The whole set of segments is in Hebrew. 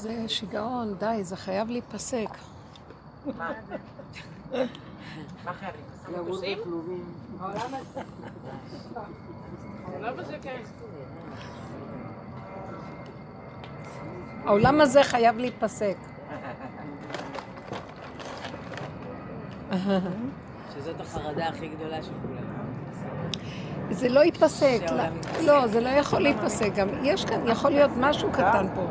זה שיגעון, די, זה חייב להיפסק. מה חייב להיפסק? העולם הזה כן. העולם הזה חייב להיפסק. שזאת החרדה הכי גדולה של כולם. זה לא ייפסק, לא, לא, זה לא יכול להיפסק. גם יש כאן, יכול להיות משהו קטן פה.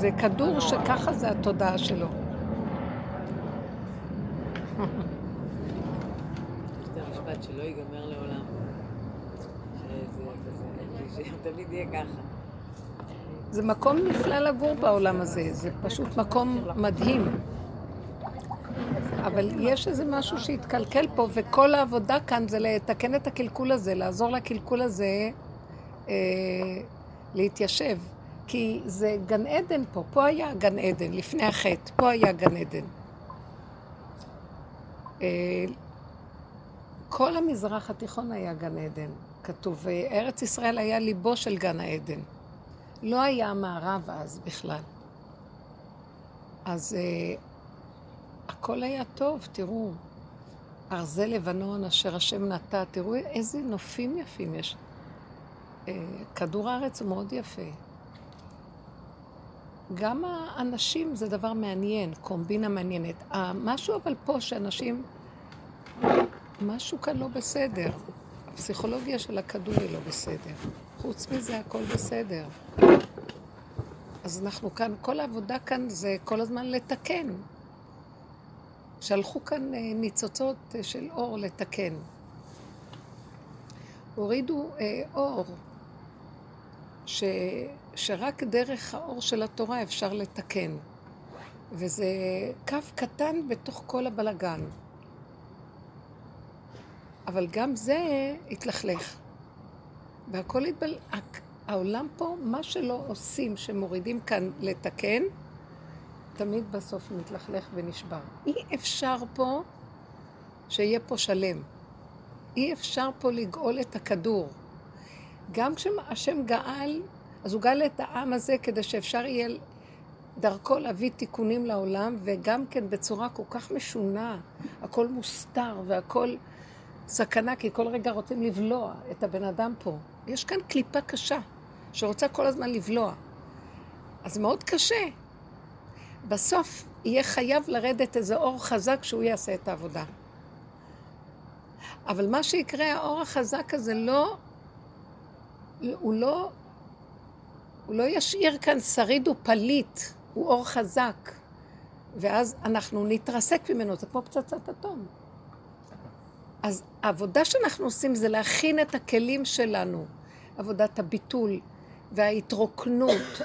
זה כדור שככה זה התודעה שלו. זה המשפט שלא ייגמר לעולם. שזה כזה, שתמיד יהיה ככה. זה מקום נפלא לגור בעולם הזה, זה פשוט מקום מדהים. אבל יש איזה משהו שהתקלקל פה, וכל העבודה כאן זה לתקן את הקלקול הזה, לעזור לקלקול הזה אה, להתיישב. כי זה גן עדן פה, פה היה גן עדן, לפני החטא, פה היה גן עדן. אה, כל המזרח התיכון היה גן עדן, כתוב, ארץ ישראל היה ליבו של גן העדן. לא היה המערב אז בכלל. אז אה, הכל היה טוב, תראו. ארזי לבנון אשר השם נטע, תראו איזה נופים יפים יש. אה, כדור הארץ הוא מאוד יפה. גם האנשים זה דבר מעניין, קומבינה מעניינת. משהו אבל פה שאנשים, משהו כאן לא בסדר. הפסיכולוגיה של הכדור היא לא בסדר. חוץ מזה הכל בסדר. אז אנחנו כאן, כל העבודה כאן זה כל הזמן לתקן. שלחו כאן אה, ניצוצות אה, של אור לתקן. הורידו אה, אור, ש, שרק דרך האור של התורה אפשר לתקן. וזה קו קטן בתוך כל הבלגן. אבל גם זה התלכלך. והכל התבל... העולם פה, מה שלא עושים, שמורידים כאן לתקן, תמיד בסוף מתלכלך ונשבר. אי אפשר פה שיהיה פה שלם. אי אפשר פה לגאול את הכדור. גם כשהשם גאל, אז הוא גאל את העם הזה כדי שאפשר יהיה דרכו להביא תיקונים לעולם, וגם כן בצורה כל כך משונה. הכל מוסתר והכל סכנה, כי כל רגע רוצים לבלוע את הבן אדם פה. יש כאן קליפה קשה, שרוצה כל הזמן לבלוע. אז מאוד קשה. בסוף יהיה חייב לרדת איזה אור חזק שהוא יעשה את העבודה. אבל מה שיקרה, האור החזק הזה לא, הוא לא, הוא לא ישאיר כאן שריד ופליט, הוא אור חזק. ואז אנחנו נתרסק ממנו, זה כמו פצצת אטום. אז העבודה שאנחנו עושים זה להכין את הכלים שלנו, עבודת הביטול וההתרוקנות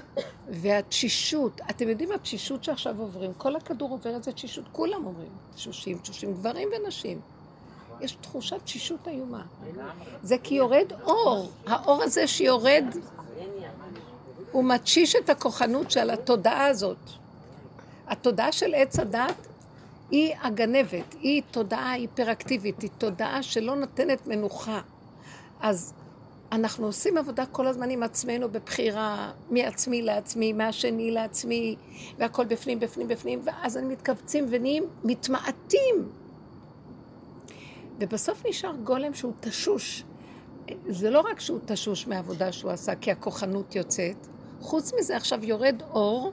והתשישות. אתם יודעים מה התשישות שעכשיו עוברים? כל הכדור עובר את זה תשישות, כולם אומרים תשושים, תשושים, גברים ונשים. יש תחושת תשישות איומה. זה כי יורד אור. האור הזה שיורד, הוא מתשיש את הכוחנות של התודעה הזאת. התודעה של עץ הדת היא הגנבת, היא תודעה היפראקטיבית, היא תודעה שלא נותנת מנוחה. אז אנחנו עושים עבודה כל הזמן עם עצמנו בבחירה, מעצמי לעצמי, מהשני לעצמי, והכל בפנים, בפנים, בפנים, ואז הם מתכווצים ונהיים מתמעטים. ובסוף נשאר גולם שהוא תשוש. זה לא רק שהוא תשוש מהעבודה שהוא עשה, כי הכוחנות יוצאת, חוץ מזה עכשיו יורד אור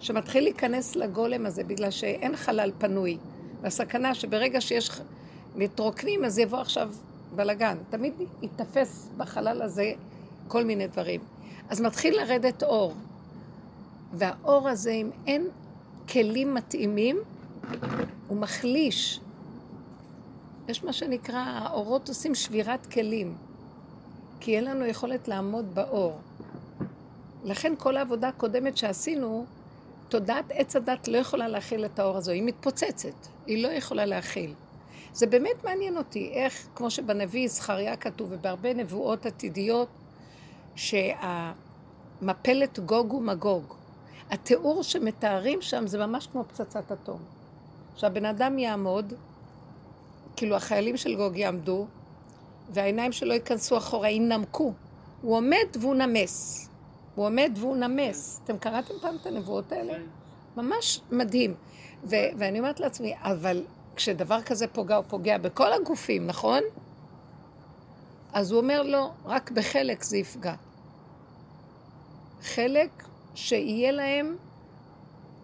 שמתחיל להיכנס לגולם הזה, בגלל שאין חלל פנוי. והסכנה שברגע שיש מתרוקנים, אז יבוא עכשיו בלאגן. תמיד ייתפס בחלל הזה כל מיני דברים. אז מתחיל לרדת אור. והאור הזה, אם אין כלים מתאימים, הוא מחליש. יש מה שנקרא, האורות עושים שבירת כלים. כי אין לנו יכולת לעמוד באור. לכן כל העבודה הקודמת שעשינו, תודעת עץ הדת לא יכולה להכיל את האור הזו, היא מתפוצצת, היא לא יכולה להכיל. זה באמת מעניין אותי, איך, כמו שבנביא זכריה כתוב, ובהרבה נבואות עתידיות, שהמפלת גוג ומגוג. התיאור שמתארים שם זה ממש כמו פצצת אטום. שהבן אדם יעמוד, כאילו החיילים של גוג יעמדו, והעיניים שלו ייכנסו אחורה, ינמקו. הוא עומד והוא נמס. הוא עומד והוא נמס. אתם קראתם פעם את הנבואות האלה? ממש מדהים. ו- ואני אומרת לעצמי, אבל כשדבר כזה פוגע, הוא פוגע בכל הגופים, נכון? אז הוא אומר לא, רק בחלק זה יפגע. חלק שיהיה להם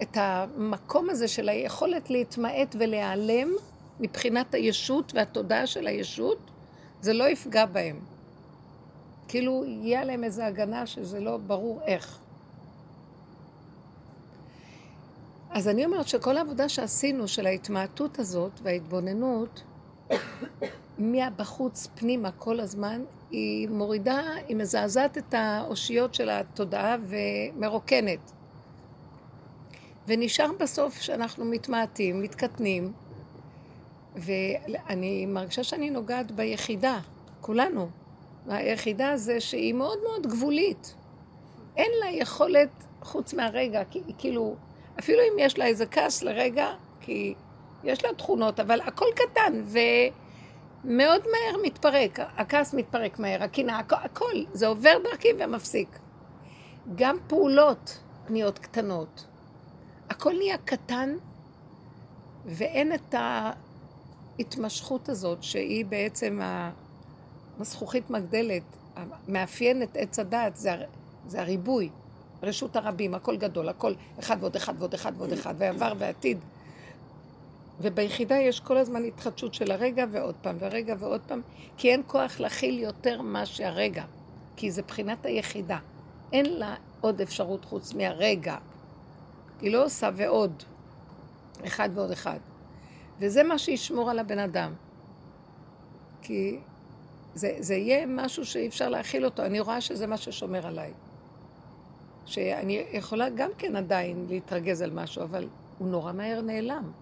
את המקום הזה של היכולת להתמעט ולהיעלם מבחינת הישות והתודעה של הישות, זה לא יפגע בהם. כאילו יהיה להם איזו הגנה שזה לא ברור איך. אז אני אומרת שכל העבודה שעשינו של ההתמעטות הזאת וההתבוננות, מהבחוץ פנימה כל הזמן, היא מורידה, היא מזעזעת את האושיות של התודעה ומרוקנת. ונשאר בסוף שאנחנו מתמעטים, מתקטנים, ואני מרגישה שאני נוגעת ביחידה, כולנו. היחידה זה שהיא מאוד מאוד גבולית. אין לה יכולת חוץ מהרגע, כאילו, אפילו אם יש לה איזה כעס לרגע, כי יש לה תכונות, אבל הכל קטן, ומאוד מהר מתפרק. הכעס מתפרק מהר, הקנאה, הכל, הכל, זה עובר דרכי ומפסיק. גם פעולות נהיות קטנות. הכל נהיה קטן, ואין את ההתמשכות הזאת, שהיא בעצם הזכוכית מגדלת, מאפיין את עץ הדעת, זה, זה הריבוי, רשות הרבים, הכל גדול, הכל אחד ועוד אחד ועוד אחד ועוד אחד, ועבר ועתיד. וביחידה יש כל הזמן התחדשות של הרגע ועוד פעם, והרגע ועוד פעם, כי אין כוח להכיל יותר מה שהרגע, כי זה בחינת היחידה. אין לה עוד אפשרות חוץ מהרגע. היא לא עושה ועוד, אחד ועוד אחד. וזה מה שישמור על הבן אדם. כי זה, זה יהיה משהו שאי אפשר להכיל אותו. אני רואה שזה מה ששומר עליי. שאני יכולה גם כן עדיין להתרגז על משהו, אבל הוא נורא מהר נעלם.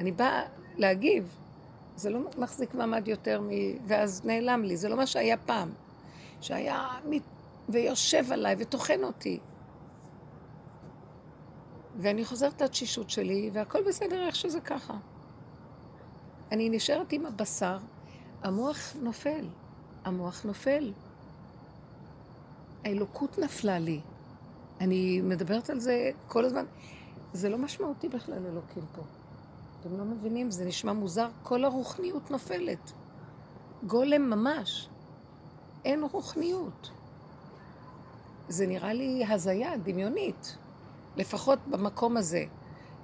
אני באה להגיב, זה לא מחזיק מעמד יותר מ... ואז נעלם לי, זה לא מה שהיה פעם. שהיה. ויושב עליי וטוחן אותי. ואני חוזרת לתשישות שלי, והכל בסדר איך שזה ככה. אני נשארת עם הבשר, המוח נופל, המוח נופל. האלוקות נפלה לי. אני מדברת על זה כל הזמן. זה לא משמעותי בכלל אלוקים פה. אתם לא מבינים, זה נשמע מוזר, כל הרוחניות נופלת. גולם ממש. אין רוחניות. זה נראה לי הזיה דמיונית. לפחות במקום הזה,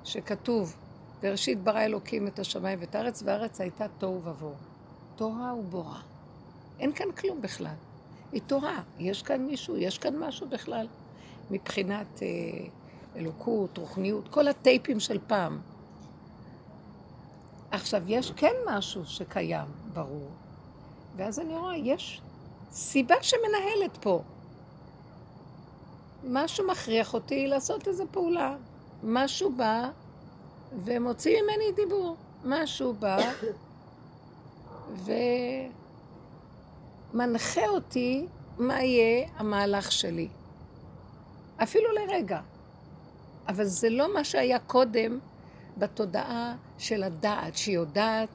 שכתוב, בראשית ברא אלוקים את השמיים ואת הארץ, והארץ הייתה תוהו ובוהו. תורה ובורה. אין כאן כלום בכלל. היא תורה. יש כאן מישהו, יש כאן משהו בכלל. מבחינת אה, אלוקות, רוחניות, כל הטייפים של פעם. עכשיו, יש כן משהו שקיים, ברור. ואז אני רואה, יש סיבה שמנהלת פה. משהו מכריח אותי לעשות איזו פעולה. משהו בא ומוציא ממני דיבור. משהו בא ומנחה אותי מה יהיה המהלך שלי. אפילו לרגע. אבל זה לא מה שהיה קודם בתודעה של הדעת, שהיא יודעת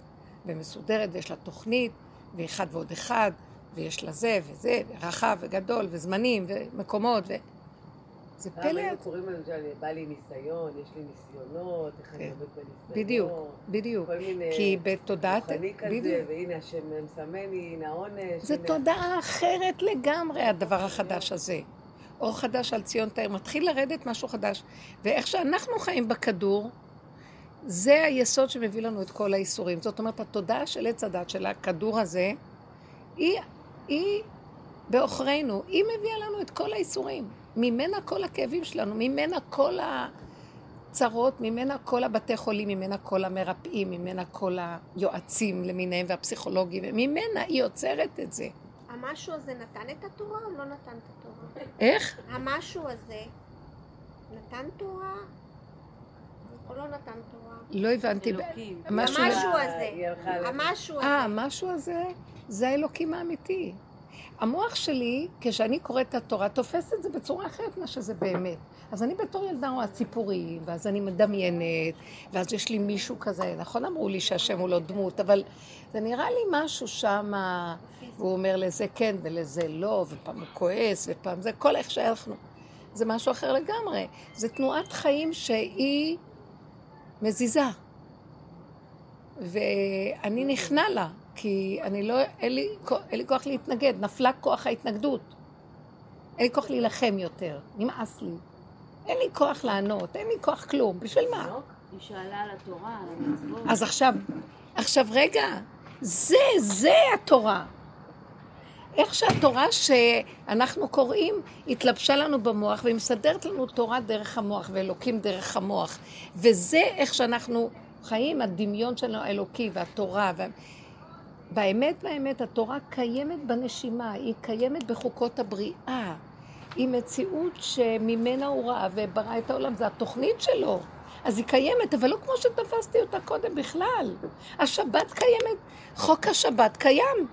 ומסודרת ויש לה תוכנית, ואחד ועוד אחד, ויש לה זה וזה, ורחב וגדול, וזמנים ומקומות, ו... זה פלא. פעם היינו קוראים למשל, בא לי ניסיון, יש לי ניסיונות, איך אני כן. עובד בניסיון. בדיוק, בדיוק. כל מיני... כי בתודעת... רוחני כזה, בדיוק. והנה השם מסמני, הנה העונש. זה הנה- תודעה אחרת לגמרי, הדבר החדש הזה. אור חדש על ציון תאיר, מתחיל לרדת משהו חדש. ואיך שאנחנו חיים בכדור, זה היסוד שמביא לנו את כל האיסורים. זאת אומרת, התודעה של עץ הדת, של הכדור הזה, היא, היא בעוכרינו, היא מביאה לנו את כל האיסורים. ממנה כל הכאבים שלנו, ממנה כל הצרות, ממנה כל הבתי חולים, ממנה כל המרפאים, ממנה כל היועצים למיניהם והפסיכולוגים, ממנה היא יוצרת את זה. המשהו הזה נתן את התורה או לא נתן את התורה? איך? המשהו הזה נתן תורה או לא נתן תורה? לא הבנתי. אלוקים. משהו... המשהו הזה, המשהו אה, הזה. המשהו הזה, זה האלוקים האמיתי. המוח שלי, כשאני קוראת את התורה, תופס את זה בצורה אחרת ממה שזה באמת. אז אני בתור ילדה רואה סיפורים, ואז אני מדמיינת, ואז יש לי מישהו כזה, נכון אמרו לי שהשם הוא לא דמות, אבל זה נראה לי משהו שם, והוא אומר לזה כן ולזה לא, ופעם הוא כועס, ופעם זה, כל איך שאנחנו. זה משהו אחר לגמרי. זה תנועת חיים שהיא מזיזה. ואני נכנע לה, כי אני לא, אין לי, אין לי כוח להתנגד, נפלה כוח ההתנגדות. אין לי כוח להילחם יותר, נמאס לי. אין לי כוח לענות, אין לי כוח כלום, בשביל מה? היא שאלה על התורה, על המצוות. אז עכשיו, עכשיו רגע, זה, זה התורה. איך שהתורה שאנחנו קוראים התלבשה לנו במוח והיא מסדרת לנו תורה דרך המוח ואלוקים דרך המוח. וזה איך שאנחנו חיים, הדמיון שלנו האלוקי והתורה. וה... באמת, באמת, התורה קיימת בנשימה, היא קיימת בחוקות הבריאה. היא מציאות שממנה הוא ראה וברא את העולם, זו התוכנית שלו. אז היא קיימת, אבל לא כמו שתפסתי אותה קודם בכלל. השבת קיימת, חוק השבת קיים.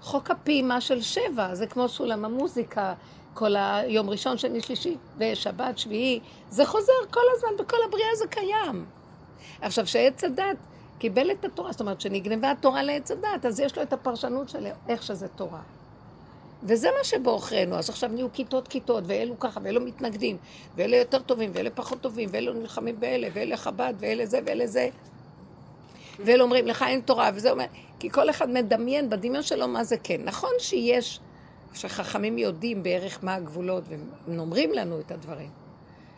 חוק הפעימה של שבע, זה כמו סולם המוזיקה, כל היום ראשון, שני, שלישי, ושבת, שביעי, זה חוזר כל הזמן, בכל הבריאה זה קיים. עכשיו, שעץ הדת קיבל את התורה, זאת אומרת, שנגנבה התורה לעץ הדת, אז יש לו את הפרשנות של איך שזה תורה. וזה מה שבעוכרינו. אז עכשיו נהיו כיתות כיתות, ואלו ככה, ואלו מתנגדים, ואלה יותר טובים, ואלה פחות טובים, ואלו נלחמים באלה, ואלה חב"ד, ואלה זה, ואלה זה. ואלה אומרים, לך אין תורה, וזה אומר, כי כל אחד מדמיין בדמיון שלו מה זה כן. נכון שיש, שחכמים יודעים בערך מה הגבולות, והם אומרים לנו את הדברים.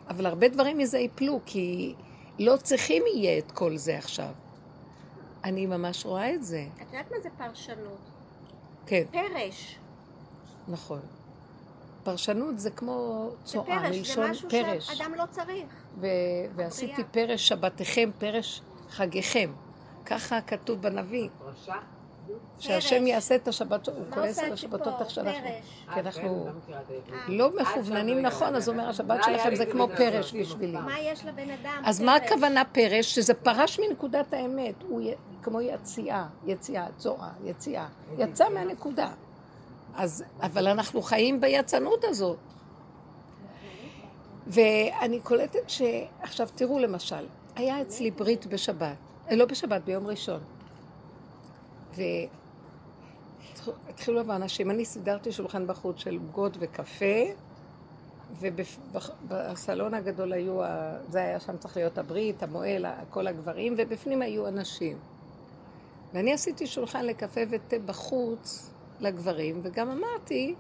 אבל הרבה דברים מזה ייפלו, כי לא צריכים יהיה את כל זה עכשיו. אני ממש רואה את זה. את יודעת מה זה פרשנות? כן, פרש. נכון. פרשנות זה כמו זה צואה, פרש, זה מלשון משהו פרש. שאדם לא צריך. ו- ועשיתי בריאה. פרש שבתיכם, פרש חגיכם. ככה כתוב בנביא, פרשה? שהשם פרש. יעשה את השבת, הוא כועס על השבתות איך שאנחנו... פרש. כי אנחנו לא מכירה את העברית. לא מכווננים לא נכון, אז הוא אומר, השבת לא שלכם זה כמו זה פרש בשבילי. מה יש לבן אדם? אז מה פרש. הכוונה פרש? שזה פרש מנקודת האמת, כמו יציאה, יציאה, צואה, יציאה. יצא מהנקודה. אז, אבל אנחנו חיים ביצנות הזאת. ואני קולטת ש... עכשיו תראו למשל, היה אצלי ברית בשבת, אה, לא בשבת, ביום ראשון. והתחילו לבוא אנשים, אני סידרתי שולחן בחוץ של עוגות וקפה, ובסלון הגדול היו, זה היה שם צריך להיות הברית, המוהל, ה- כל הגברים, ובפנים היו אנשים. ואני עשיתי שולחן לקפה ותה בחוץ לגברים, וגם אמרתי,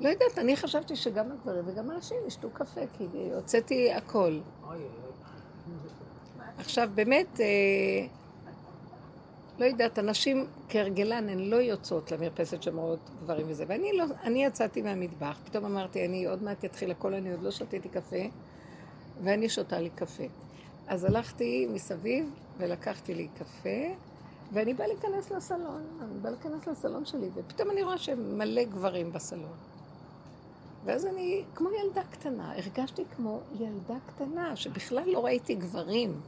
לא יודעת, אני חשבתי שגם הגברים וגם הנשים ישתו קפה, כי הוצאתי הכל. עכשיו, באמת, אה, לא יודעת, הנשים כהרגלן הן לא יוצאות למרפסת שמרות גברים וזה. ואני לא, אני יצאתי מהמטבח, פתאום אמרתי, אני עוד מעט יתחיל הכל, אני עוד לא שתיתי קפה, ואני שותה לי קפה. אז הלכתי מסביב ולקחתי לי קפה, ואני באה להיכנס לסלון, אני באה להיכנס לסלון שלי, ופתאום אני רואה שמלא גברים בסלון. ואז אני, כמו ילדה קטנה, הרגשתי כמו ילדה קטנה, שבכלל לא ראיתי גברים.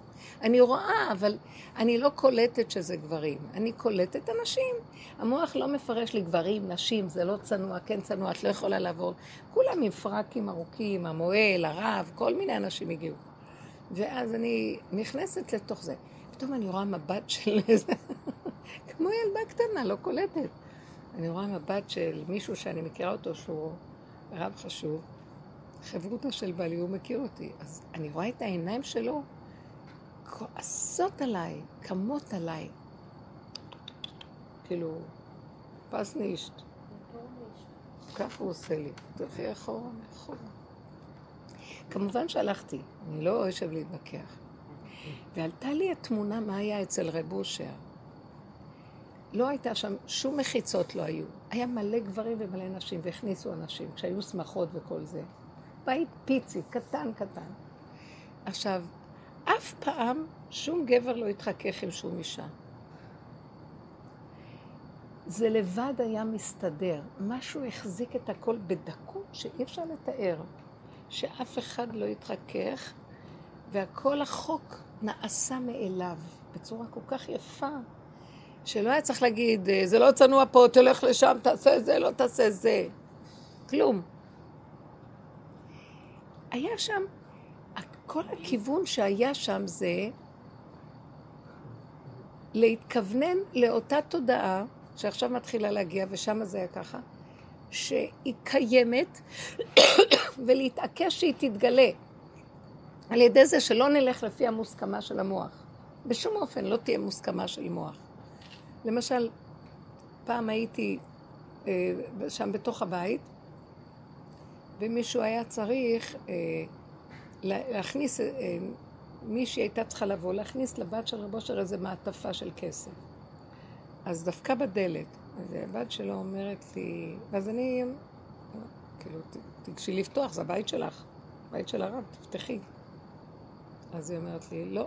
אני רואה, אבל אני לא קולטת שזה גברים. אני קולטת אנשים. המוח לא מפרש לי גברים, נשים, זה לא צנוע, כן צנוע, את לא יכולה לעבור. כולם עם פרקים ארוכים, המוהל, הרב, כל מיני אנשים הגיעו. ואז אני נכנסת לתוך זה. פתאום אני רואה מבט של איזה... כמו ילדה קטנה, לא קולטת. אני רואה מבט של מישהו שאני מכירה אותו, שהוא רב חשוב, חברותא של בעלי, הוא מכיר אותי. אז אני רואה את העיניים שלו כועסות עליי, קמות עליי. כאילו, פס נישט. ככה הוא עושה לי. תלכי אחורה, מאחורה. כמובן שהלכתי, אני לא אשב להתווכח. ועלתה לי התמונה מה היה אצל רב אושר. לא הייתה שם, שום מחיצות לא היו. היה מלא גברים ומלא נשים, והכניסו אנשים, כשהיו שמחות וכל זה. בית פיצי, קטן קטן. עכשיו, אף פעם שום גבר לא התחכך עם שום אישה. זה לבד היה מסתדר. משהו החזיק את הכל בדקות שאי אפשר לתאר. שאף אחד לא התחכך, והכל החוק נעשה מאליו, בצורה כל כך יפה, שלא היה צריך להגיד, זה לא צנוע פה, תלך לשם, תעשה זה, לא תעשה זה. כלום. היה שם, כל הכיוון שהיה שם זה להתכוונן לאותה תודעה שעכשיו מתחילה להגיע, ושם זה היה ככה, שהיא קיימת, ולהתעקש שהיא תתגלה. על ידי זה שלא נלך לפי המוסכמה של המוח. בשום אופן לא תהיה מוסכמה של מוח. למשל, פעם הייתי אה, שם בתוך הבית, ומישהו היה צריך אה, להכניס, אה, מישהי הייתה צריכה לבוא, להכניס לבת של רבו של איזה מעטפה של כסף. אז דווקא בדלת, אז הבת שלו אומרת לי, ואז אני, כאילו, תגשי לפתוח, זה הבית שלך, בית של הרב, תפתחי. אז היא אומרת לי, לא,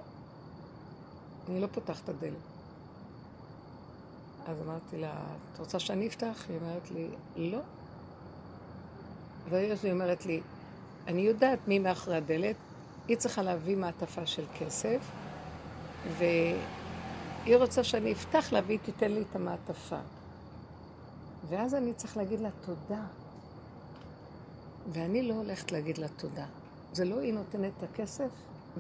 אני לא פותחת את הדלת. אז אמרתי לה, את רוצה שאני אפתח? היא אומרת לי, לא. ואז היא אומרת לי, אני יודעת מי מאחורי הדלת, היא צריכה להביא מעטפה של כסף, והיא רוצה שאני אפתח לה והיא תיתן לי את המעטפה. ואז אני צריך להגיד לה תודה. ואני לא הולכת להגיד לה תודה. זה לא היא נותנת את הכסף,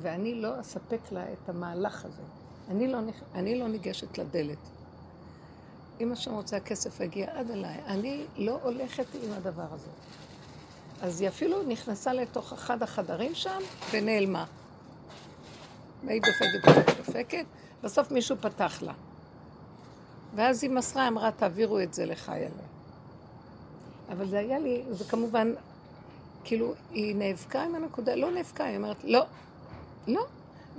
ואני לא אספק לה את המהלך הזה. אני לא, אני לא ניגשת לדלת. אם השם רוצה הכסף יגיע עד אליי, אני לא הולכת עם הדבר הזה. אז היא אפילו נכנסה לתוך אחד החדרים שם ונעלמה. והיא דופקת, דופקת, דופקת, בסוף מישהו פתח לה. ואז היא מסרה, אמרה, תעבירו את זה לחיילה. אבל זה היה לי, זה כמובן, כאילו, היא נאבקה עם הנקודה, לא נאבקה, היא אומרת, לא, לא.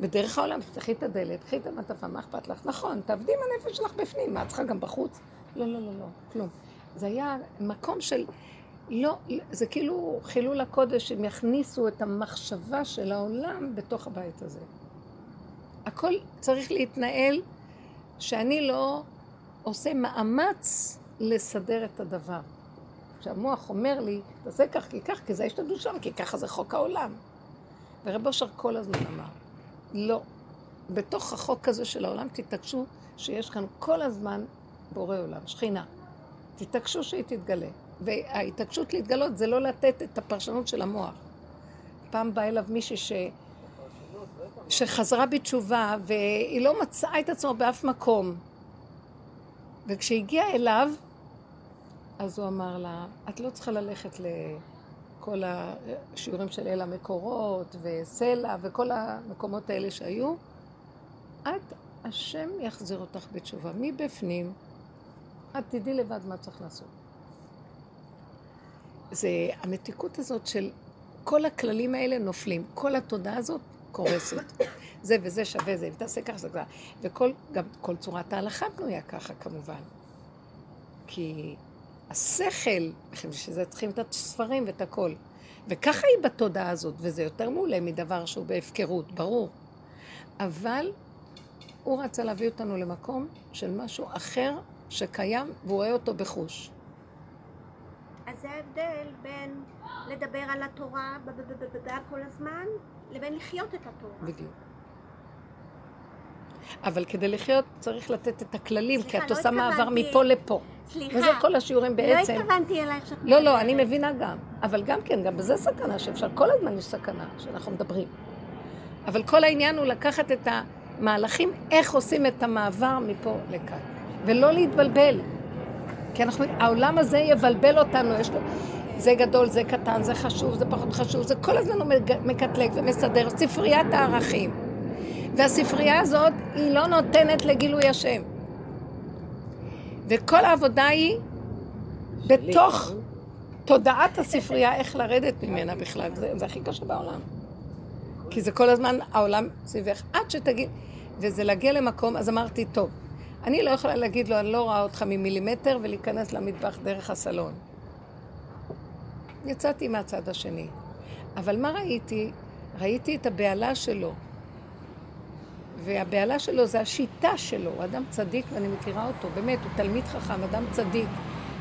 בדרך העולם, תפתחי את הדלת, קחי את המטפה, מה אכפת לך? נכון, תעבדי עם הנפש שלך בפנים, מה את צריכה גם בחוץ? לא, לא, לא, לא, כלום. זה היה מקום של, לא, זה כאילו חילול הקודש, הם יכניסו את המחשבה של העולם בתוך הבית הזה. הכל צריך להתנהל שאני לא עושה מאמץ לסדר את הדבר. כשהמוח אומר לי, תעשה כך כי כך, כי זה השתדלו שם, כי ככה זה חוק העולם. ורב אושר כל הזמן אמר, לא. בתוך החוק הזה של העולם תתעקשו שיש כאן כל הזמן בורא עולם, שכינה. תתעקשו שהיא תתגלה. וההתעקשות להתגלות זה לא לתת את הפרשנות של המוח. פעם בא אליו מישהי ש... שחזרה בתשובה והיא לא מצאה את עצמה באף מקום. וכשהגיעה אליו, אז הוא אמר לה, את לא צריכה ללכת לכל השיעורים של אל המקורות וסלע וכל המקומות האלה שהיו. את, השם יחזיר אותך בתשובה. מבפנים, את תדעי לבד מה צריך לעשות. זה המתיקות הזאת של כל הכללים האלה נופלים, כל התודעה הזאת קורסת. זה וזה שווה זה, ותעשה ככה, זה ככה. וכל, גם כל צורת ההלכה בנויה ככה כמובן. כי השכל, שזה צריכים את הספרים ואת הכל. וככה היא בתודעה הזאת, וזה יותר מעולה מדבר שהוא בהפקרות, ברור. אבל הוא רצה להביא אותנו למקום של משהו אחר שקיים, והוא רואה אותו בחוש. אז זה ההבדל בין לדבר על התורה כל הזמן, לבין לחיות את התורה. בדיוק. אבל כדי לחיות צריך לתת את הכללים, סליחה, כי את לא עושה מעבר התכוונתי- מפה לפה. סליחה, וזה כל השיעורים בעצם. לא התכוונתי אלייך שאת לא, לא, מדברת. אני מבינה גם. אבל גם כן, גם בזה סכנה, שאפשר, כל הזמן יש סכנה שאנחנו מדברים. אבל כל העניין הוא לקחת את המהלכים, איך עושים את המעבר מפה לכאן. ולא להתבלבל. כי אנחנו, העולם הזה יבלבל אותנו, יש לו... זה גדול, זה קטן, זה חשוב, זה פחות חשוב, זה כל הזמן הוא מקטלג ומסדר, ספריית הערכים. והספרייה הזאת, היא לא נותנת לגילוי השם. וכל העבודה היא בתוך תודעת הספרייה, איך לרדת ממנה בכלל. זה, זה הכי קשה בעולם. כי זה כל הזמן העולם סביבך, עד שתגיד, וזה להגיע למקום, אז אמרתי, טוב, אני לא יכולה להגיד לו, אני לא רואה אותך ממילימטר, ולהיכנס למטבח דרך הסלון. יצאתי מהצד השני. אבל מה ראיתי? ראיתי את הבהלה שלו. והבהלה שלו זה השיטה שלו, הוא אדם צדיק ואני מכירה אותו, באמת, הוא תלמיד חכם, אדם צדיק,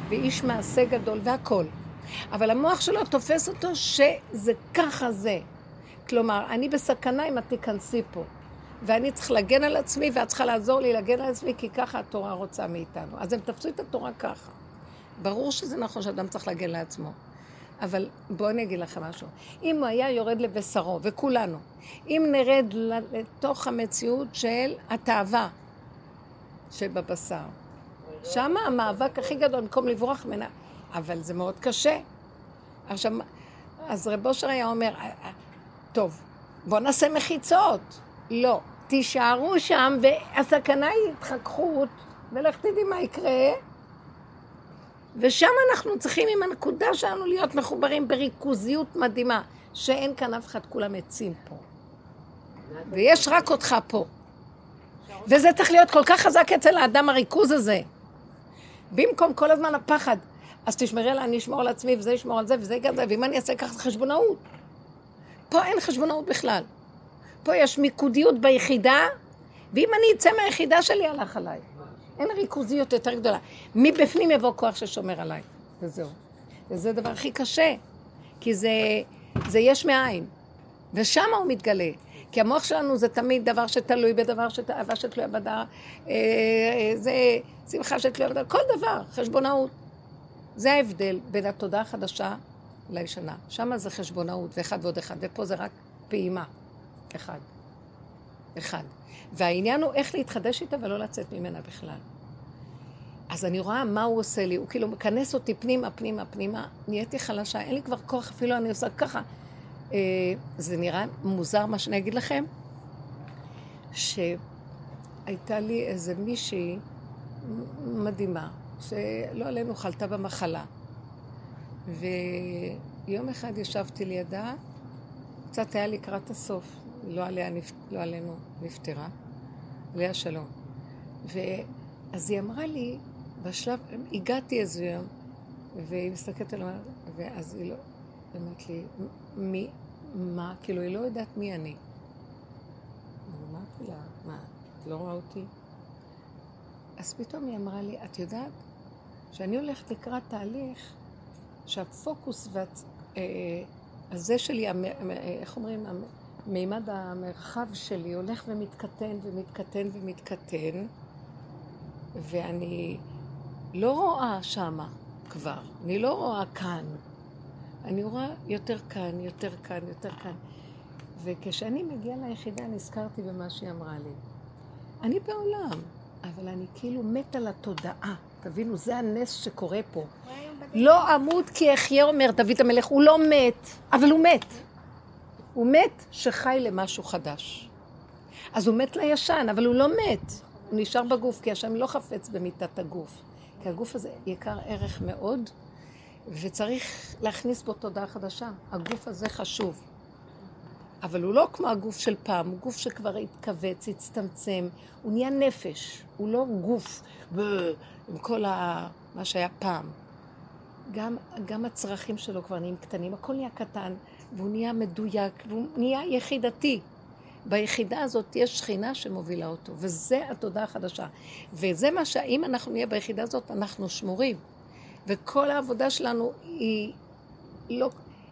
ואיש מעשה גדול והכול. אבל המוח שלו תופס אותו שזה ככה זה. כלומר, אני בסכנה אם את תיכנסי פה. ואני צריך להגן על עצמי, ואת צריכה לעזור לי להגן על עצמי, כי ככה התורה רוצה מאיתנו. אז הם תפסו את התורה ככה. ברור שזה נכון שאדם צריך להגן לעצמו. אבל בואו אני אגיד לכם משהו. אם הוא היה יורד לבשרו, וכולנו, אם נרד לתוך המציאות של התאווה שבבשר, שמה המאבק הכי גדול, במקום לברוח ממנה, אבל זה מאוד קשה. עכשיו, אז רב אושר היה אומר, "אה, אה, טוב, בואו נעשה מחיצות. לא, תישארו שם, והסכנה היא התחככות, ולך תדעי מה יקרה. ושם אנחנו צריכים עם הנקודה שלנו להיות מחוברים בריכוזיות מדהימה, שאין כאן אף אחד, כולם עצים פה. ויש רק אותך פה. וזה צריך להיות כל כך חזק אצל האדם, הריכוז הזה. במקום כל הזמן הפחד, אז תשמרי עליי, אני אשמור על עצמי, וזה ישמור על זה, וזה יגע זה, ואם אני אעשה ככה, זה חשבונאות. פה אין חשבונאות בכלל. פה יש מיקודיות ביחידה, ואם אני אצא מהיחידה שלי, הלך עליי. אין ריכוזיות יותר גדולה. מבפנים יבוא כוח ששומר עליי, וזהו. וזה הדבר הכי קשה, כי זה, זה יש מאין, ושם הוא מתגלה. כי המוח שלנו זה תמיד דבר שתלוי בדבר, שת- אהבה שתלויה בדבר, אה, אה, זה שמחה שתלויה בדבר, כל דבר, חשבונאות. זה ההבדל בין התודעה החדשה לישנה. שם זה חשבונאות, ואחד ועוד אחד, ופה זה רק פעימה. אחד. אחד. והעניין הוא איך להתחדש איתה ולא לצאת ממנה בכלל. אז אני רואה מה הוא עושה לי, הוא כאילו מכנס אותי פנימה, פנימה, פנימה, נהייתי חלשה, אין לי כבר כוח, אפילו אני עושה ככה. אה, זה נראה מוזר מה שאני אגיד לכם, שהייתה לי איזה מישהי מדהימה, שלא עלינו חלתה במחלה. ויום אחד ישבתי לידה, קצת היה לקראת הסוף, לא, עליה, לא עלינו נפטרה, עליה שלום. ואז היא אמרה לי, בשלב, הגעתי איזה יום, והיא מסתכלת עליי, ואז היא לא, היא אומרת לי, מי, מה, כאילו, היא לא יודעת מי אני. אז אמרתי לה, מה, את לא רואה אותי? אז פתאום היא אמרה לי, את יודעת שאני הולכת לקראת תהליך שהפוקוס והצ... אה, הזה שלי, המ- איך אומרים, מימד המרחב שלי הולך ומתקטן ומתקטן ומתקטן, ואני לא רואה שמה כבר, אני לא רואה כאן. אני רואה יותר כאן, יותר כאן, יותר כאן. וכשאני מגיעה ליחידה נזכרתי במה שהיא אמרה לי. אני בעולם, אבל אני כאילו מתה לתודעה. תבינו, זה הנס שקורה פה. לא אמות כי אחיה, אומר דוד המלך, הוא לא מת, אבל הוא מת. הוא מת שחי למשהו חדש. אז הוא מת לישן, אבל הוא לא מת. הוא נשאר בגוף, כי השם לא חפץ במיתת הגוף. כי הגוף הזה יקר ערך מאוד, וצריך להכניס בו תודעה חדשה. הגוף הזה חשוב. אבל הוא לא כמו הגוף של פעם, הוא גוף שכבר התכווץ, הצטמצם, הוא נהיה נפש, הוא לא גוף ב- עם כל ה... מה שהיה פעם. גם, גם הצרכים שלו כבר נהיים קטנים, הכל נהיה קטן, והוא נהיה מדויק, והוא נהיה יחידתי. ביחידה הזאת יש שכינה שמובילה אותו, וזה התודעה החדשה. וזה מה שאם אנחנו נהיה ביחידה הזאת, אנחנו שמורים. וכל העבודה שלנו היא לא...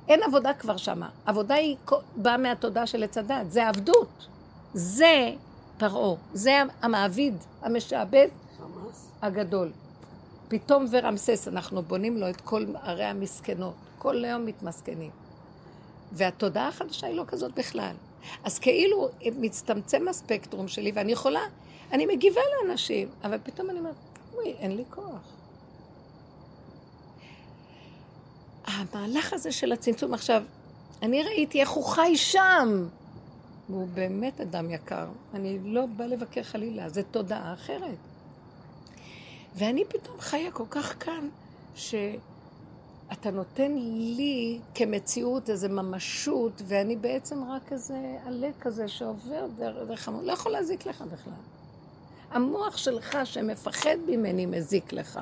אין עבודה כבר שמה. עבודה היא באה מהתודעה של עץ הדת, זה עבדות. זה פרעה, זה המעביד, המשעבד הגדול. פתאום ורמסס, אנחנו בונים לו את כל ערי המסכנות. כל היום מתמסכנים. והתודעה החדשה היא לא כזאת בכלל. אז כאילו מצטמצם הספקטרום שלי, ואני יכולה, אני מגיבה לאנשים, אבל פתאום אני אומרת, אוי, אין לי כוח. המהלך הזה של הצמצום עכשיו, אני ראיתי איך הוא חי שם. והוא באמת אדם יקר. אני לא באה לבקר חלילה, זו תודעה אחרת. ואני פתאום חיה כל כך כאן, שאתה נותן לי כמציאות איזו ממשות, ואני בעצם רק איזה עלה כזה שעובר דרך המוח, לא יכול להזיק לך בכלל. המוח שלך שמפחד ממני מזיק לך.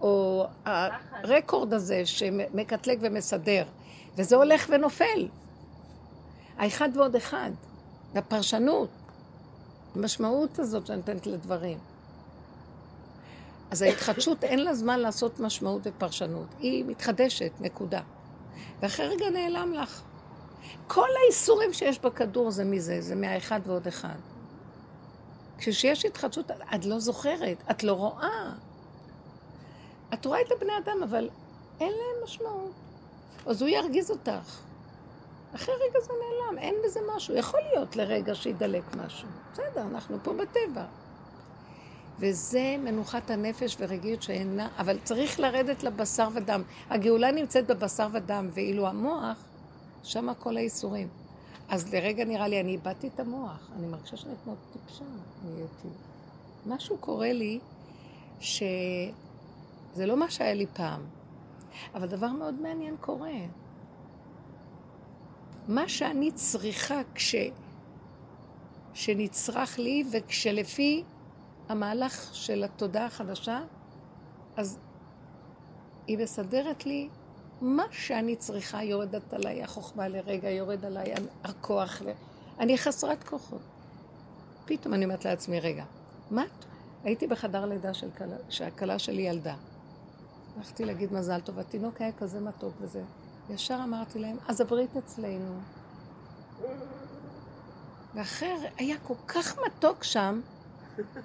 או הרקורד הזה שמקטלג ומסדר, וזה הולך ונופל. האחד ועוד אחד, והפרשנות, המשמעות הזאת שאני נותנת לדברים. אז ההתחדשות אין לה זמן לעשות משמעות ופרשנות, היא מתחדשת, נקודה. ואחרי רגע נעלם לך. כל האיסורים שיש בכדור זה מזה, זה מהאחד ועוד אחד. כשיש התחדשות, את לא זוכרת, את לא רואה. את רואה את הבני אדם, אבל אין להם משמעות. אז הוא ירגיז אותך. אחרי רגע זה נעלם, אין בזה משהו. יכול להיות לרגע שידלק משהו. בסדר, אנחנו פה בטבע. וזה מנוחת הנפש ורגיעות שאינה, אבל צריך לרדת לבשר ודם. הגאולה נמצאת בבשר ודם, ואילו המוח, שם כל האיסורים. אז לרגע נראה לי, אני איבדתי את המוח. אני מרגישה שאני כמו טיפשה, נהייתי. משהו קורה לי שזה לא מה שהיה לי פעם, אבל דבר מאוד מעניין קורה. מה שאני צריכה כש... שנצרך לי וכשלפי המהלך של התודעה החדשה, אז היא מסדרת לי מה שאני צריכה, יורדת עליי החוכמה לרגע, יורד עליי הכוח. אני חסרת כוחות. פתאום אני אומרת לעצמי, רגע, מה? הייתי בחדר לידה של כלה, שהכלה שלי ילדה. הלכתי להגיד מזל טוב, התינוק היה כזה מתוק וזה. ישר אמרתי להם, אז הברית אצלנו. ואחר היה כל כך מתוק שם,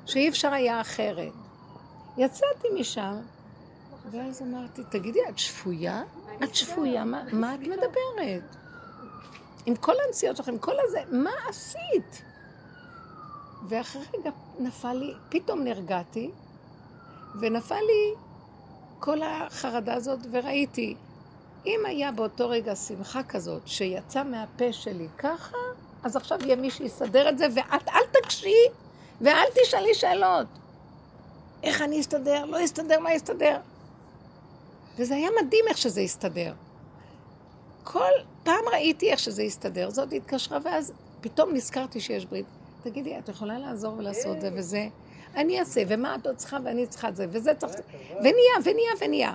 שאי אפשר היה אחרת. יצאתי משם, ואז אמרתי, תגידי, את שפויה? את שפויה? מה, מה את מדברת? עם כל הנסיעות שלכם, כל הזה, מה עשית? ואחרי רגע נפל לי, פתאום נרגעתי, ונפל לי כל החרדה הזאת, וראיתי, אם היה באותו רגע שמחה כזאת, שיצא מהפה שלי ככה, אז עכשיו יהיה מי שיסדר את זה, ואת אל תקשי, ואל תשאלי שאלות. איך אני אסתדר? לא אסתדר? מה אסתדר? וזה היה מדהים איך שזה הסתדר. כל פעם ראיתי איך שזה הסתדר, זאת התקשרה, ואז פתאום נזכרתי שיש ברית. תגידי, את יכולה לעזור ולעשות זה וזה? אני אעשה, ומה את עוד צריכה ואני צריכה את זה, וזה צריך... ונהיה, ונהיה, ונהיה.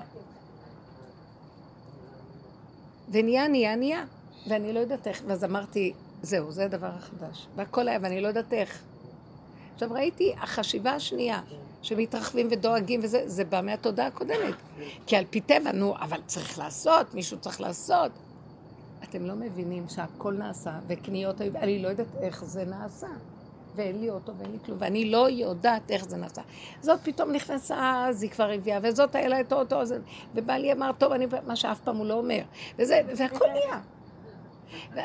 ונהיה, נהיה, נהיה. ואני לא יודעת איך, ואז אמרתי, זהו, זה הדבר החדש. והכל היה, ואני לא יודעת איך. עכשיו ראיתי, החשיבה השנייה, שמתרחבים ודואגים וזה, זה בא מהתודעה הקודמת. כי על פי טבע, נו, אבל צריך לעשות, מישהו צריך לעשות. אתם לא מבינים שהכל נעשה, וקניות היו, אני לא יודעת איך זה נעשה. ואין לי אוטו ואין לי כלום, ואני לא יודעת איך זה נעשה. זאת פתאום נכנסה, אז היא כבר הביאה, וזאת היה לה את האוטו ובעלי אמר, טוב, אני, מה שאף פעם הוא לא אומר, וזה, והכל נהיה.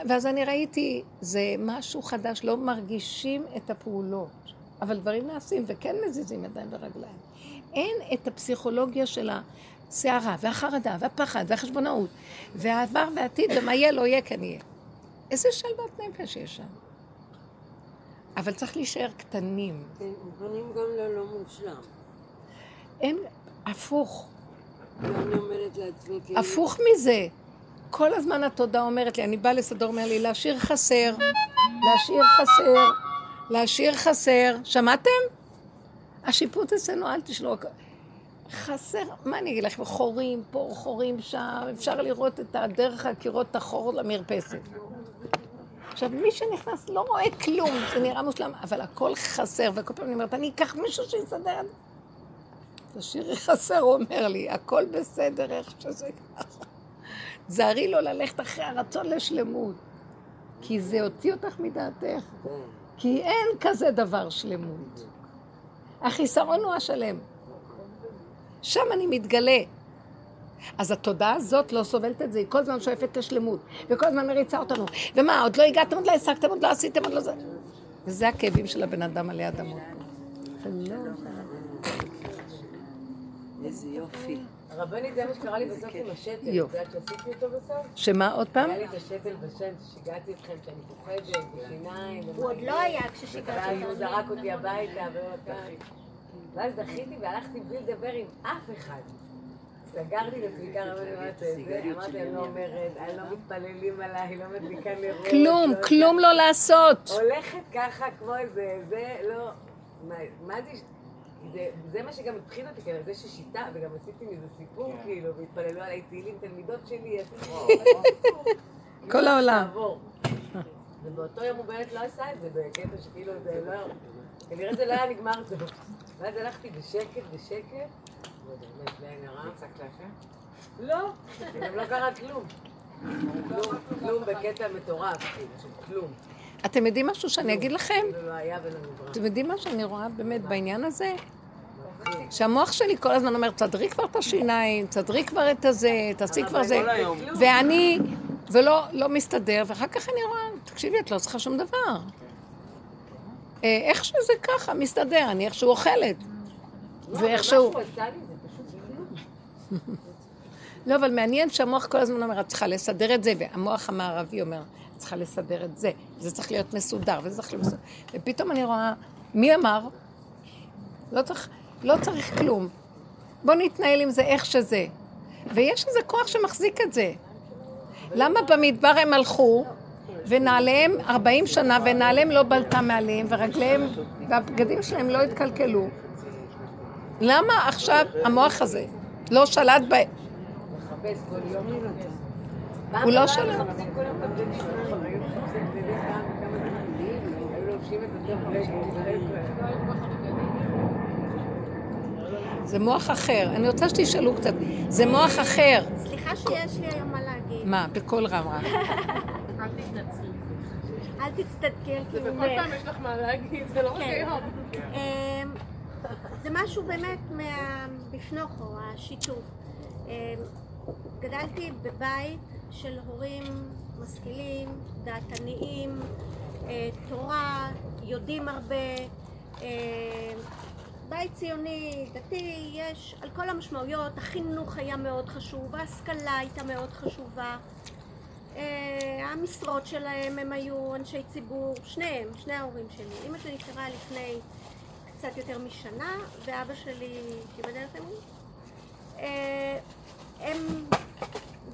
ואז אני ראיתי, זה משהו חדש, לא מרגישים את הפעולות, אבל דברים נעשים וכן מזיזים ידיים ורגליים. אין את הפסיכולוגיה של הסערה והחרדה והפחד והחשבונאות והעבר והעתיד ומה יהיה לא יהיה כן יהיה. איזה שלוות נפש יש שם. אבל צריך להישאר קטנים. כן, מוכנים גם ללא מושלם. אין, הפוך. ואני אומרת לעצמי, כאילו... הפוך מזה. כל הזמן התודה אומרת לי, אני באה לסדר, אומר לי, להשאיר חסר, להשאיר חסר, להשאיר חסר. שמעתם? השיפוט אצלנו, אל תשלו. חסר, מה אני אגיד לכם, חורים פה, חורים שם, אפשר לראות את הדרך הקירות החור למרפסת. עכשיו, מי שנכנס לא רואה כלום, זה נראה מושלם, אבל הכל חסר, וכל פעם אני אומרת, אני אקח מישהו שיסדר את זה. תשאירי חסר, הוא אומר לי, הכל בסדר, איך שזה ככה. תזהרי לו ללכת אחרי הרצון לשלמות, כי זה הוציא אותך מדעתך. כי אין כזה דבר שלמות. החיסרון הוא השלם. שם אני מתגלה. אז התודעה הזאת לא סובלת את זה, היא כל הזמן שואפת לשלמות, וכל הזמן מריצה אותנו. ומה, עוד לא הגעתם, עוד לא השגתם, עוד לא עשיתם, עוד לא זה... וזה הכאבים של הבן אדם עלי אדמות. איזה יופי. הרבנית, זה מה שקרה לי בסוף עם השתל. את יופי. יודעת שעשיתי אותו בסוף? שמה, עוד פעם? היה לי את השתל בשן, ששיגעתי אתכם, שאני פוחדת, בשיניים. הוא עוד לא היה כששיגעתי ואז הוא אותו. זרק אותי הביתה, ומתי. ואז דחיתי והלכתי בלי לדבר עם אף אחד. סגרתי כמה רבנים, אמרתי, אני לא אומרת, אני לא מתפללים עליי, לא מדליקה נרות. כלום, לא כלום לא לעשות. הולכת ככה כמו איזה, זה לא, מה זה, זה, זה מה שגם הפחיד אותי, כאילו, זה ששיטה, וגם עשיתי מזה סיפור, כאילו, והתפללו עליי תהילים, תלמידות שלי, כל העולם. ובאותו יום הוא באמת לא עשה את זה, בקטע שכאילו זה לא, כנראה זה לא היה נגמר טוב. ואז הלכתי בשקט, בשקט, ובאמת, זה היה נראה. לא, גם לא קרה כלום. כלום, כלום בקטע מטורף, כאילו, כלום. אתם יודעים משהו שאני אגיד לכם? לא. אתם יודעים מה שאני רואה באמת בעניין הזה? שהמוח שלי כל הזמן אומר, תסדרי כבר את השיניים, תסדרי כבר את הזה, תעשי כבר זה. ואני, ולא לא מסתדר, ואחר כך אני רואה, תקשיבי, את לא צריכה שום דבר. אה, איך שזה ככה, מסתדר, אני איכשהו אוכלת. ואיכשהו... פשוט כלום. לא, אבל מעניין שהמוח כל הזמן אומר, את צריכה לסדר את זה, והמוח המערבי אומר, את צריכה לסדר את זה, זה צריך להיות מסודר, וזה צריך להיות מסודר. ופתאום אני רואה, מי אמר? לא צריך, לא צריך כלום. בוא נתנהל עם זה איך שזה. ויש איזה כוח שמחזיק את זה. למה במדבר הם הלכו, ונעליהם 40 שנה, ונעליהם לא בלטה מעליהם, ורגליהם, והבגדים שלהם לא התקלקלו? למה עכשיו המוח הזה לא שלט יום. הוא לא פעם שלם. היה מחפשים כל יום את הבגדים שלהם, היו מחפשים בגדים פעם כמה זמן, היו לובשים את אותו בגד. זה מוח אחר. אני רוצה שתשאלו קצת. זה מוח אחר. סליחה שיש לי היום מה להגיד. מה, בקול רם רם. אל תתנצלי. אל תצטדקי על זה בכל. פעם יש לך מה להגיד, זה לא רק כן. היום. אמ, זה משהו באמת מהבפנוכו, השיתוף. אמ, גדלתי בבית של הורים משכילים, דעתניים, אה, תורה, יודעים הרבה, אה, בית ציוני, דתי, יש על כל המשמעויות, החינוך היה מאוד חשוב, ההשכלה הייתה מאוד חשובה. אה, המשרות שלהם הם היו אנשי ציבור, שניהם, שני ההורים שלי. אימא שלי נפטרה לפני קצת יותר משנה, ואבא שלי, שיבדל לכם אה, הם,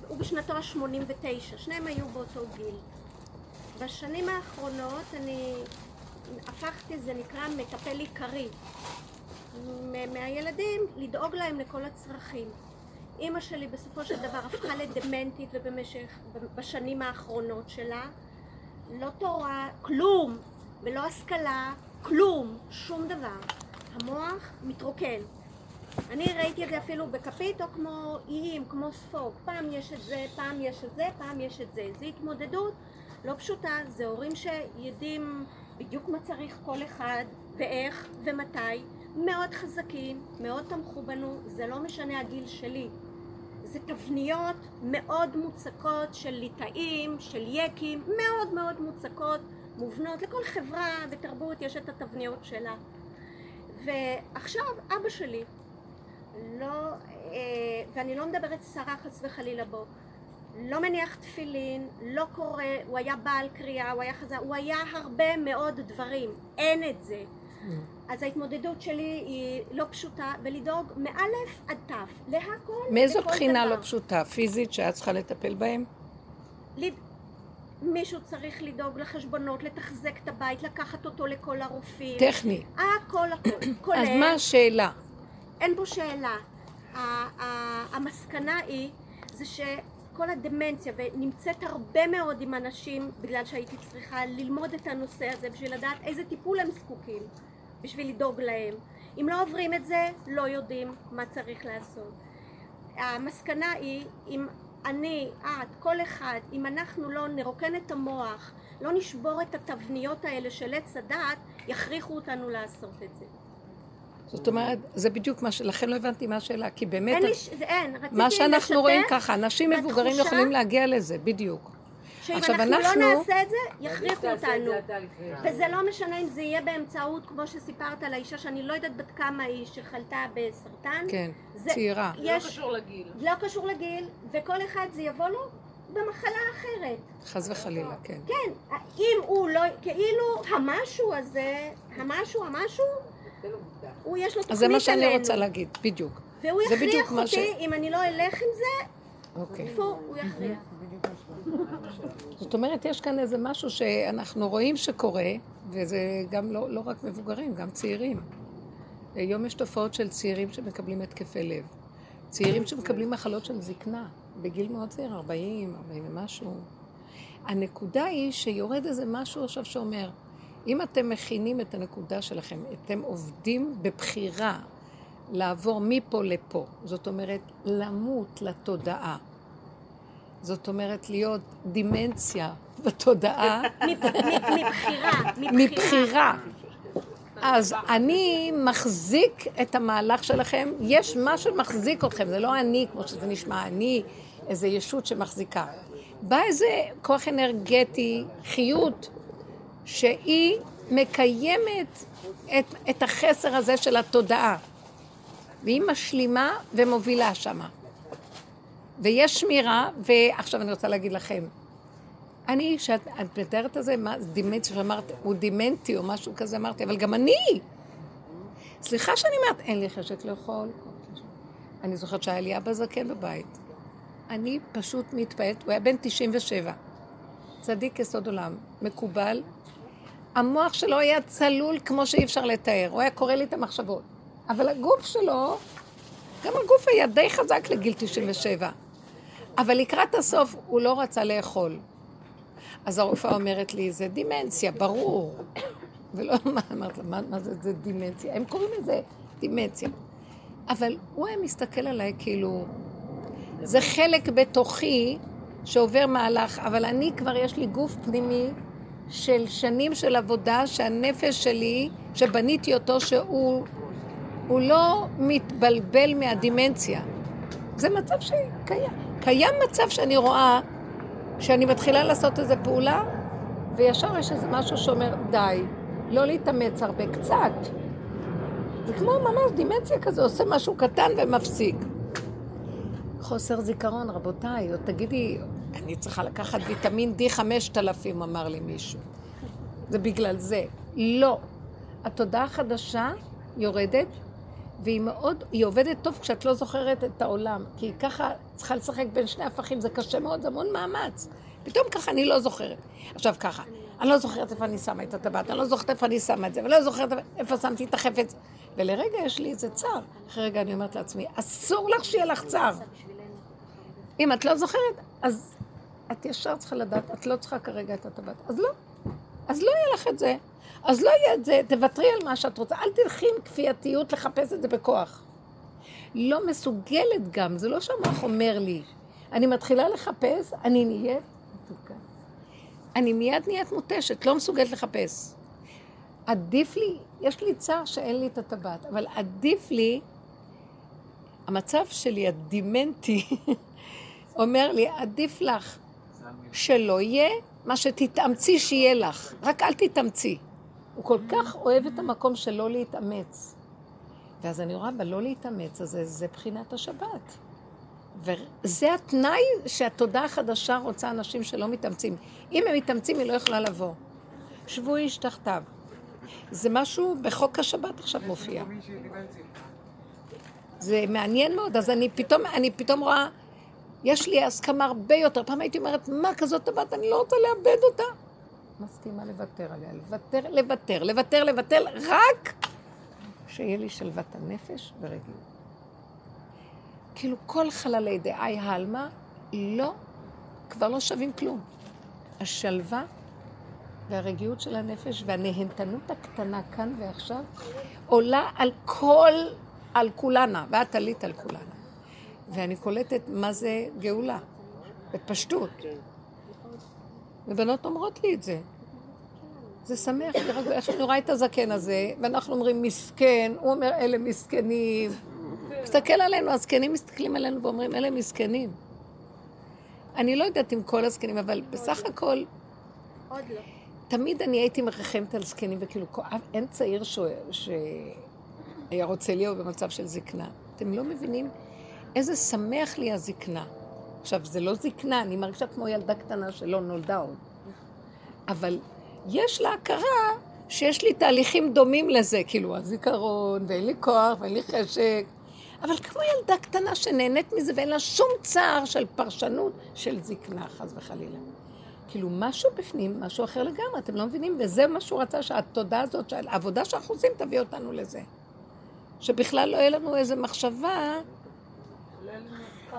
הוא בשנתו ה-89, שניהם היו באותו גיל. בשנים האחרונות אני הפכתי, זה נקרא מטפל עיקרי, מהילדים לדאוג להם לכל הצרכים. אימא שלי בסופו של דבר הפכה לדמנטית ובמשך, בשנים האחרונות שלה, לא תורה, כלום, ולא השכלה, כלום, שום דבר. המוח מתרוקן. אני ראיתי את זה אפילו בכפית או כמו איים, כמו ספוג. פעם יש את זה, פעם יש את זה, פעם יש את זה. זו התמודדות לא פשוטה, זה הורים שיודעים בדיוק מה צריך כל אחד, ואיך ומתי. מאוד חזקים, מאוד תמכו בנו, זה לא משנה הגיל שלי. זה תבניות מאוד מוצקות של ליטאים, של יקים, מאוד מאוד מוצקות, מובנות. לכל חברה ותרבות יש את התבניות שלה. ועכשיו אבא שלי, לא, אה, ואני לא מדברת סרה חס וחלילה בו, לא מניח תפילין, לא קורא, הוא היה בעל קריאה, הוא היה חזק, הוא היה הרבה מאוד דברים, אין את זה. אז ההתמודדות שלי היא לא פשוטה, ולדאוג מאלף עד תף, להכל, מאיזו בחינה דבר. לא פשוטה? פיזית שאת צריכה לטפל בהם? לד... מישהו צריך לדאוג לחשבונות, לתחזק את הבית, לקחת אותו לכל הרופאים. טכני. הכל הכל, כולל, אז מה השאלה? אין פה שאלה. המסקנה היא, זה שכל הדמנציה, ונמצאת הרבה מאוד עם אנשים, בגלל שהייתי צריכה ללמוד את הנושא הזה, בשביל לדעת איזה טיפול הם זקוקים, בשביל לדאוג להם. אם לא עוברים את זה, לא יודעים מה צריך לעשות. המסקנה היא, אם אני, את, כל אחד, אם אנחנו לא נרוקן את המוח, לא נשבור את התבניות האלה של עץ הדעת, יכריחו אותנו לעשות את זה. זאת אומרת, זה בדיוק מה ש... לכן לא הבנתי מה השאלה, כי באמת... אין לי, ש- אין, רציתי מה שאנחנו לשתף רואים ככה, אנשים מבוגרים יכולים להגיע לזה, בדיוק. שאם אנחנו, אנחנו- לא נעשה את זה, יכריחו אותנו. וזה לא משנה אם זה יהיה באמצעות, כמו שסיפרת על האישה, שאני לא יודעת בת כמה היא, שחלתה בסרטן. כן, זה- צעירה. זה לא יש, קשור לגיל. לא קשור לגיל, וכל אחד זה יבוא לו במחלה אחרת. חס וחלילה, כן. כן, אם הוא לא, כאילו המשהו הזה, המשהו, המשהו. הוא יש לו אז זה מה תוכנית שאני עלינו. רוצה להגיד, בדיוק. והוא יכריח מה ש- אותי, אם אני לא אלך עם זה, אוקיי. טפו, הוא יכריח. זאת אומרת, יש כאן איזה משהו שאנחנו רואים שקורה, וזה גם לא, לא רק מבוגרים, גם צעירים. היום יש תופעות של צעירים שמקבלים התקפי לב. צעירים שמקבלים מחלות של זקנה, בגיל מאוד צעיר, 40, 40 ומשהו. הנקודה היא שיורד איזה משהו עכשיו שאומר, אם אתם מכינים את הנקודה שלכם, אתם עובדים בבחירה לעבור מפה לפה, זאת אומרת, למות לתודעה. זאת אומרת, להיות דימנציה בתודעה מב- מב- מבחירה, מבחירה. מבחירה. אז אני מחזיק את המהלך שלכם, יש מה שמחזיק אתכם, זה לא אני, כמו שזה נשמע, אני איזה ישות שמחזיקה. בא איזה כוח אנרגטי, חיות, שהיא מקיימת את, את החסר הזה של התודעה. והיא משלימה ומובילה שמה. ויש שמירה, ועכשיו אני רוצה להגיד לכם, אני, כשאת את מתארת את זה, מה, דימנטי, שאמרת, הוא דימנטי או משהו כזה, אמרתי, אבל גם אני. סליחה שאני אומרת, אין לי חשק לאכול. אני זוכרת שהיה לי אבא זקן בבית. אני פשוט מתפעלת, הוא היה בן 97. צדיק יסוד עולם, מקובל. המוח שלו היה צלול כמו שאי אפשר לתאר, הוא היה קורא לי את המחשבות. אבל הגוף שלו, גם הגוף היה די חזק לגיל 97. אבל לקראת הסוף הוא לא רצה לאכול. אז הרופאה אומרת לי, זה דימנציה, ברור. ולא, אמרת לה, מה, מה זה, זה דימנציה? הם קוראים לזה דימנציה. אבל הוא היה מסתכל עליי כאילו, זה חלק בתוכי שעובר מהלך, אבל אני כבר יש לי גוף פנימי של שנים של עבודה, שהנפש שלי, שבניתי אותו, שהוא הוא לא מתבלבל מהדימנציה. זה מצב שקיים. קיים מצב שאני רואה שאני מתחילה לעשות איזו פעולה, וישר יש איזה משהו שאומר, די, לא להתאמץ הרבה, קצת. זה כמו ממש דימנציה כזה, עושה משהו קטן ומפסיק. חוסר זיכרון, רבותיי, או תגידי, אני צריכה לקחת ויטמין D 5000, אמר לי מישהו. זה בגלל זה. לא. התודעה החדשה יורדת, והיא מאוד, היא עובדת טוב כשאת לא זוכרת את העולם, כי היא ככה צריכה לשחק בין שני הפכים, זה קשה מאוד, זה המון מאמץ. פתאום ככה אני לא זוכרת. עכשיו ככה, אני לא זוכרת איפה אני שמה את הטבעת, אני לא זוכרת איפה אני שמה את זה, ולא זוכרת איפה שמתי את החפץ. ולרגע יש לי איזה צער. אחרי רגע אני אומרת לעצמי, אסור לך שיהיה לך צער. אם את לא זוכרת, אז את ישר צריכה לדעת, את לא צריכה כרגע את הטבעת. אז לא. אז לא יהיה לך את זה. אז לא יהיה את זה, תוותרי על מה שאת רוצה. אל תלכי עם כפייתיות לחפש את זה בכוח. לא מסוגלת גם, זה לא שהמוח אומר לי. אני מתחילה לחפש, אני נהיית מתוקה. אני מיד נהיית מותשת, לא מסוגלת לחפש. עדיף לי, יש לי צער שאין לי את הטבעת, אבל עדיף לי, המצב שלי, הדימנטי, אומר לי, עדיף לך שלא יהיה מה שתתאמצי שיהיה לך, רק אל תתאמצי. הוא כל כך אוהב את המקום של לא להתאמץ. ואז אני רואה בלא להתאמץ, אז זה, זה בחינת השבת. וזה התנאי שהתודעה החדשה רוצה אנשים שלא מתאמצים. אם הם מתאמצים, היא לא יכולה לבוא. שבו איש תחתיו. זה משהו בחוק השבת עכשיו מופיע. זה מעניין מאוד, אז אני פתאום, אני פתאום רואה, יש לי הסכמה הרבה יותר. פעם הייתי אומרת, מה כזאת טבעת, אני לא רוצה לאבד אותה. מסכימה לוותר עליה, לוותר, לוותר, לוותר, לוותר, רק שיהיה לי שלוות הנפש ורגיעות. כאילו כל חללי דעי העלמא לא, כבר לא שווים כלום. השלווה והרגיעות של הנפש והנהנתנות הקטנה כאן ועכשיו עולה על כל, על כולנה, ואת עלית על כולנה. ואני קולטת מה זה גאולה, בפשטות. ובנות אומרות לי את זה. זה שמח, איך שאני רואה את הזקן הזה, ואנחנו אומרים מסכן, הוא אומר אלה מסכנים. מסתכל עלינו, הזקנים מסתכלים עלינו ואומרים אלה מסכנים. אני לא יודעת אם כל הזקנים, אבל בסך הכל... עוד לא. תמיד אני הייתי מרחמת על זקנים, וכאילו, אין צעיר שהיה רוצה להיות במצב של זקנה. אתם לא מבינים איזה שמח לי הזקנה. עכשיו, זה לא זקנה, אני מרגישה כמו ילדה קטנה שלא נולדה עוד. אבל יש לה הכרה שיש לי תהליכים דומים לזה, כאילו הזיכרון, ואין לי כוח, ואין לי חשק. אבל כמו ילדה קטנה שנהנית מזה ואין לה שום צער של פרשנות של זקנה, חס וחלילה. כאילו משהו בפנים, משהו אחר לגמרי, אתם לא מבינים? וזה מה שהוא רצה, שהתודעה הזאת, שהעבודה שאנחנו עושים תביא אותנו לזה. שבכלל לא יהיה לנו איזו מחשבה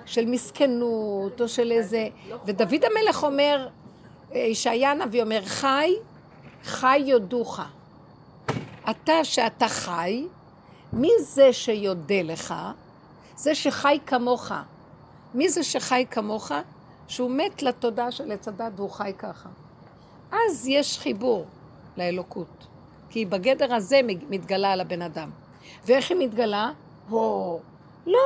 של מסכנות, או של איזה... ודוד המלך אומר, ישעיה הנביא אומר, חי, חי יודוך. אתה שאתה חי, מי זה שיודה לך? זה שחי כמוך. מי זה שחי כמוך? שהוא מת לתודעה של עץ הדת והוא חי ככה. אז יש חיבור לאלוקות. כי בגדר הזה מתגלה על הבן אדם. ואיך היא מתגלה? הו, לא.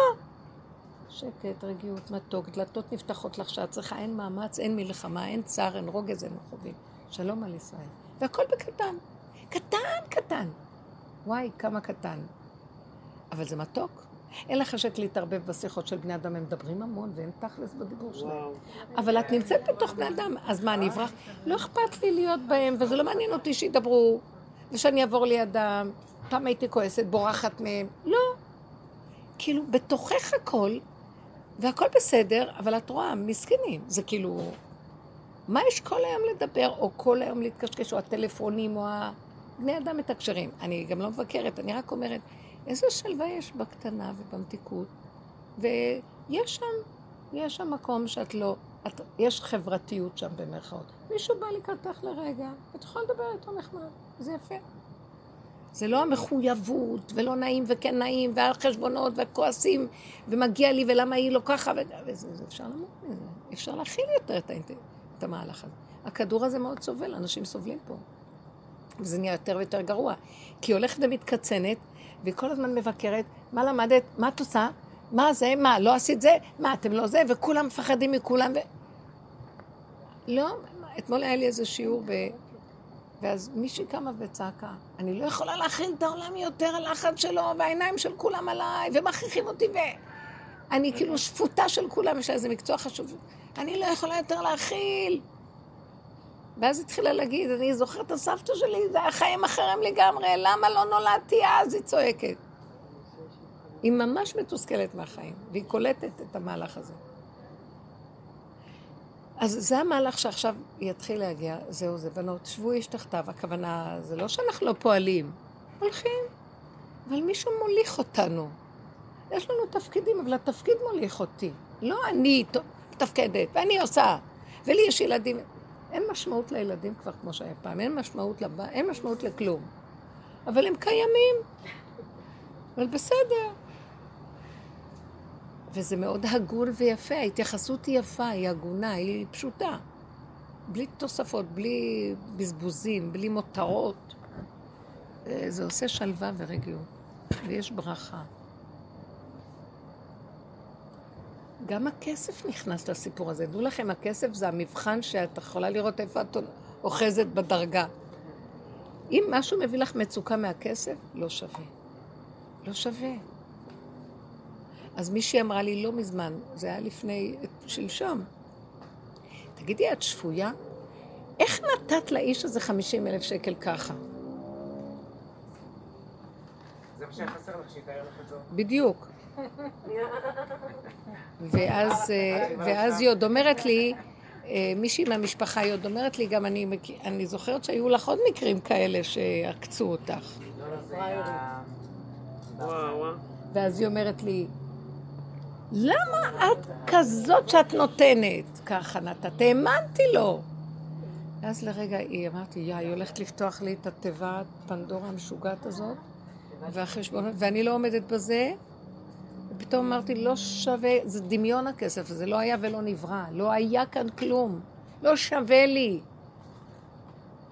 שקט, רגיעות, מתוק, דלתות נפתחות לך שאת צריכה, אין מאמץ, אין מלחמה, אין צער, אין רוגז, אין מחובים. שלום על ישראל. והכל בקטן. קטן, קטן. וואי, כמה קטן. אבל זה מתוק. אין לך חשק להתערבב בשיחות של בני אדם, הם מדברים המון ואין תכלס בדיבור שלהם. אבל את נמצאת בתוך בני אדם, אז מה, אני אברח? לא אכפת לי להיות בהם, וזה לא מעניין אותי שידברו, ושאני אעבור לידם. פעם הייתי כועסת, בורחת מהם. לא. כאילו, בתוכך הכל, והכל בסדר, אבל את רואה, מסכנים. זה כאילו, מה יש כל היום לדבר, או כל היום להתקשקש, או הטלפונים, או ה... בני אדם מתקשרים. אני גם לא מבקרת, אני רק אומרת, איזה שלווה יש בקטנה ובמתיקות. ויש שם, יש שם מקום שאת לא, את, יש חברתיות שם במרכאות. מישהו בא לקראתך לרגע, את יכולה לדבר איתו נחמד, זה יפה. זה לא המחויבות, ולא נעים וכן נעים, והחשבונות והכועסים, ומגיע לי ולמה היא לא ככה, וזה, זה אפשר למות מזה, אפשר להכיל יותר את, האינט... את המהלך הזה. הכדור הזה מאוד סובל, אנשים סובלים פה. וזה נהיה יותר ויותר גרוע. כי היא הולכת ומתקצנת, והיא כל הזמן מבקרת, מה למדת, מה את עושה, מה זה, מה, לא עשית זה, מה, אתם לא זה, וכולם מפחדים מכולם, ו... לא, אתמול היה לי איזה שיעור ב... ואז מישהי קמה וצעקה, אני לא יכולה להכיל את העולם יותר, הלחץ שלו, והעיניים של כולם עליי, ומכריחים אותי, ואני כאילו שפוטה של כולם, יש לה איזה מקצוע חשוב, אני לא יכולה יותר להכיל. ואז התחילה להגיד, אני זוכרת את הסבתא שלי, זה היה חיים אחרים לגמרי, למה לא נולדתי אז? היא צועקת. היא ממש מתוסכלת מהחיים, והיא קולטת את המהלך הזה. אז זה המהלך שעכשיו יתחיל להגיע, זהו זה, בנות, שבו איש תחתיו, הכוונה, זה לא שאנחנו לא פועלים, הולכים, אבל מישהו מוליך אותנו. יש לנו תפקידים, אבל התפקיד מוליך אותי. לא אני מתפקדת, ואני עושה, ולי יש ילדים. אין משמעות לילדים כבר כמו שהיה פעם, אין משמעות, לב... אין משמעות לכלום. אבל הם קיימים. אבל בסדר. וזה מאוד הגון ויפה, ההתייחסות היא יפה, היא הגונה, היא פשוטה. בלי תוספות, בלי בזבוזים, בלי מותרות. אה, זה עושה שלווה ורגיעות, ויש ברכה. גם הכסף נכנס לסיפור הזה. דעו לכם, הכסף זה המבחן שאת יכולה לראות איפה את אוחזת בדרגה. אם משהו מביא לך מצוקה מהכסף, לא שווה. לא שווה. אז מישהי אמרה לי לא מזמן, זה היה לפני, שלשום, תגידי, את שפויה? איך נתת לאיש הזה 50 אלף שקל ככה? זה מה שהיה חסר לך, שיתאר לך את זה. בדיוק. ואז, אה, ואז היא עוד אומרת לי, אה, מישהי מהמשפחה היא עוד אומרת לי, גם אני, אני זוכרת שהיו לך עוד מקרים כאלה שעקצו אותך. ואז היא אומרת לי, למה את כזאת שאת נותנת? ככה נתת, האמנתי לו. ואז לרגע היא אמרתי, יא, היא הולכת לפתוח לי את התיבת פנדורה המשוגעת הזאת, ואני לא עומדת בזה, ופתאום אמרתי, לא שווה, זה דמיון הכסף, זה לא היה ולא נברא, לא היה כאן כלום, לא שווה לי.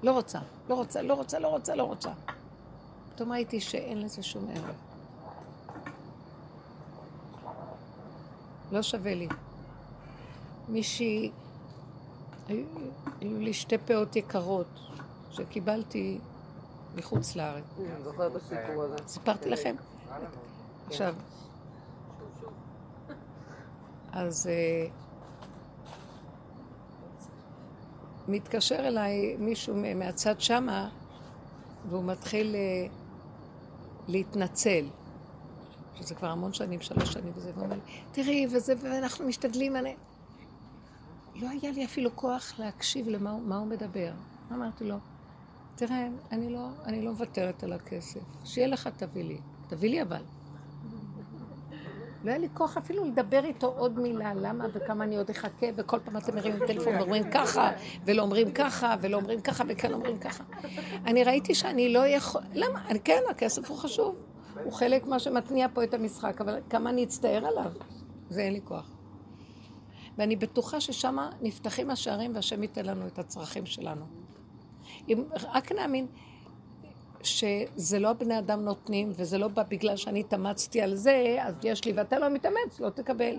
לא רוצה, לא רוצה, לא רוצה, לא רוצה, לא רוצה. פתאום ראיתי שאין לזה שום ערך. לא שווה לי. מישהי, היו, לי שתי פאות יקרות שקיבלתי מחוץ לארץ. אני זוכרת את הסיפור הזה. סיפרתי לכם? עכשיו, אז uh, מתקשר אליי מישהו מהצד שמה, והוא מתחיל uh, להתנצל. שזה כבר המון שנים, שלוש שנים וזה, והוא אומר לי, תראי, וזה, ואנחנו משתדלים, אני... לא היה לי אפילו כוח להקשיב למה הוא מדבר. אמרתי לו, תראה, אני לא, אני לא מוותרת על הכסף. שיהיה לך, תביא לי. תביא לי אבל. לא היה לי כוח אפילו לדבר איתו עוד מילה, למה וכמה אני עוד אחכה, וכל פעם אתם מרימים טלפון ואומרים ככה, ולא אומרים ככה, ולא אומרים ככה, וכן אומרים ככה. אני ראיתי שאני לא יכול... למה? כן, הכסף הוא חשוב. הוא חלק מה שמתניע פה את המשחק, אבל כמה אני אצטער עליו? זה אין לי כוח. ואני בטוחה ששם נפתחים השערים והשם ייתן לנו את הצרכים שלנו. אם רק נאמין שזה לא הבני אדם נותנים, וזה לא בא בגלל שאני התאמצתי על זה, אז יש לי, ואתה לא מתאמץ, לא תקבל.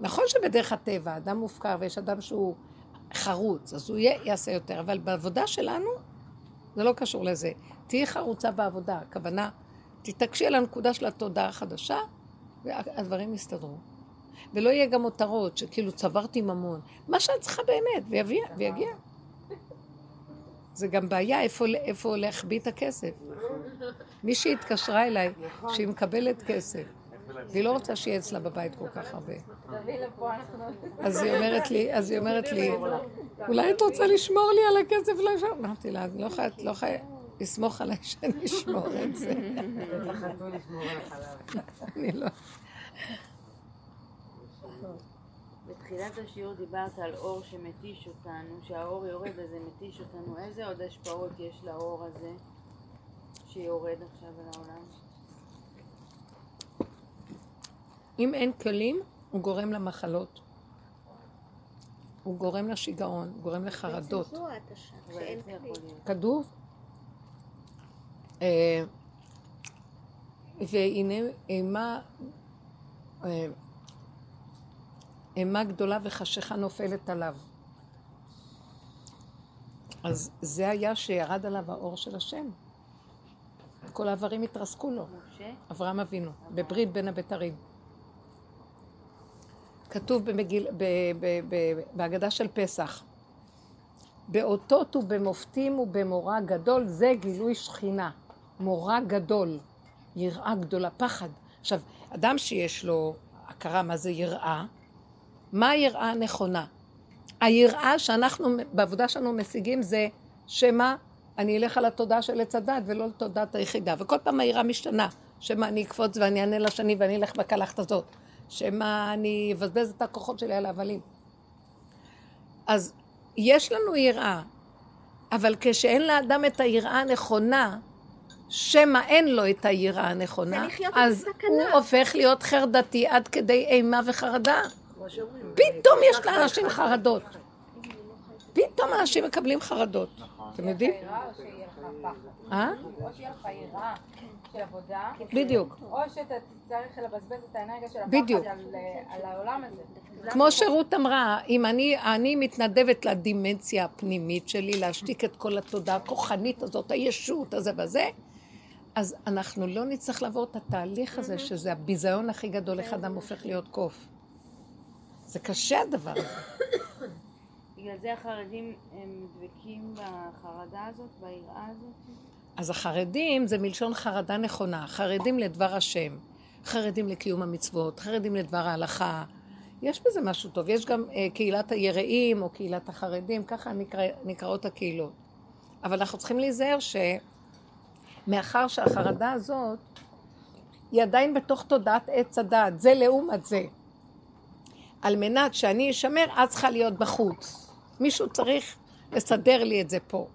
נכון שבדרך הטבע, אדם מופקר ויש אדם שהוא חרוץ, אז הוא יעשה יותר, אבל בעבודה שלנו זה לא קשור לזה. תהיי חרוצה בעבודה, הכוונה, תתעקשי על הנקודה של התודעה החדשה, והדברים יסתדרו. ולא יהיה גם מותרות, שכאילו צברתי ממון. מה שאת צריכה באמת, ויגיע. ויגיע. זה גם בעיה איפה, איפה להחביא את הכסף. מישהי התקשרה אליי שהיא מקבלת כסף, והיא לא רוצה שיהיה אצלה בבית כל כך הרבה. אז היא אומרת לי, אז היא אומרת לי, אולי את רוצה לשמור לי על הכסף? אמרתי לה, אני לא יכולה, לא יכולה לסמוך עליי שאני אשמור את זה. אני לא... בתחילת השיעור דיברת על אור שמתיש אותנו, שהאור יורד וזה מתיש אותנו. איזה עוד השפעות יש לאור הזה שיורד עכשיו על העולם? אם אין כלים, הוא גורם למחלות. הוא גורם לשיגעון, הוא גורם לחרדות. בעצם זו ההתשה, אבל שאין איך זה כלי. יכול להיות? כתוב, אה, והנה אימה, אה, אימה גדולה וחשיכה נופלת עליו. אז זה היה שירד עליו האור של השם. כל האיברים התרסקו לו. משה? אברהם אבינו, בברית בין הבתרים. כתוב במגיל, ב, ב, ב, בהגדה של פסח, באותות ובמופתים ובמורא גדול, זה גילוי שכינה. מורא גדול, יראה גדולה, פחד. עכשיו, אדם שיש לו הכרה מה זה יראה, מה היראה הנכונה? היראה שאנחנו בעבודה שלנו משיגים זה שמא אני אלך על התודעה של עץ הדת ולא לתודעת היחידה. וכל פעם היראה משתנה. שמא אני אקפוץ ואני אענה לשני ואני אלך בקלחת הזאת. שמא אני אבזבז את הכוחות שלי על ההבלים. אז יש לנו יראה, אבל כשאין לאדם את היראה הנכונה, שמא אין לו את היראה הנכונה, אז. הוא הופך להיות חרדתי עד כדי אימה וחרדה. פתאום יש לאנשים חרדות. פתאום אנשים מקבלים חרדות. אתם יודעים? אה? או שיהיה לך יראה של עבודה, בדיוק. או שאתה צריך לבזבז את האנרגיה של. הפחד על, על העולם הזה. כמו שרות אמרה, אם אני, אני מתנדבת לדימנציה הפנימית שלי, להשתיק את כל התודעה הכוחנית הזאת, הישות הזה וזה, אז אנחנו לא נצטרך לעבור את התהליך הזה, שזה הביזיון הכי גדול, איך אדם הופך להיות קוף. זה קשה הדבר הזה. בגלל זה החרדים הם דבקים בחרדה הזאת, ביראה הזאת? אז החרדים זה מלשון חרדה נכונה, חרדים לדבר השם, חרדים לקיום המצוות, חרדים לדבר ההלכה. יש בזה משהו טוב. יש גם אה, קהילת היראים או קהילת החרדים, ככה נקרא, נקראות הקהילות. אבל אנחנו צריכים להיזהר שמאחר שהחרדה הזאת היא עדיין בתוך תודעת עץ הדעת, זה לעומת זה. על מנת שאני אשמר, את צריכה להיות בחוץ. מישהו צריך לסדר לי את זה פה.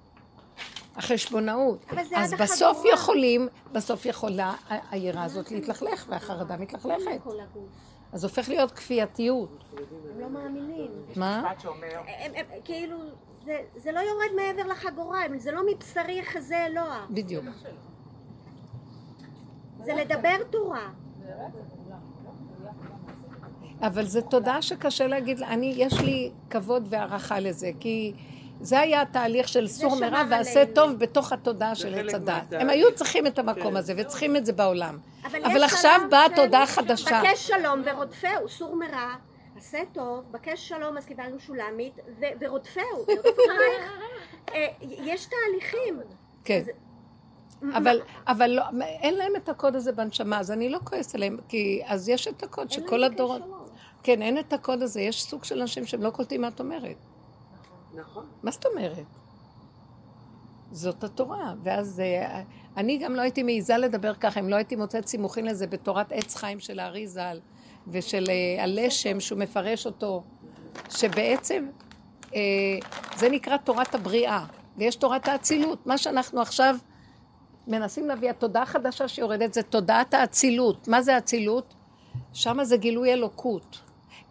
החשבונאות. אז בסוף החגורה. יכולים, בסוף יכולה ה- היראה הזאת להתלכלך והחרדה מתלכלכת. אז הופך להיות כפייתיות. הם לא מאמינים. מה? כאילו, זה, זה לא יורד מעבר לחגורה, זה לא מבשרי חזה אלוה, בדיוק. זה לדבר תורה. אבל זו תודעה שקשה להגיד, לה. אני, יש לי כבוד והערכה לזה, כי זה היה התהליך של סור מרע ועשה עלינו. טוב בתוך התודעה של עץ הדת. הם היו צריכים את המקום הזה וצריכים את זה בעולם. אבל עכשיו באה של תודעה חדשה. בקש שלום ורודפהו, סור מרע, עשה טוב, בקש שלום אז קיבלנו שולמית, ו- ורודפהו. אה, יש תהליכים. כן. אז- אבל, אבל לא, אין להם את הקוד הזה בנשמה, אז אני לא כועסת עליהם, כי אז יש את הקוד שכל הדורות... כן, אין את הקוד הזה, יש סוג של אנשים שהם לא קולטים מה את אומרת. נכון. מה זאת אומרת? זאת התורה, ואז אה, אני גם לא הייתי מעיזה לדבר ככה, אם לא הייתי מוצאת סימוכין לזה בתורת עץ חיים של הארי ז"ל, ושל אה, הלשם שהוא מפרש אותו, שבעצם אה, זה נקרא תורת הבריאה, ויש תורת האצילות. מה שאנחנו עכשיו מנסים להביא, התודעה החדשה שיורדת זה תודעת האצילות. מה זה אצילות? שם זה גילוי אלוקות.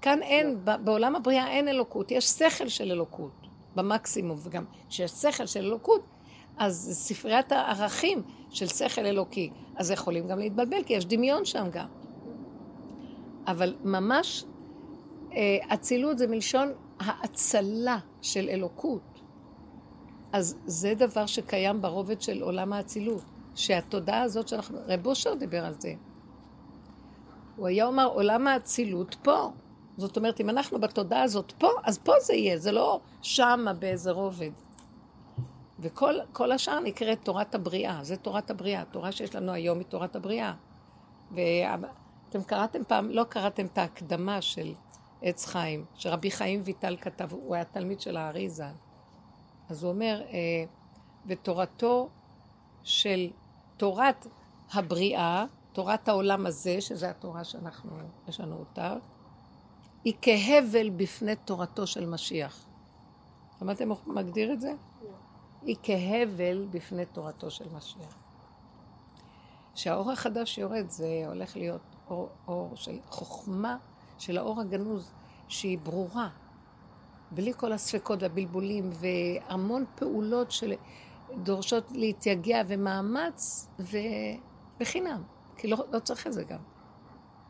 כאן אין, בעולם הבריאה אין אלוקות, יש שכל של אלוקות, במקסימום, וגם כשיש שכל של אלוקות, אז ספריית הערכים של שכל אלוקי. אז יכולים גם להתבלבל, כי יש דמיון שם גם. אבל ממש אה, אצילות זה מלשון האצלה של אלוקות. אז זה דבר שקיים ברובד של עולם האצילות, שהתודעה הזאת שאנחנו, רב אושר דיבר על זה. הוא היה אומר, עולם האצילות פה. זאת אומרת, אם אנחנו בתודעה הזאת פה, אז פה זה יהיה, זה לא שמה באיזה רובד. וכל כל השאר נקראת תורת הבריאה, זה תורת הבריאה. התורה שיש לנו היום היא תורת הבריאה. ואתם קראתם פעם, לא קראתם את ההקדמה של עץ חיים, שרבי חיים ויטל כתב, הוא היה תלמיד של האריזה. אז הוא אומר, אה, ותורתו של תורת הבריאה, תורת העולם הזה, שזו התורה שאנחנו, יש לנו אותה, היא כהבל בפני תורתו של משיח. שמעתם איך מגדיר את זה? היא כהבל בפני תורתו של משיח. שהאור החדש יורד, זה הולך להיות אור, אור של חוכמה של האור הגנוז, שהיא ברורה, בלי כל הספקות והבלבולים, והמון פעולות שדורשות להתייגע ומאמץ, ובחינם, כי לא, לא צריך את זה גם.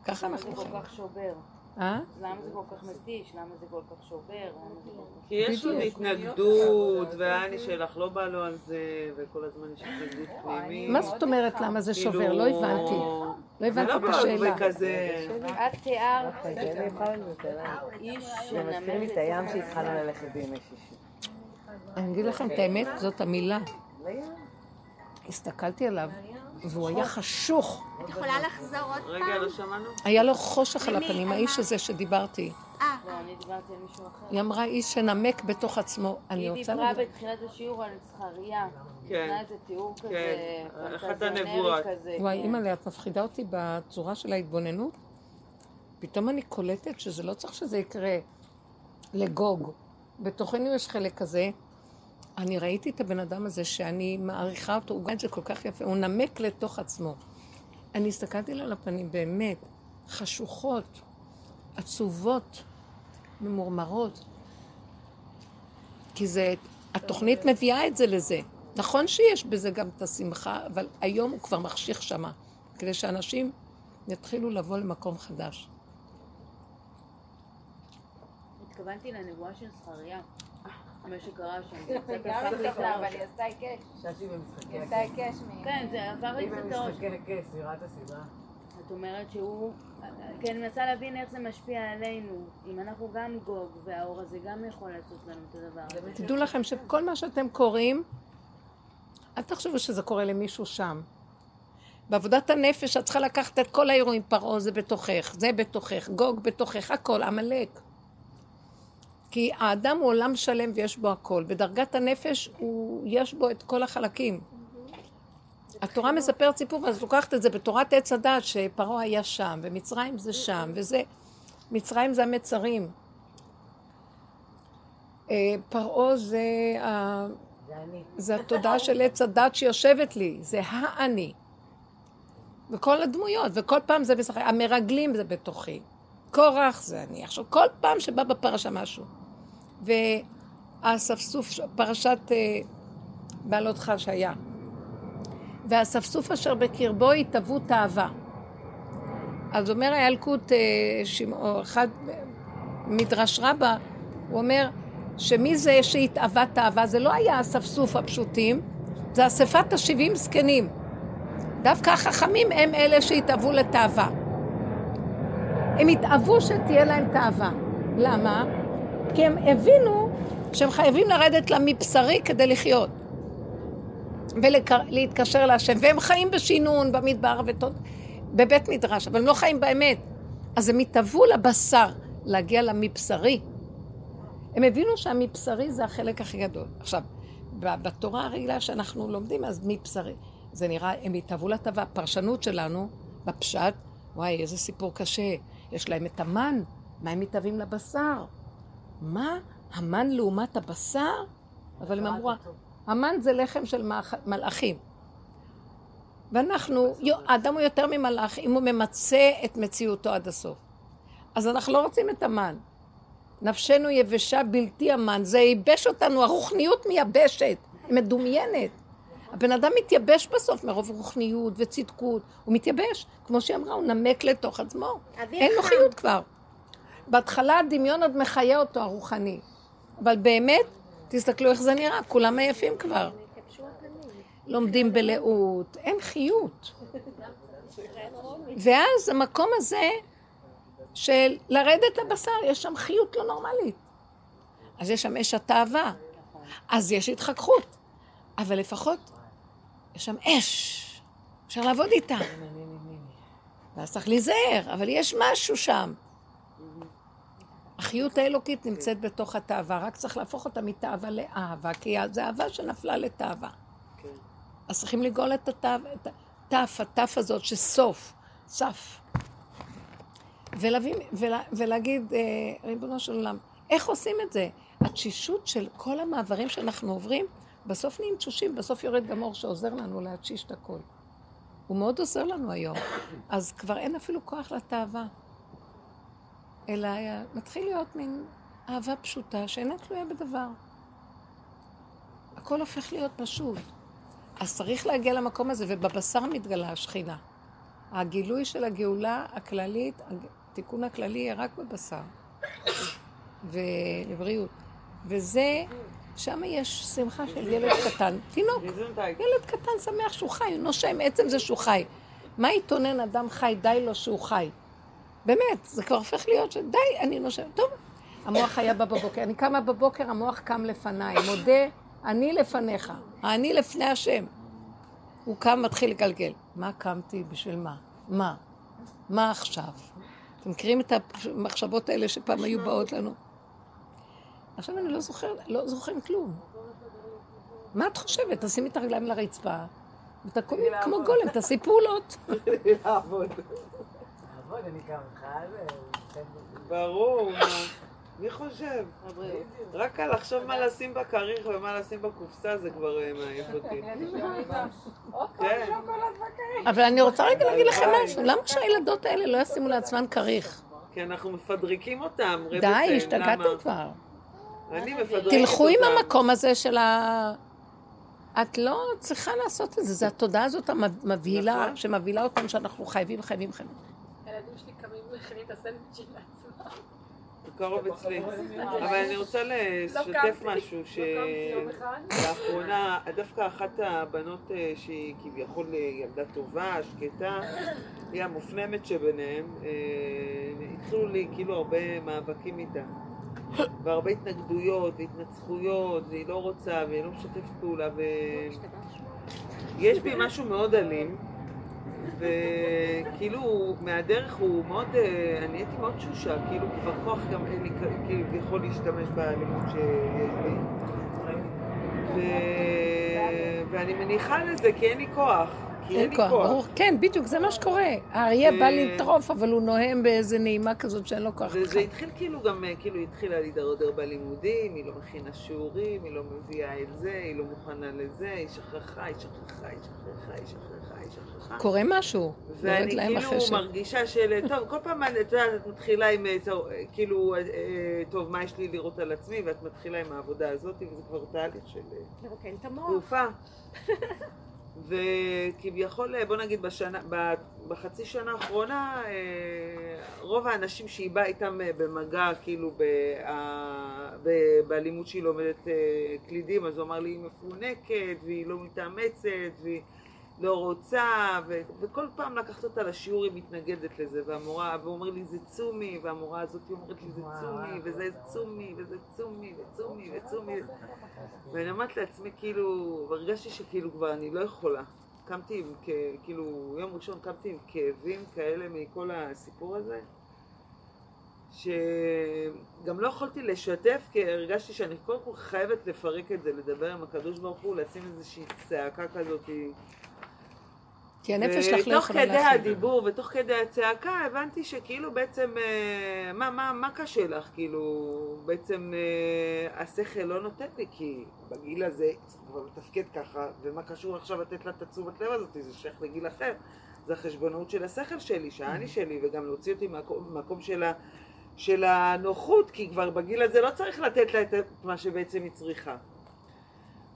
ככה אנחנו זה חיים. כל כך שובר. אה? למה זה כל כך מתיש? למה זה כל כך שובר? כי יש בדיוק. התנגדות, והאני שלך לא בא לו על זה, וכל הזמן יש התנגדות פנימית. מה זאת אומרת למה זה כאילו, שובר? לא הבנתי. לא הבנתי לא את השאלה. את תיארת איש זה מזכיר לי את הים שהתחלנו ללכת בימי שישי. אני אגיד לכם את האמת, זאת המילה. הסתכלתי עליו, והוא היה חשוך. את יכולה לחזור עוד רגע, פעם? לא שמענו? היה לו חושך על? הפנים, האיש? הזה שדיברתי. אה, לא, אני דיברתי על מישהו אחר. היא אמרה איש שנמק בתוך עצמו. אני היא רוצה דיברה להגיד... בתחילת השיעור על זכריה. כן. נתנה איזה תיאור כזה, כן. אחת פנטזיונרי הנבואות. כזה. וואי, כן. אימא'לה, את מפחידה אותי בצורה של ההתבוננות. פתאום אני קולטת שזה לא צריך שזה יקרה לגוג. בתוכנו יש חלק כזה. אני ראיתי את הבן אדם הזה שאני מעריכה אותו, הוא גם את זה כל כך יפה, הוא נמק לתוך עצמו. אני הסתכלתי על הפנים, באמת, חשוכות, עצובות, ממורמרות. כי זה, התוכנית מביאה את זה לזה. נכון שיש בזה גם את השמחה, אבל היום הוא כבר מחשיך שמה, כדי שאנשים יתחילו לבוא למקום חדש. התכוונתי לנבואה של זכריה. מה שקרה שם. זה גם הפך לי את בסדר, ה- אבל היא עשתה היקש. חשבתי במשחקי היא עשתה היקש מ... כן, זה עבר לי היא קצת את הראש. במשחקי הכס, סבירת הסדרה. את אומרת שהוא... כי אני מנסה להבין איך זה משפיע עלינו. אם אנחנו גם גוג, והאור הזה גם יכול לעשות לנו את הדבר הזה. תדעו לכם שכל מה שאתם קוראים, אל תחשבו שזה קורה למישהו שם. בעבודת הנפש את צריכה לקחת את כל האירועים, פרעה זה בתוכך, זה בתוכך, גוג בתוכך, הכל, עמלק. כי האדם הוא עולם שלם ויש בו הכל. בדרגת הנפש הוא, יש בו את כל החלקים. התורה מספרת סיפור, אז לוקחת את זה בתורת עץ הדת, שפרעה היה שם, ומצרים זה שם, וזה... מצרים זה המצרים. אה, פרעה זה, ה- זה התודעה של עץ הדת שיושבת לי, זה האני. וכל הדמויות, וכל פעם זה משחק, המרגלים זה בתוכי. קורח זה אני. עכשיו, כל פעם שבא בפרשה משהו, והאספסוף, פרשת אה, בעלותך שהיה, והאספסוף אשר בקרבו התהוו תאווה. אז אומר הילקוט, אה, אחד, מדרש רבה, הוא אומר שמי זה שהתאווה תאווה? זה לא היה האספסוף הפשוטים, זה אספת השבעים זקנים. דווקא החכמים הם אלה שהתאוו לתאווה. הם התאוו שתהיה להם תאווה. למה? כי הם הבינו שהם חייבים לרדת לה מבשרי כדי לחיות. ולהתקשר להשם. והם חיים בשינון, במדבר, ותוד... בבית מדרש, אבל הם לא חיים באמת. אז הם התאוו לבשר, להגיע למבשרי. הם הבינו שהמבשרי זה החלק הכי גדול. עכשיו, בתורה הרגילה שאנחנו לומדים, אז מבשרי. זה נראה, הם התאוו לטבע. הפרשנות שלנו, בפשט, וואי, איזה סיפור קשה. יש להם את המן, מה הם מתאווים לבשר? מה? המן לעומת הבשר? אבל הם אמרו, המן זה לחם של מלאכים. ואנחנו, האדם הוא יותר ממלאך אם הוא ממצה את מציאותו עד הסוף. אז אנחנו לא רוצים את המן. נפשנו יבשה בלתי המן, זה ייבש אותנו, הרוחניות מייבשת, היא מדומיינת. הבן אדם מתייבש בסוף מרוב רוחניות וצדקות, הוא מתייבש, כמו שהיא אמרה, הוא נמק לתוך עצמו, אין לו. חיות כבר. בהתחלה הדמיון עוד מחיה אותו, הרוחני, אבל באמת, תסתכלו איך זה נראה, כולם עייפים כבר. לומדים בלאות, אין חיות. ואז המקום הזה של לרדת לבשר, יש שם חיות לא נורמלית. אז יש שם אש התאווה, אז יש התחככות, אבל לפחות יש שם אש, אפשר לעבוד איתה. ואז צריך להיזהר, אבל יש משהו שם. החיות האלוקית נמצאת בתוך התאווה, רק צריך להפוך אותה מתאווה לאהבה, כי זה אהבה שנפלה לתאווה. אז צריכים לגאול את התף, התף הזאת שסוף, סף. ולהביא, ולה, ולהגיד, אה, ריבונו של עולם, איך עושים את זה? התשישות של כל המעברים שאנחנו עוברים, בסוף נהיים תשושים, בסוף יורד גם אור שעוזר לנו להתשיש את הכל. הוא מאוד עוזר לנו היום. אז כבר אין אפילו כוח לתאווה. אלא היה- מתחיל להיות מין אהבה פשוטה שאינה תלויה בדבר. הכל הופך להיות פשוט. אז צריך להגיע למקום הזה, ובבשר מתגלה השכינה. הגילוי של הגאולה הכללית, התיקון הכללי יהיה רק בבשר. ולבריאות. וזה, שם יש שמחה של ילד קטן, תינוק. ילד קטן שמח שהוא חי, הוא נושם, עצם זה שהוא חי. מה יתונן אדם חי, די לו שהוא חי. באמת, זה כבר הופך להיות שדי, אני נושם. טוב, המוח היה בא בבוקר, אני קמה בבוקר, המוח קם לפניי, מודה, אני לפניך, אני לפני השם. הוא קם, מתחיל לגלגל. מה קמתי? בשביל מה? מה? מה עכשיו? אתם מכירים את המחשבות האלה שפעם היו באות לנו? עכשיו אני לא זוכרת, לא זוכרים כלום. מה את חושבת? תשימי את הרגליים לרצפה, ותקומי כמו גולם, תעשי פעולות. לעבוד. לעבוד, אני גם חייב... ברור, מה. מי חושב? רק על לחשוב מה לשים בכריך ומה לשים בקופסה זה כבר אה, מעייף אותי. כן. אבל אני רוצה רגע להגיד לכם משהו, למה שהילדות האלה לא ישימו לעצמן כריך? כי אנחנו מפדריקים אותם. די, השתגעתם? כבר. אני מפדריקת תלכו עם אותם. המקום הזה של ה... את לא צריכה לעשות את זה, זה התודעה הזאת המבהילה, נכון. שמבהילה אותנו שאנחנו חייבים, חייבים, חייבים. הילדים שלי קמים ומכינים את הסנדוויצ'ים לעצמם. זה קרוב אצלי. אבל אני רוצה לשתף קמתי. משהו, לא. שלאחרונה, דווקא אחת הבנות אה, שהיא כביכול אה, ילדה טובה, שקטה, היא המופנמת שביניהם, אה, התחילו לי כאילו הרבה מאבקים איתה. והרבה התנגדויות והתנצחויות, והיא לא רוצה, והיא לא משתפת פעולה, ו... יש בי משהו מאוד אלים, וכאילו מהדרך הוא מאוד, אה, אני הייתי מאוד תשושה, כאילו כבר כוח גם אין לי כאילו יכול להשתמש באלימות שיש לי. ו... ואני מניחה לזה כי אין לי כוח. כי אין כוח, ברור. כן, בדיוק, זה מה שקורה. האריה בא לטרוף, אבל הוא נוהם באיזה נעימה כזאת שאין לו כוח. וזה התחיל כאילו גם, אה, כאילו התחילה להידרדר בלימודים, היא לא מכינה שיעורים, היא לא מביאה את זה, היא לא מוכנה לזה, היא שכחה, היא שכחה, היא שכחה, היא שכחה, שכחה. קורה משהו. ואני להם כאילו החשק. מרגישה של, טוב, כל פעם את יודעת, את מתחילה עם, אה, טוב, אה, כאילו, אה, אה, טוב, מה יש לי לראות על עצמי, ואת מתחילה עם העבודה הזאת, וזה כבר תהליך של אה, לרוקן את המוח. תעופה. וכביכול, אה, בוא נגיד, בשנה, בחצי שנה האחרונה, אה, רוב האנשים שהיא באה איתם אה, במגע, כאילו, ב- ב- באלימות שהיא לומדת אה, קלידים, אז הוא אמר לי, היא מפונקת, והיא לא מתאמצת, והיא לא רוצה, ו- וכל פעם לקחת אותה לשיעור היא מתנגדת לזה, והמורה, אומר לי, זה צומי, והמורה הזאת אומרת לי, זה צומי, וזה צומי, וזה צומי, וצומי, וצומי. ואני אומרת לעצמי, כאילו, והרגשתי שכאילו כבר אני לא יכולה. קמתי עם, כ- כאילו, יום ראשון קמתי עם כאבים כאלה מכל הסיפור הזה, שגם לא יכולתי לשתף, כי הרגשתי שאני קודם כל חייבת לפרק את זה, לדבר עם הקדוש ברוך הוא, לשים איזושהי צעקה כזאת. כי הנפש שלך לא ותוך יכולה כדי להכיל. הדיבור ותוך כדי הצעקה הבנתי שכאילו בעצם, אה, מה, מה, מה קשה לך? כאילו, בעצם אה, השכל לא נותן לי, כי בגיל הזה כבר לתפקד ככה, ומה קשור עכשיו לתת לה את התשומת לב הזאת? זה שייך לגיל אחר. זה החשבונאות של השכל שלי, שהאני שלי, וגם להוציא אותי מהמקום של, ה, של הנוחות, כי כבר בגיל הזה לא צריך לתת לה את מה שבעצם היא צריכה.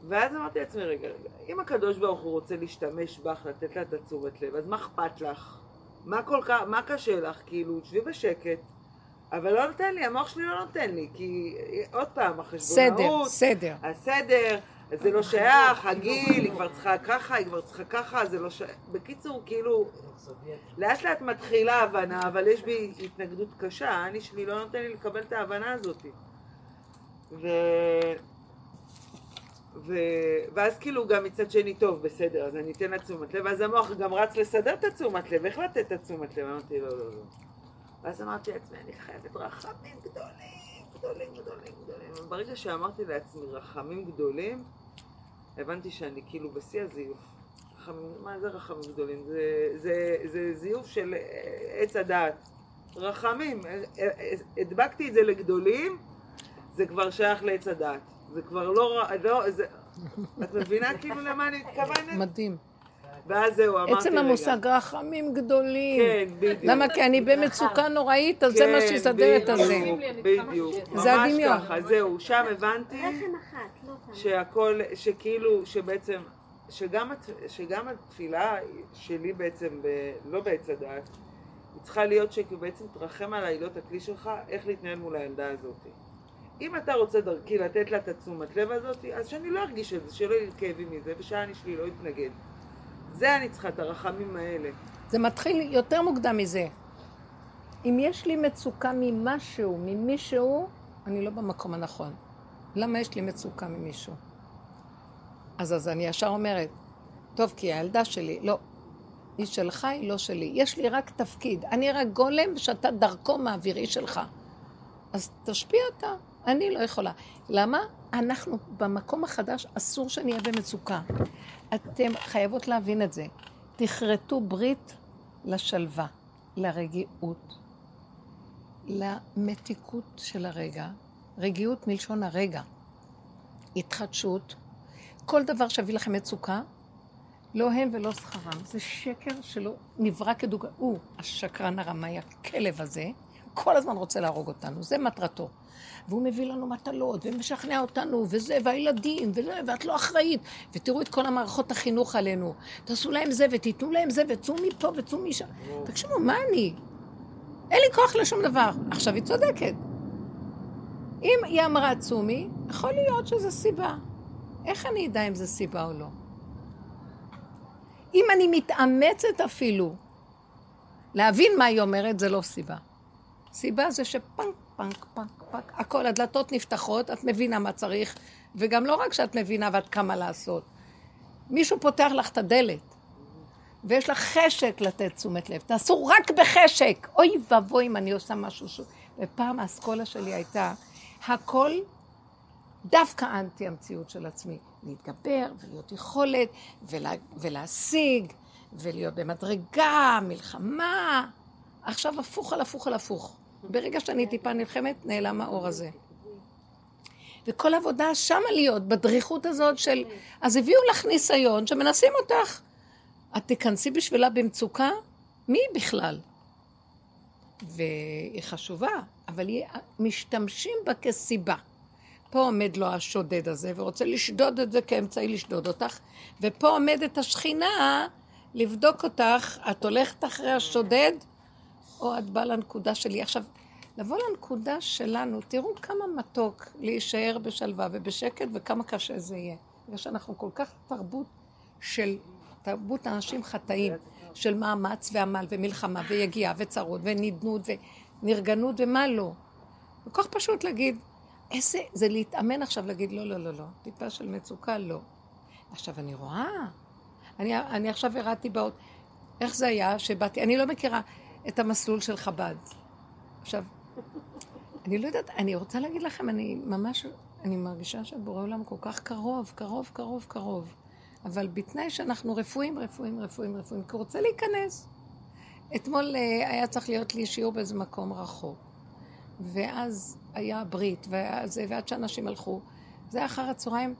ואז אמרתי לעצמי, רגע, רגע, אם הקדוש ברוך הוא רוצה להשתמש בך, לתת לה את התשומת לב, אז מה אכפת לך? מה כל כך, מה קשה לך? כאילו, שבי בשקט, אבל לא נותן לי, המוח שלי לא נותן לי, כי עוד פעם, סדר, החשבונאות, סדר. הסדר, אז זה לא שייך, הגיל, היא כבר צריכה ככה, היא כבר צריכה ככה, זה לא שייך. בקיצור, כאילו, לאט לאט מתחילה הבנה, אבל יש בי התנגדות קשה, אני שלי לא נותן לי לקבל את ההבנה הזאת. ו... ו... ואז כאילו גם מצד שני, טוב, בסדר, אז אני אתן לה תשומת לב, ואז המוח גם רץ לסדר את התשומת לב, איך לתת את התשומת לב? אמרתי, לא, לא, לא. ואז אמרתי לעצמי, אני חייבת רחמים גדולים, גדולים, גדולים, גדולים. ברגע שאמרתי לעצמי רחמים גדולים, הבנתי שאני כאילו בשיא הזיוף. רחמים, מה זה רחמים גדולים? זה, זה, זה זיוף של אה, עץ הדעת. רחמים, אה, אה, הדבקתי את זה לגדולים, זה כבר שייך לעץ הדעת. זה כבר לא, לא זה, את מבינה כאילו למה אני מתכוונת? מדהים. ואז זהו, אמרתי רגע. עצם המושג רחמים גדולים. כן, בדיוק. למה? כי אני במצוקה נוראית, אז זה מה שיסדר את הזה. בדיוק, בדיוק. זה ממש הדמיון. ככה, זהו, שם הבנתי רחם אחת, לא. שהכל, שכאילו, שבעצם, שגם, הת- שגם התפילה שלי בעצם, ב, לא בעץ הדעת, היא צריכה להיות שבעצם תרחם עליי, לא את הכלי שלך, איך להתנהל מול הילדה הזאת. אם אתה רוצה דרכי לתת לה את התשומת לב הזאת, אז שאני לא ארגיש את זה, שלא יהיה לי כאבים מזה, ושאני שלי לא יתנגד. זה אני צריכה, את הרחמים האלה. זה מתחיל יותר מוקדם מזה. אם יש לי מצוקה ממשהו, ממישהו, אני לא במקום הנכון. למה יש לי מצוקה ממישהו? אז, אז אני ישר אומרת, טוב, כי הילדה שלי, לא. היא שלך, היא לא שלי. יש לי רק תפקיד. אני רק גולם שאתה דרכו מעביר, היא שלך. אז תשפיע אתה. אני לא יכולה. למה? אנחנו במקום החדש, אסור שנהיה במצוקה. אתם חייבות להבין את זה. תכרתו ברית לשלווה, לרגיעות, למתיקות של הרגע, רגיעות מלשון הרגע, התחדשות. כל דבר שיביא לכם מצוקה, לא הם ולא שכרם. זה שקר שלא נברא כדוגמה. הוא, השקרן הרמאי, הכלב הזה, כל הזמן רוצה להרוג אותנו, זה מטרתו. והוא מביא לנו מטלות, ומשכנע אותנו, וזה, והילדים, וזה, ואת לא אחראית. ותראו את כל המערכות החינוך עלינו. תעשו להם זה, ותיתנו להם זה, וצאו מפה, וצאו משם. תקשיבו, מה אני? אין לי כוח לשום דבר. עכשיו, היא צודקת. אם היא אמרה צומי, יכול להיות שזו סיבה. איך אני אדע אם זו סיבה או לא? אם אני מתאמצת אפילו להבין מה היא אומרת, זה לא סיבה. סיבה זה שפנק, פנק, פנק, פנק, הכל, הדלתות נפתחות, את מבינה מה צריך, וגם לא רק שאת מבינה ואת קמה לעשות. מישהו פותח לך את הדלת, ויש לך חשק לתת תשומת לב. תעשו רק בחשק. אוי ואבוי אם אני עושה משהו ש... ופעם האסכולה שלי הייתה, הכל דווקא אנטי המציאות של עצמי. להתגבר ולהיות יכולת ולה, ולהשיג ולהיות במדרגה, מלחמה. עכשיו הפוך על הפוך על הפוך. ברגע שאני טיפה נלחמת, נעלם האור הזה. וכל עבודה שמה להיות, בדריכות הזאת של... אז הביאו לך ניסיון שמנסים אותך. את תיכנסי בשבילה במצוקה? מי בכלל? והיא חשובה, אבל היא... משתמשים בה כסיבה. פה עומד לו השודד הזה ורוצה לשדוד את זה כאמצעי לשדוד אותך, ופה עומדת השכינה לבדוק אותך, את הולכת אחרי השודד, או את באה לנקודה שלי. עכשיו, לבוא לנקודה שלנו, תראו כמה מתוק להישאר בשלווה ובשקט וכמה קשה זה יהיה. בגלל שאנחנו כל כך תרבות של, תרבות אנשים חטאים, של מאמץ ועמל ומלחמה ויגיעה וצרות ונדנות ונרגנות ומה לא. וכל כך פשוט להגיד, איזה, זה להתאמן עכשיו להגיד לא, לא, לא, לא, טיפה של מצוקה, לא. עכשיו אני רואה, אני, אני עכשיו הראתי באות, איך זה היה שבאתי, אני לא מכירה את המסלול של חב"ד. עכשיו, אני לא יודעת, אני רוצה להגיד לכם, אני ממש, אני מרגישה שבורא עולם כל כך קרוב, קרוב, קרוב, קרוב. אבל בתנאי שאנחנו רפואים, רפואים, רפואים, רפואים, כי הוא רוצה להיכנס. אתמול אה, היה צריך להיות לי שיעור באיזה מקום רחוק. ואז היה ברית, ואז, ועד שאנשים הלכו. זה היה אחר הצהריים.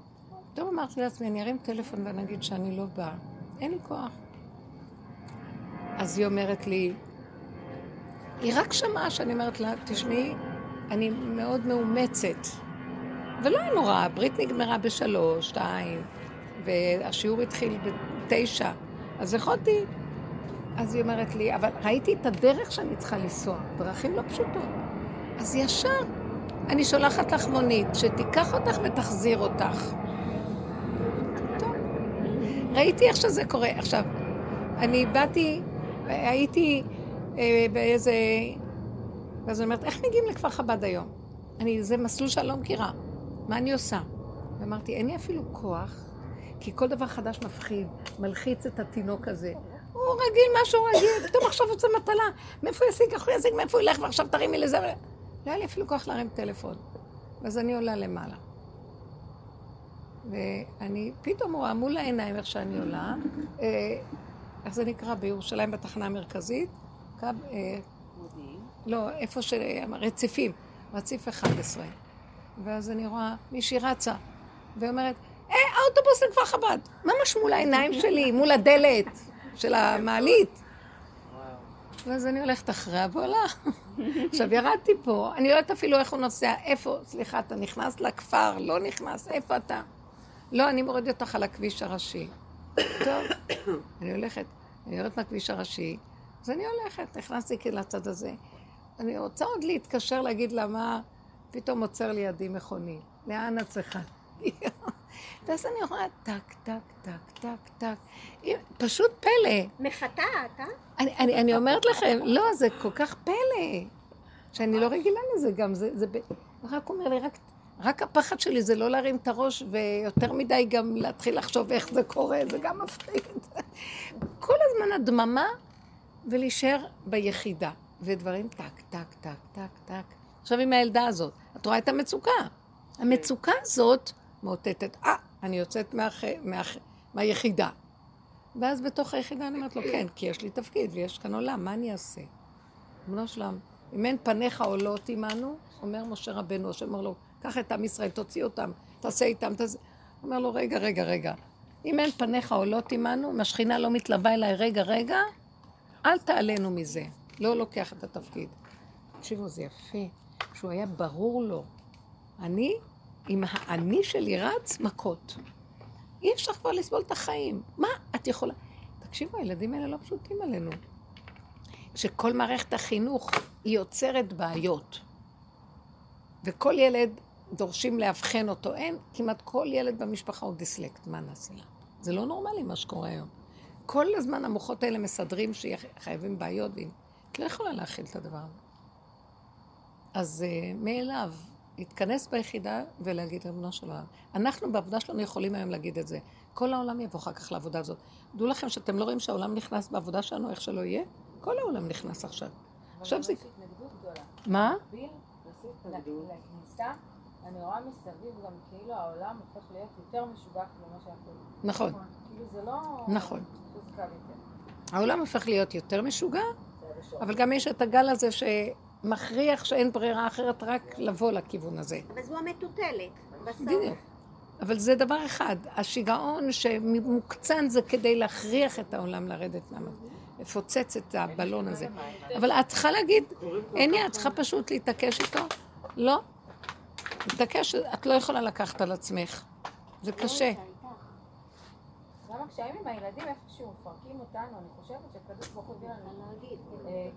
פתאום אמרתי לעצמי, אני ארים טלפון ואני אגיד שאני לא באה. אין לי כוח. אז היא אומרת לי, היא רק שמעה שאני אומרת לה, תשמעי, אני מאוד מאומצת. ולא היה נורא, הברית נגמרה בשלוש, שתיים, והשיעור התחיל בתשע. אז יכולתי. אז היא אומרת לי, אבל ראיתי את הדרך שאני צריכה לנסוע, דרכים לא פשוטות. אז ישר אני שולחת לך מונית, שתיקח אותך ותחזיר אותך. ראיתי איך שזה קורה. עכשיו, אני באתי, הייתי באיזה... ואז אני אומרת, איך מגיעים לכפר חב"ד היום? אני, זה מסלול שאני לא מכירה. מה אני עושה? ואמרתי, אין לי אפילו כוח, כי כל דבר חדש מפחיד, מלחיץ את התינוק הזה. הוא רגיל, משהו רגיל, פתאום עכשיו יוצא מטלה. מאיפה ישיג, איך הוא ישיג, מאיפה הוא ילך, ועכשיו תרימי לזה. לא היה לי אפילו כוח להרים טלפון. ואז אני עולה למעלה. ואני פתאום רואה מול העיניים איך שאני עולה, אה, איך זה נקרא? בירושלים בתחנה המרכזית? קו, אה, לא, איפה ש... רציפים, רציף 11. ואז אני רואה מישהי רצה, ואומרת, אה, האוטובוס לכפר חב"ד. ממש מול העיניים שלי, מול הדלת של המעלית. ואז אני הולכת אחריה ועולה. עכשיו, ירדתי פה, אני לא יודעת אפילו איך הוא נוסע, איפה, סליחה, אתה נכנס לכפר, לא נכנס, איפה אתה? לא, אני מוריד אותך על הכביש הראשי. טוב, אני הולכת, אני יורדת מהכביש הראשי, אז אני הולכת, נכנסתי כאילו לצד הזה. אני רוצה עוד להתקשר להגיד לה מה, פתאום עוצר לידי מכוני. לאן את צריכה? ואז אני רואה טק, טק, טק, טק, טק. פשוט פלא. מפתעת, אה? אני, אני, אני אומרת לכם, לא, זה כל כך פלא. שאני לא רגילה לזה גם, זה, זה, רק אומר לי, רק, רק הפחד שלי זה לא להרים את הראש, ויותר מדי גם להתחיל לחשוב איך זה קורה, זה גם מפחיד. כל הזמן הדממה, ולהישאר ביחידה. ודברים טק, טק, טק, טק, טק. עכשיו עם הילדה הזאת, את רואה את המצוקה. המצוקה הזאת מאותתת, אה, אני יוצאת מהח... מהח... מהיחידה. ואז בתוך היחידה אני אומרת לו, כן, כי יש לי תפקיד ויש כאן עולם, מה אני אעשה? בנו שלם, אם אין פניך עולות עמנו, אומר משה רבנו, השם אומר לו, קח את עם ישראל, תוציא אותם, תעשה איתם, תעשה... אומר לו, רגע, רגע, רגע. אם אין פניך עולות עמנו, אם השכינה לא מתלווה אליי, רגע, רגע, אל תעלנו מזה. לא לוקח את התפקיד. תקשיבו, זה יפה, שהוא היה ברור לו. אני, עם האני שלי רץ, מכות. אי אפשר כבר לסבול את החיים. מה את יכולה... תקשיבו, הילדים האלה לא פשוטים עלינו. שכל מערכת החינוך היא יוצרת בעיות. וכל ילד דורשים לאבחן אותו. אין, כמעט כל ילד במשפחה הוא דיסלקט, מה נעשה לה? זה לא נורמלי מה שקורה היום. כל הזמן המוחות האלה מסדרים שחייבים בעיות, את לא יכולה להכיל את הדבר הזה. אז uh, מאליו, להתכנס ביחידה ולהגיד, ריבונו של עולם. אנחנו בעבודה שלנו יכולים היום להגיד את זה. כל העולם יבוא אחר כך לעבודה הזאת. דעו לכם שאתם לא רואים שהעולם נכנס בעבודה שלנו, איך שלא יהיה? כל העולם נכנס עכשיו. עכשיו זה... מה? אני רואה מסביב גם כאילו העולם הופך להיות יותר משוגע ממה שאנחנו... נכון. כאילו זה לא... נכון. העולם הופך להיות יותר משוגע, אבל גם יש את הגל הזה שמכריח שאין ברירה אחרת רק לבוא לכיוון הזה. אבל זו המטוטלת, בסוף. בדיוק. אבל זה דבר אחד, השיגעון שמוקצן זה כדי להכריח את העולם לרדת למה. לפוצץ את הבלון הזה. אבל את צריכה להגיד, אין לי, את צריכה פשוט להתעקש איתו. לא. להתעקש, את לא יכולה לקחת על עצמך. זה קשה. גם הקשיים עם הילדים איפשהו מפרקים אותנו, אני חושבת שהקדוש ברוך הוא הביא לנו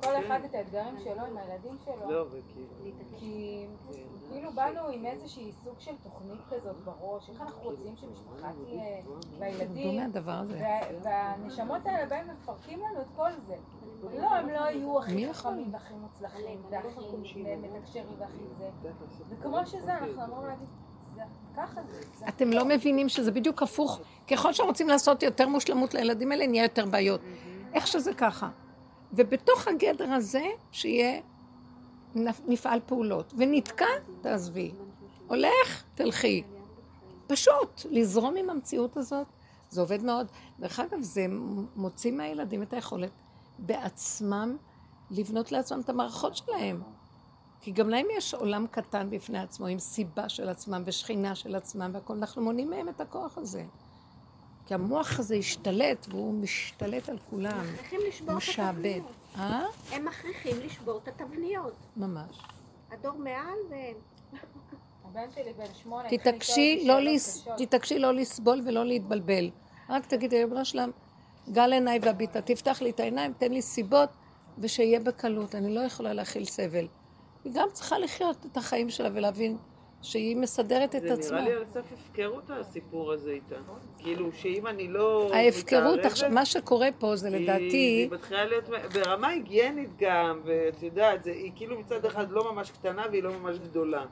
כל אחד את האתגרים שלו עם הילדים שלו. לא, וכאילו... כי כאילו באנו עם איזושהי סוג של תוכנית כזאת בראש, איך אנחנו רוצים שמשפחה תהיה, והילדים, והנשמות האלה באים ומפרקים לנו את כל זה. לא, הם לא יהיו הכי חכמים והכי מוצלחים, והכי מתקשרים והכי זה. וכמו שזה, אנחנו אמורים להגיד... אתם לא מבינים שזה בדיוק הפוך. ככל שרוצים לעשות יותר מושלמות לילדים האלה, נהיה יותר בעיות. איך שזה ככה. ובתוך הגדר הזה, שיהיה, נפעל פעולות. ונתקע, תעזבי. הולך, תלכי. פשוט, לזרום עם המציאות הזאת, זה עובד מאוד. דרך אגב, זה מוציא מהילדים את היכולת בעצמם לבנות לעצמם את המערכות שלהם. כי גם להם יש עולם קטן בפני עצמו, עם סיבה של עצמם ושכינה של עצמם והכול. אנחנו מונעים מהם את הכוח הזה. כי המוח הזה השתלט, והוא משתלט על כולם. הם מכריחים לשבור את התבניות. אה? הם מכריחים לשבור את התבניות. ממש. הדור מעל והם. הבן שלי בן שמונה, תתעקשי לא, לס... תתעקשי לא לסבול ולא להתבלבל. רק תגידי, ריבונו שלם, גל עיניי והביטה, תפתח לי את העיניים, תן לי סיבות, ושיהיה בקלות. אני לא יכולה להכיל סבל. היא גם צריכה לחיות את החיים שלה ולהבין שהיא מסדרת את זה עצמה. נראה לי על סף הפקרות הסיפור הזה איתה. כאילו שאם אני לא ההפקרות, עכשיו, מה שקורה פה זה לדעתי, היא מתחילה להיות ברמה היגיינית גם, ואת יודעת, זה- היא כאילו מצד אחד לא ממש קטנה והיא לא ממש גדולה.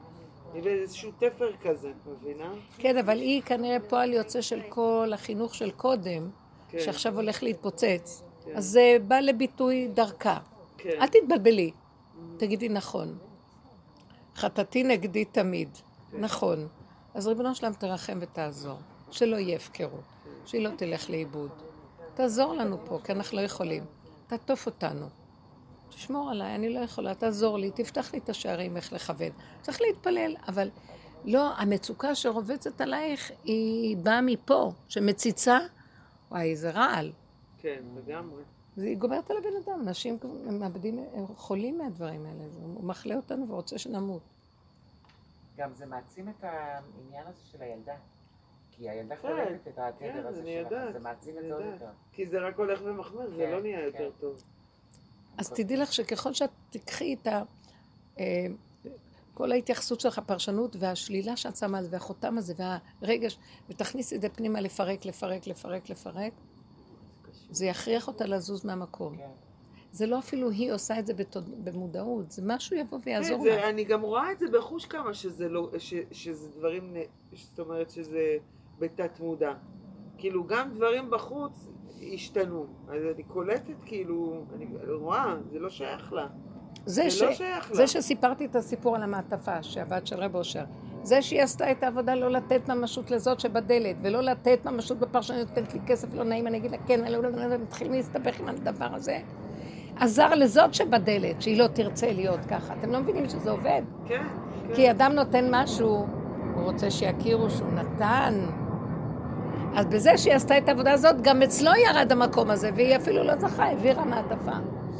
היא באיזשהו תפר כזה, את מבינה? כן, אבל היא כנראה פועל יוצא של כל החינוך של קודם, כן. שעכשיו הולך להתפוצץ. כן. אז זה בא לביטוי דרכה. כן. אל תתבלבלי, תגידי נכון. חטאתי נגדי תמיד. נכון. אז ריבונו שלם תרחם ותעזור, שלא יהיה הפקרות, שהיא לא תלך לאיבוד. תעזור לנו פה, כי אנחנו לא יכולים. תעטוף אותנו. תשמור עליי, אני לא יכולה, תעזור לי, תפתח לי את השערים איך לכוון. צריך להתפלל, אבל לא, המצוקה שרובצת עלייך היא באה מפה, שמציצה, וואי, זה רעל. כן, לגמרי. היא גומרת על הבן אדם, אנשים מאבדים, הם חולים מהדברים האלה, הוא מחלה אותנו ורוצה שנמות. גם זה מעצים את העניין הזה של הילדה. כי הילדה כן, קולטת את כן, התדר הזה יודעת, זה מעצים את זה עוד. יותר. כי זה רק הולך ומחמיר, זה כן, לא נהיה יותר. טוב. אז תדעי לך שככל שאת תיקחי את ה... אה, כל ההתייחסות שלך, הפרשנות והשלילה שאת שמה על זה, והחותם הזה, והרגש, ותכניסי את זה פנימה לפרק, לפרק, לפרק, לפרק, זה יכריח אותה לזוז מהמקום. כן. זה לא אפילו היא עושה את זה בתוד... במודעות, זה משהו יבוא ויעזור זה- לה. אני גם רואה את זה בחוש כמה שזה לא, ש, שזה דברים, זאת אומרת שזה בתת מודע. כאילו גם דברים בחוץ השתנו. אז אני קולטת כאילו, אני רואה, זה לא שייך לה. זה, זה לא שייך לה. זה שסיפרתי את הסיפור על המעטפה, שהבת של רב אושר, זה שהיא עשתה את העבודה לא לתת ממשות לזאת שבדלת, ולא לתת ממשות בפרשנות, נותנת לי כסף לא נעים, אני אגיד לה כן, לא, לא, לא, לא, מתחילים להסתבך עם הדבר הזה. עזר לזאת שבדלת, שהיא לא תרצה להיות ככה. אתם לא מבינים שזה עובד? כן, כן. כי אדם נותן משהו, הוא רוצה שיכירו שהוא נתן. אז בזה שהיא עשתה את העבודה הזאת, גם אצלו ירד המקום הזה, והיא אפילו לא זכה, העבירה מעטפה.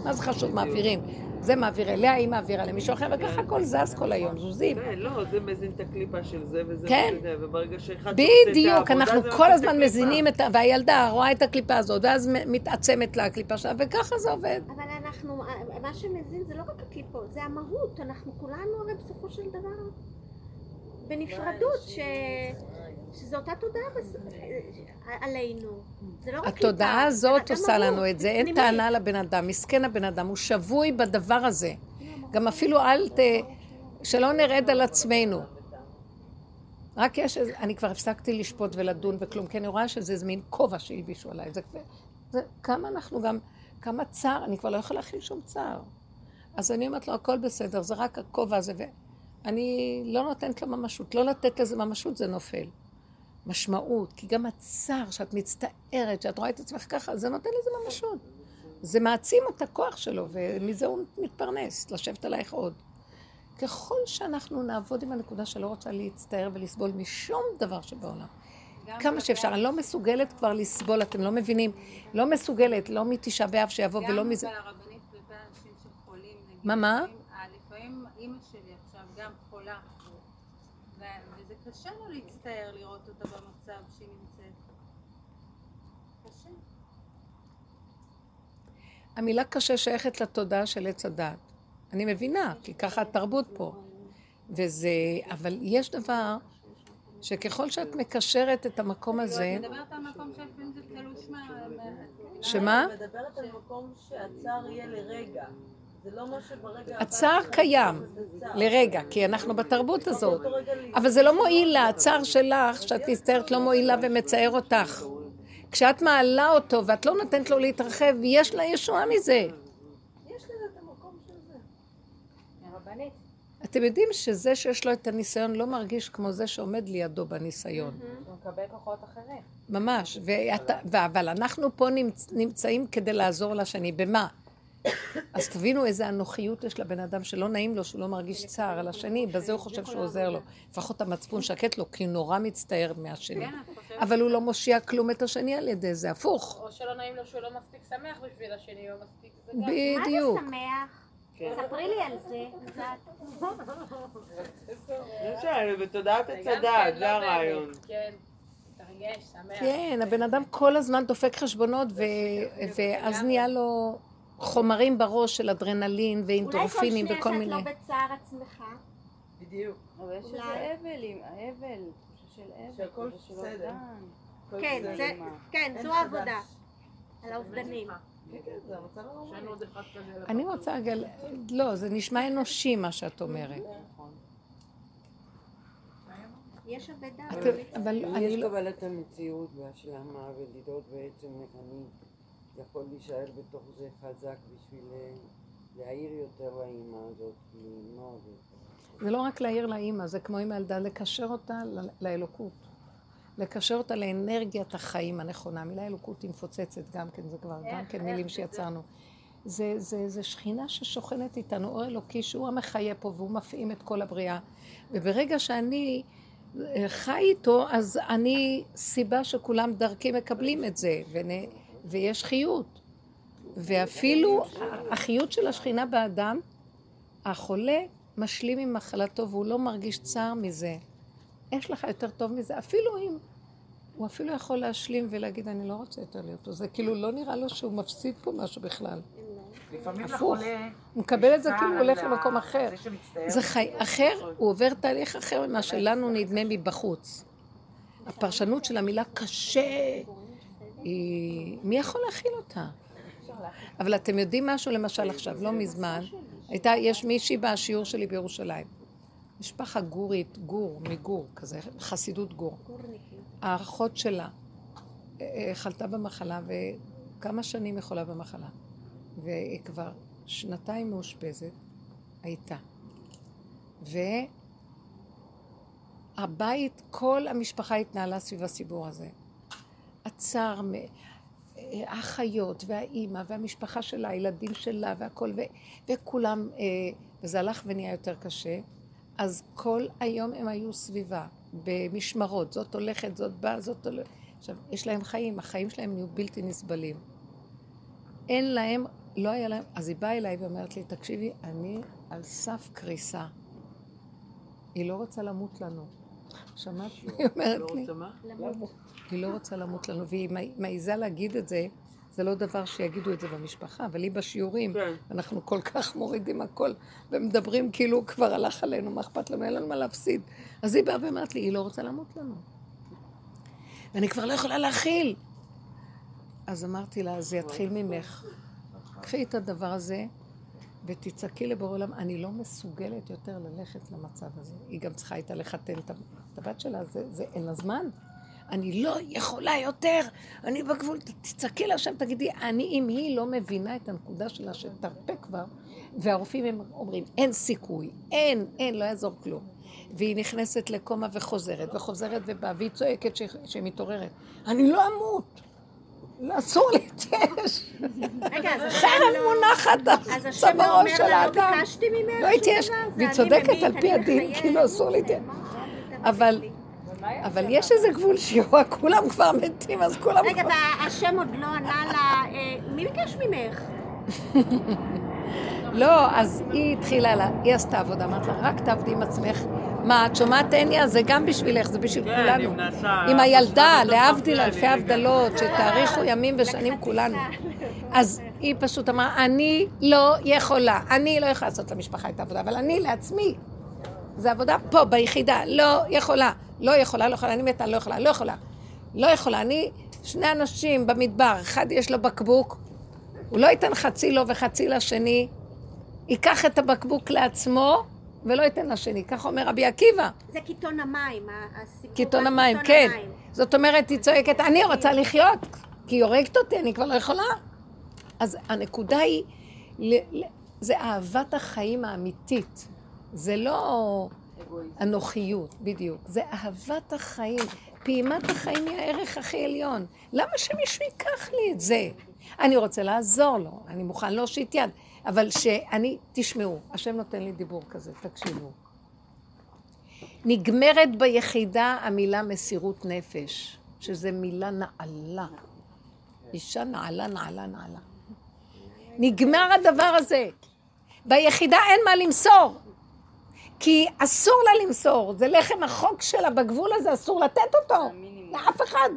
מה זה חשוב, מעבירים? זה מעביר אליה, היא מעבירה למישהו אחר, וככה הכל זז כל היום, זוזים. כן, לא, זה מזין את הקליפה של זה וזה כן. וזה, וברגע שאחד עושה את בדיוק, העבודה, אנחנו זה כל מזין את הזמן. מזינים את ה... והילדה רואה את הקליפה הזאת, ואז מתעצמת לה הקליפה שלה, וככה זה עובד. אבל אנחנו, מה שמזין זה לא רק הקליפות, זה המהות. אנחנו כולנו הרי בסופו של דבר בנפרדות, ש... שזו אותה תודעה בס... עלינו. זה לא רק התודעה הזאת עושה לנו את זה, אין. טענה לבן אדם, מסכן הבן אדם, הוא שבוי בדבר הזה. גם אפילו אל ת... שלא נרד על עצמנו. רק יש, איזה- אני כבר הפסקתי לשפוט ולדון וכלום, כי אני רואה שזה איזה מין כובע שהלבישו עליי. זה, זה כמה אנחנו גם, כמה צער, אני כבר לא יכולה להכיל שום צער. אז אני אומרת לו, הכל בסדר, זה רק הכובע הזה, ואני לא נותנת לו ממשות. לא לתת לזה ממשות זה נופל. משמעות, כי גם הצער שאת מצטערת, שאת רואה את עצמך ככה, זה נותן לזה ממשות. זה מעצים את הכוח שלו, ומזה הוא מתפרנס, לשבת עלייך עוד. ככל שאנחנו נעבוד עם הנקודה שלא רוצה להצטער ולסבול משום דבר שבעולם, כמה שאפשר, אני לא מסוגלת כבר לסבול, אתם לא מבינים, לא מסוגלת, לא מתשעה באב שיבוא ולא מזה. גם אבל הרבנית כלפי אנשים שחולים, נגיד. מה, מה? לפעמים- אה, לפעמים אימא שלי עכשיו גם חולה, ו- וזה קשה לו להצטער לראות אותה במצב שהיא נמצאת. קשה. המילה קשה שייכת לתודעה של עץ הדת. אני מבינה, כי ככה התרבות פה. וזה, אבל יש דבר שככל שאת מקשרת את המקום הזה, את מדברת על מקום שלפעמים זה תלוש מה... מה- שמה? אני מדברת על מקום שהצער יהיה לרגע. לא הצער קיים. לרגע, כי אנחנו בתרבות הזאת. אבל זה לא מועיל לה, הצער שלך, שאת מצטערת, לא מועיל לה ומצער אותך. כשאת מעלה אותו ואת לא נותנת לו להתרחב, יש לה ישועה מזה. יש לזה את המקום של זה. הרבנית, אתם יודעים שזה שיש לו את הניסיון לא מרגיש כמו זה שעומד לידו בניסיון. הוא מקבל כוחות אחרים. ממש. אבל אנחנו פה נמצ, נמצאים כדי לעזור לשני. במה? אז תבינו איזה אנוכיות יש לבן אדם שלא נעים לו, שהוא לא מרגיש צער על השני, בזה הוא חושב שהוא עוזר לו. לפחות המצפון שקט לו, כי הוא נורא מצטער מהשני. כן? אבל הוא לא מושיע כלום את השני על ידי זה, הפוך. או שלא נעים לו שהוא לא מספיק שמח בשביל השני, או מספיק... זה גם- מה בדיוק. זה שמח? ספרי לי על זה קצת. בתודעת הדת, כן, זה לא הרעיון. כן. כן, הבן אדם כל הזמן דופק חשבונות, ואז נהיה לו חומרים בראש של אדרנלין אולי כל שנייה וכל שאת מיני. לא בצער עצמך, בדיוק. אבל יש איזה. אבל, האבל, תחושה של אבל, שהכל של בסדר. אובדן. כן, כן, זו. העבודה. על האובדנים. כן, כן. אני רוצה רגע, לא, זה נשמע אנושי מה שאת אומרת. יש אבדה. את- אבל אם אני יש לא... קבלת המציאות והשלמה ולראות בעצם איך אני יכול להישאר בתוך זה חזק בשביל אה, להעיר יותר לאימא הזאת, כי אימא זה... זה לא רק להעיר לאימא, זה כמו עם הילדה, לקשר אותה לאלוקות. לקשר אותה לאנרגיית החיים הנכונה. המילה אלוקות היא מפוצצת גם כן, זה כבר גם כן מילים שיצרנו. זה, זה, זה שכינה ששוכנת איתנו, אור אלוקי שהוא המחיה פה והוא מפעים את כל הבריאה. וברגע שאני אה, חי איתו, אז אני סיבה שכולם דרכי מקבלים את זה, ונ... ויש חיות. ואפילו החיות של השכינה באדם, החולה משלים עם מחלתו והוא לא מרגיש צער מזה. יש לך יותר טוב מזה, אפילו אם... הוא אפילו יכול להשלים ולהגיד, אני לא רוצה יותר להיות פה. זה כאילו לא נראה לו שהוא מפסיד פה משהו בכלל. לפעמים הפוך. הוא מקבל את זה כאילו הוא הולך למקום אחר. זה חי. אחר, הוא עובר תהליך אחר ממה שלנו נדמה מבחוץ. הפרשנות של המילה קשה, היא... מי יכול להכיל אותה? אבל אתם יודעים משהו, למשל עכשיו, לא מזמן, הייתה, יש מישהי בשיעור שלי בירושלים. משפחה גורית, גור, מגור, כזה, חסידות גור. האחות שלה אה, אה, חלתה במחלה, וכמה שנים היא חולה במחלה. והיא כבר שנתיים מאושפזת, הייתה. והבית, כל המשפחה התנהלה סביב הסיפור הזה. הצער, מ- אה, האחיות והאימא והמשפחה שלה, הילדים שלה והכל, ו- וכולם, אה, וזה הלך ונהיה יותר קשה. אז כל היום הם היו סביבה, במשמרות, זאת הולכת, זאת באה, זאת הולכת. עכשיו, יש להם חיים, החיים שלהם נהיו בלתי נסבלים. אין להם, לא היה להם, אז היא באה אליי ואומרת לי, תקשיבי, אני על סף קריסה. היא לא רוצה למות לנו. שמעת? היא אומרת לי, רוצה מה? היא לא רוצה למות לנו, והיא מע- מעיזה להגיד את זה, זה לא דבר שיגידו את זה במשפחה, אבל היא בשיעורים, כן. אנחנו כל כך מורידים הכל, ומדברים כאילו כבר הלך עלינו, מה אכפת לנו, אין לנו מה להפסיד. אז היא באה ואומרת לי, היא לא רוצה למות לנו. ואני כבר לא יכולה להכיל. אז אמרתי לה, זה יתחיל ממך. קחי את הדבר הזה ותצעקי לבורא עולם, אני לא מסוגלת יותר ללכת למצב הזה. היא גם צריכה הייתה לחתן את הבת שלה, זה, זה אין לה זמן. אני לא יכולה יותר, אני בגבול, תצעקי להשם, תגידי, אני, אם היא לא מבינה את הנקודה שלה, שתרפה כבר, והרופאים הם אומרים, אין סיכוי, אין, אין, לא יעזור כלום. והיא נכנסת לקומה וחוזרת, וחוזרת ובאה, והיא צועקת שהיא מתעוררת. אני לא אמות, לא, אסור להתייאש. חרב לא- מונחת על לא צווארו אומר של לא האדם. לא שום התייאש, והיא צודקת על פי הדין. כאילו אסור להתייאש. אבל, אבל יש איזה גבול שיורה, כולם כבר מתים, אז כולם רגע, כבר... והשם עוד לא ענה לה, אה, מי ביקש ממך? לא, אז היא התחילה, לה, היא עשתה עבודה, אמרת לה, רק תעבדי עם עצמך. מה, את שומעת הניה? זה גם בשבילך, זה בשביל כן, כולנו. עם הילדה, להבדיל אלפי הבדלות, שתאריכו ימים ושנים כולנו. אז היא פשוט אמרה, אני לא יכולה, אני לא יכולה לעשות למשפחה את העבודה, אבל אני לעצמי. זה עבודה פה, ביחידה, לא יכולה, לא יכולה, לא יכולה, אני מתה, לא יכולה, לא יכולה. לא יכולה, אני, שני אנשים במדבר, אחד יש לו בקבוק, הוא לא ייתן חצי לו וחצי לשני, ייקח את הבקבוק לעצמו ולא ייתן לשני, כך אומר רבי עקיבא. זה קיתון המים, הסיפור. קיתון המים, כן. זאת אומרת, היא צועקת, אני רוצה לחיות, כי היא הורגת אותי, אני כבר לא יכולה. אז הנקודה היא, זה אהבת החיים האמיתית. זה לא אנוכיות, בדיוק. זה אהבת החיים. פעימת החיים היא הערך הכי עליון. למה שמישהו ייקח לי את זה? אני רוצה לעזור לו, אני מוכן להושיט יד, אבל שאני, תשמעו, השם נותן לי דיבור כזה, תקשיבו. נגמרת ביחידה המילה מסירות נפש, שזה מילה נעלה. אישה נעלה, נעלה, נעלה. נגמר הדבר הזה. ביחידה אין מה למסור. כי אסור לה למסור, זה לחם החוק שלה בגבול הזה, אסור לתת אותו לאף אחד.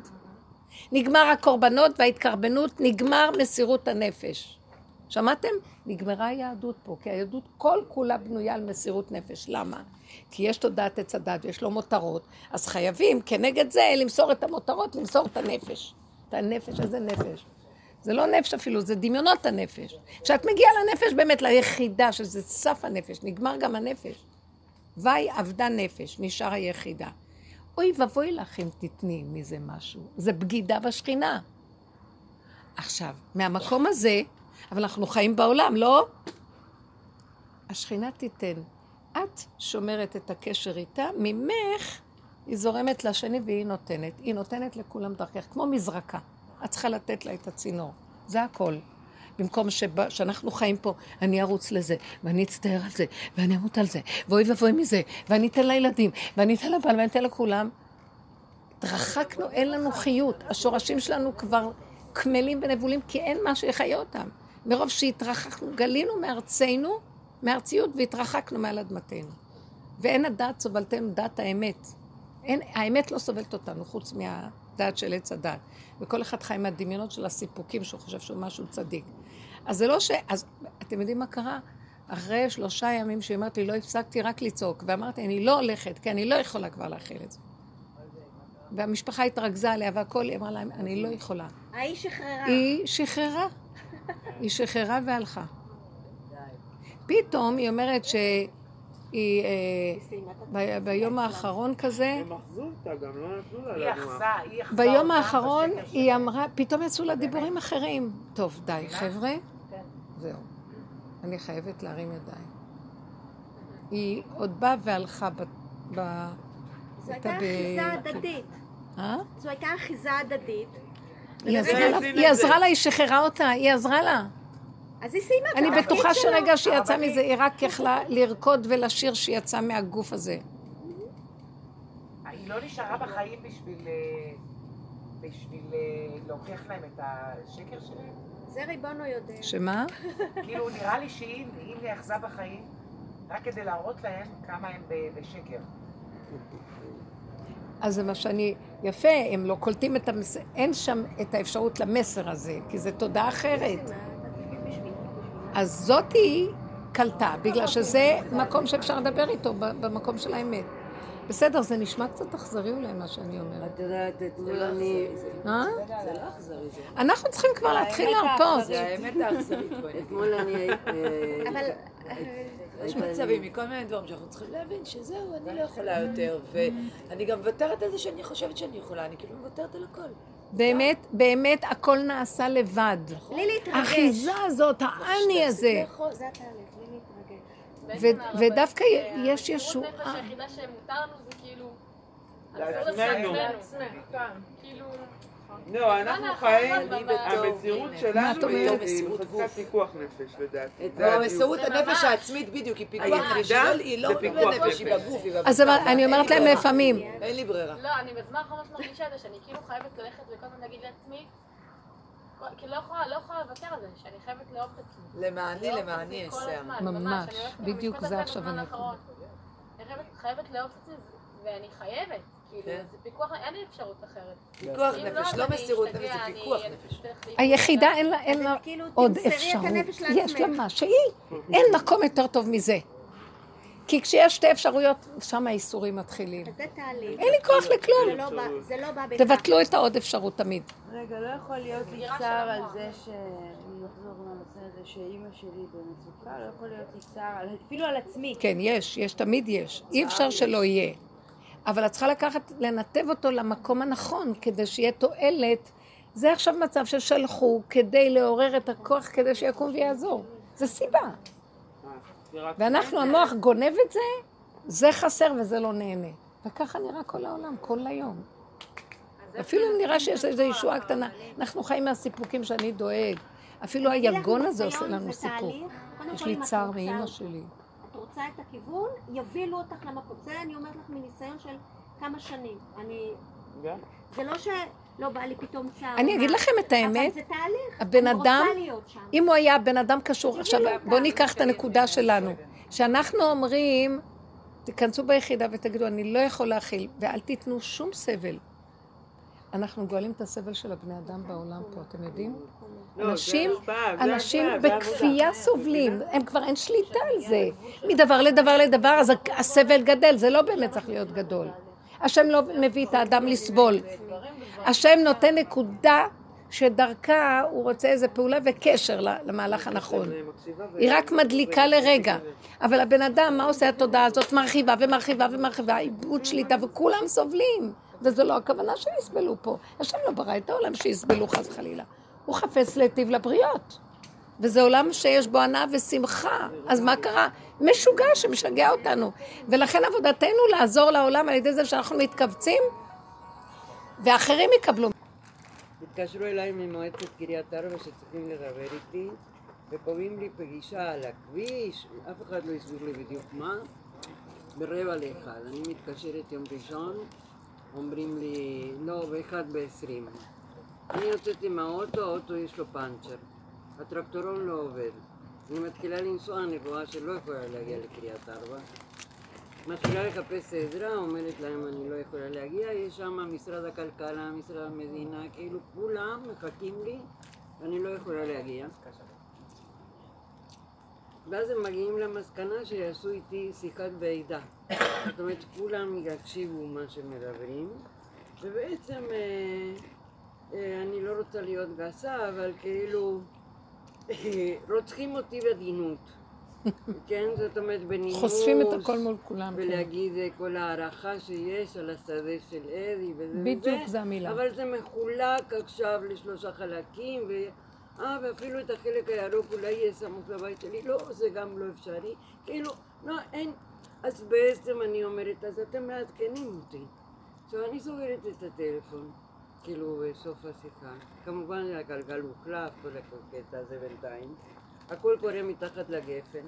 נגמר הקורבנות וההתקרבנות, נגמר מסירות הנפש. שמעתם? נגמרה היהדות פה, כי היהדות כל כולה בנויה על מסירות נפש. למה? כי יש תודעת עץ הדת ויש לו מותרות, אז חייבים כנגד זה למסור את המותרות, למסור את הנפש. את הנפש, איזה נפש? זה לא נפש אפילו, זה דמיונות הנפש. כשאת מגיעה לנפש באמת, ליחידה, שזה סף הנפש, נגמר גם הנפש. ויהי אבדה נפש, נשאר היחידה. אוי ואבוי לך אם תתני מזה משהו. זה בגידה בשכינה. עכשיו, מהמקום הזה, אבל אנחנו חיים בעולם, לא? השכינה תיתן. את שומרת את הקשר איתה, ממך היא זורמת לשני והיא נותנת. היא נותנת לכולם דרכך, כמו מזרקה. את צריכה לתת לה את הצינור. זה הכל. במקום שבא, שאנחנו חיים פה, אני ארוץ לזה, ואני אצטער על זה, ואני אמות על זה, ואוי ואבוי מזה, ואני אתן לילדים, ואני אתן לבעל, ואני אתן לכולם. התרחקנו, אין לנו חיות. השורשים שלנו כבר קמלים ונבולים, כי אין מה שיחיה אותם. מרוב שהתרחקנו, גלינו מארצנו, מארציות, והתרחקנו מעל אדמתנו. ואין הדעת סובלתנו, דעת האמת. אין, האמת לא סובלת אותנו, חוץ מהדעת של עץ הדעת. וכל אחד חי מהדמיונות של הסיפוקים שהוא חושב שהוא משהו צדיק. אז זה לא ש... אז אתם יודעים מה קרה? אחרי שלושה ימים שהיא אמרת לי, לא הפסקתי רק לצעוק, ואמרתי, אני לא הולכת, כי אני לא יכולה כבר להכיל את זה. והמשפחה התרכזה עליה והכל, היא אמרה להם, אני לא יכולה. ההיא שחררה. היא שחררה. היא שחררה והלכה. פתאום היא אומרת שהיא, אה, ביום האחרון כזה, הם אחזו אותה גם, לא נתנו לה היא לנוע. אחזה, היא אחזה ביום האחרון היא. אמרה, פתאום יצאו לה דיבורים אחרים. טוב, די, חבר'ה. זהו. אני חייבת להרים ידיים. היא עוד באה והלכה ב... ב... זו הייתה אחיזה הדדית. אה? זו הייתה אחיזה הדדית. היא עזרה לה, היא שחררה אותה, היא עזרה לה. אז היא סיימה את אני בטוחה. שרגע שהיא יצאה אבל מזה, היא רק יכלה לרקוד ולשיר שהיא יצאה מהגוף הזה. היא לא נשארה בחיים בשביל... אה, בשביל אה, להוכיח להם את השקר שלהם? זה ריבונו יודע. שמה? כאילו, נראה לי שהיא היא נאחזה בחיים רק כדי להראות להם כמה הם בשקר. אז זה מה שאני... יפה, הם לא קולטים את המסר, אין שם את האפשרות למסר הזה, כי זו תודעה אחרת. אז זאתי קלטה, בגלל שזה מקום שאפשר לדבר איתו, במקום של האמת. בסדר, זה נשמע קצת אכזרי אולי מה שאני אומרת. את יודעת, אתמול אני... אה? זה לא אכזרי זה. אנחנו צריכים כבר להתחיל להרפות. זה האמת האכזרית. אתמול אני... אבל יש מצבים מכל מיני דברים שאנחנו צריכים להבין שזהו, אני לא יכולה יותר, ואני גם מוותרת על זה שאני חושבת שאני יכולה, אני כאילו מוותרת על הכל. באמת, באמת הכל נעשה לבד. בלי להתרגש. האחיזה הזאת, האני הזה. זה התהליך, ודווקא יש המסירות נפש ישועה. היחידה שמותר לנו זה כאילו... לעצמנו. כאילו... לא, אנחנו חיים, המסירות. שלנו? היא חזקת. פיקוח נפש, לדעתי. המסירות זה הנפש. העצמית בדיוק, היא פיקוח היחידה נפש, היא לא- לא פיקוח בנפש, היא נפש. בגוף, היא בבשר. אז אבל אני אומרת להם. לפעמים, אין לי ברירה. לא, אני בזמן האחרון מרגישה את זה, שאני כאילו חייבת ללכת וכל הזמן להגיד לעצמי, כי לא יכולה, לא יכולה לוותר על זה, שאני חייבת לאהוב את עצמי. למעני, את למעני. הזמן, ממש, אני בדיוק זה עכשיו הנקודה. האחרון. אני חייבת- חייבת לאהוב את עצמי, ואני חייבת. כאילו, כן. זה פיקוח, אין לי אפשרות אחרת. פיקוח נפש, לא אני מסירות נפש, זה אני- פיקוח אני נפש. היחידה אין לה, כאילו עוד אפשרות. יש לה. מה, שהיא, אין מקום יותר טוב מזה. כי כשיש שתי אפשרויות, שם האיסורים מתחילים. זה תהליך. אין לי כוח זה לכלום. לא בא- זה לא בא בכך. תבטלו את העוד אפשרות תמיד. רגע, לא יכול להיות לי צער על. זה ש... אני אחזור לנושא הזה שאימא שלי במצוקה, לא יכול להיות לי צער, אפילו על עצמי. כן, יש, יש, תמיד יש. אי אפשר שלא יהיה. אבל את צריכה לקחת, לנתב אותו למקום הנכון, כדי שיהיה תועלת. זה עכשיו מצב ששלחו כדי לעורר את הכוח, כדי שיקום ויעזור. זה סיבה. ואנחנו, המוח גונב את זה, זה חסר וזה לא נהנה. וככה נראה כל העולם, כל היום. אפילו אם נראה שיש איזו ישועה קטנה, אנחנו חיים מהסיפוקים שאני דואג. אפילו היגון הזה עושה לנו סיפוק. יש לי צער מאימא שלי. את רוצה את הכיוון, יובילו אותך למקום. זה אני אומרת לך מניסיון של כמה שנים. אני... גם? זה לא שלא בא לי פתאום צער. אני אגיד לכם את האמת, אבל זה תהליך. הבן אדם. אם הוא היה בן אדם קשור, עכשיו. בואו ניקח את הנקודה שלנו. שאנחנו אומרים, תיכנסו ביחידה ותגידו, אני לא יכול להכיל, ואל תיתנו שום סבל. אנחנו גואלים את הסבל של הבני אדם בעולם פה, אתם יודעים? לא, אנשים, אנשים בכפייה. סובלים, הם כבר אין שליטה על זה. מדבר לדבר לדבר, אז הסבל גדל, זה לא באמת צריך להיות גדול. השם לא מביא את האדם לסבול. השם נותן נקודה שדרכה הוא רוצה איזה פעולה וקשר למהלך הנכון. היא רק מדליקה לרגע. אבל הבן אדם, מה עושה התודעה הזאת? מרחיבה ומרחיבה ומרחיבה, איבוד שליטה, וכולם סובלים. וזו לא הכוונה שיסבלו פה. השם לא ברא את העולם שיסבלו חס וחלילה. הוא חפש להיטיב לבריות. וזה עולם שיש בו הנאה ושמחה. אז מה קרה? משוגע שמשגע אותנו. ולכן עבודתנו לעזור לעולם על ידי זה שאנחנו מתכווצים, ואחרים יקבלו. התקשרו אליי ממועצת קריית ארבע שצריכים לדבר איתי, וקובעים לי פגישה על הכביש, אף אחד לא הסביר לי בדיוק מה, ברבע לאחד. אני מתקשרת יום ראשון, אומרים לי, לא, באחד בעשרים. אני יוצאת עם האוטו, האוטו יש לו פאנצ'ר. הטרקטורון לא עובד. אני מתחילה לנסוע, אני רואה שלא יכולה להגיע לקריית ארבע. מתחילה לחפש עזרה, אומרת להם אני לא יכולה להגיע, יש שם משרד הכלכלה, משרד המדינה, כאילו כולם מחכים לי ואני לא יכולה להגיע. ואז הם מגיעים למסקנה שיעשו איתי שיחת ועידה. זאת אומרת, כולם יקשיבו מה שמדברים, ובעצם אה, אה, אני לא רוצה להיות גסה, אבל כאילו רוצחים אותי בעדינות. כן, זאת אומרת בנימוס. חושפים את הכל מול כולם. כן. ולהגיד אה, כל הערכה שיש על השדה של אדי וזה בדיוק, וזה, זה המילה. אבל זה מחולק עכשיו לשלושה חלקים, ו... אה, ואפילו את החלק הירוק אולי יהיה סמוך לבית שלי, לא, זה גם לא אפשרי, כאילו, לא, אין, אז בעצם אני אומרת, אז אתם מעדכנים אותי. עכשיו אני סוגרת את הטלפון, כאילו בסוף השיחה, כמובן הגלגל הוחלף, כל הקטע הזה בינתיים, הכל קורה מתחת לגפן,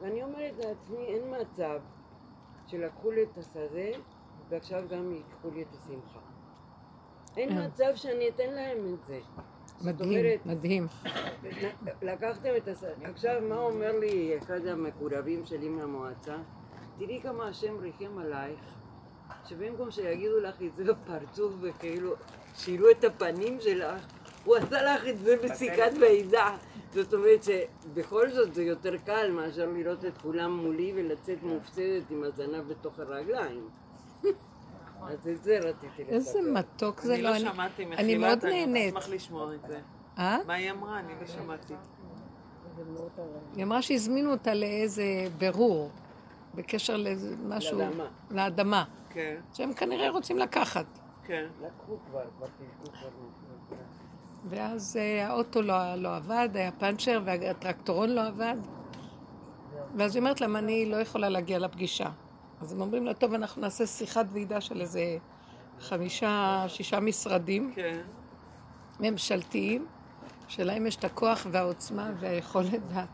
ואני אומרת לעצמי, אין מצב שלקחו לי את השדה ועכשיו גם ייקחו לי את השמחה. אין אין. מצב שאני אתן להם את זה. מדהים, אומרת, מדהים. לקחתם את השדה, עכשיו מה אומר לי אחד המקורבים שלי מהמועצה? תראי כמה השם ריחם עלייך, שבמקום שיגידו לך את זה בפרצוף וכאילו שירו את הפנים שלך, הוא עשה לך את זה בסיכת ועידה. זאת אומרת שבכל זאת זה יותר קל מאשר לראות את כולם מולי ולצאת מופסדת עם הזנב בתוך הרגליים. אז את זה רציתי לספר. איזה מתוק זה אני לא, לא אני- שמעתי אני מחילת, מאוד אני נהנית. אשמח לשמוע את זה. אה? מה היא אמרה? אני לא שמעתי. היא אמרה שהזמינו אותה לאיזה בירור בקשר לאיזה משהו... לאדמה. לאדמה. כן, שהם כנראה רוצים לקחת. כן. לקחו כבר, כבר חילקו כבר. ואז אה, האוטו לא, לא עבד, היה פאנצ'ר והטרקטורון לא עבד. ואז היא אומרת להם, אני לא יכולה להגיע לפגישה. אז הם אומרים לה, טוב, אנחנו נעשה שיחת ועידה של איזה חמישה, שישה משרדים כן. ממשלתיים, שלהם יש את הכוח והעוצמה והיכולת. וה...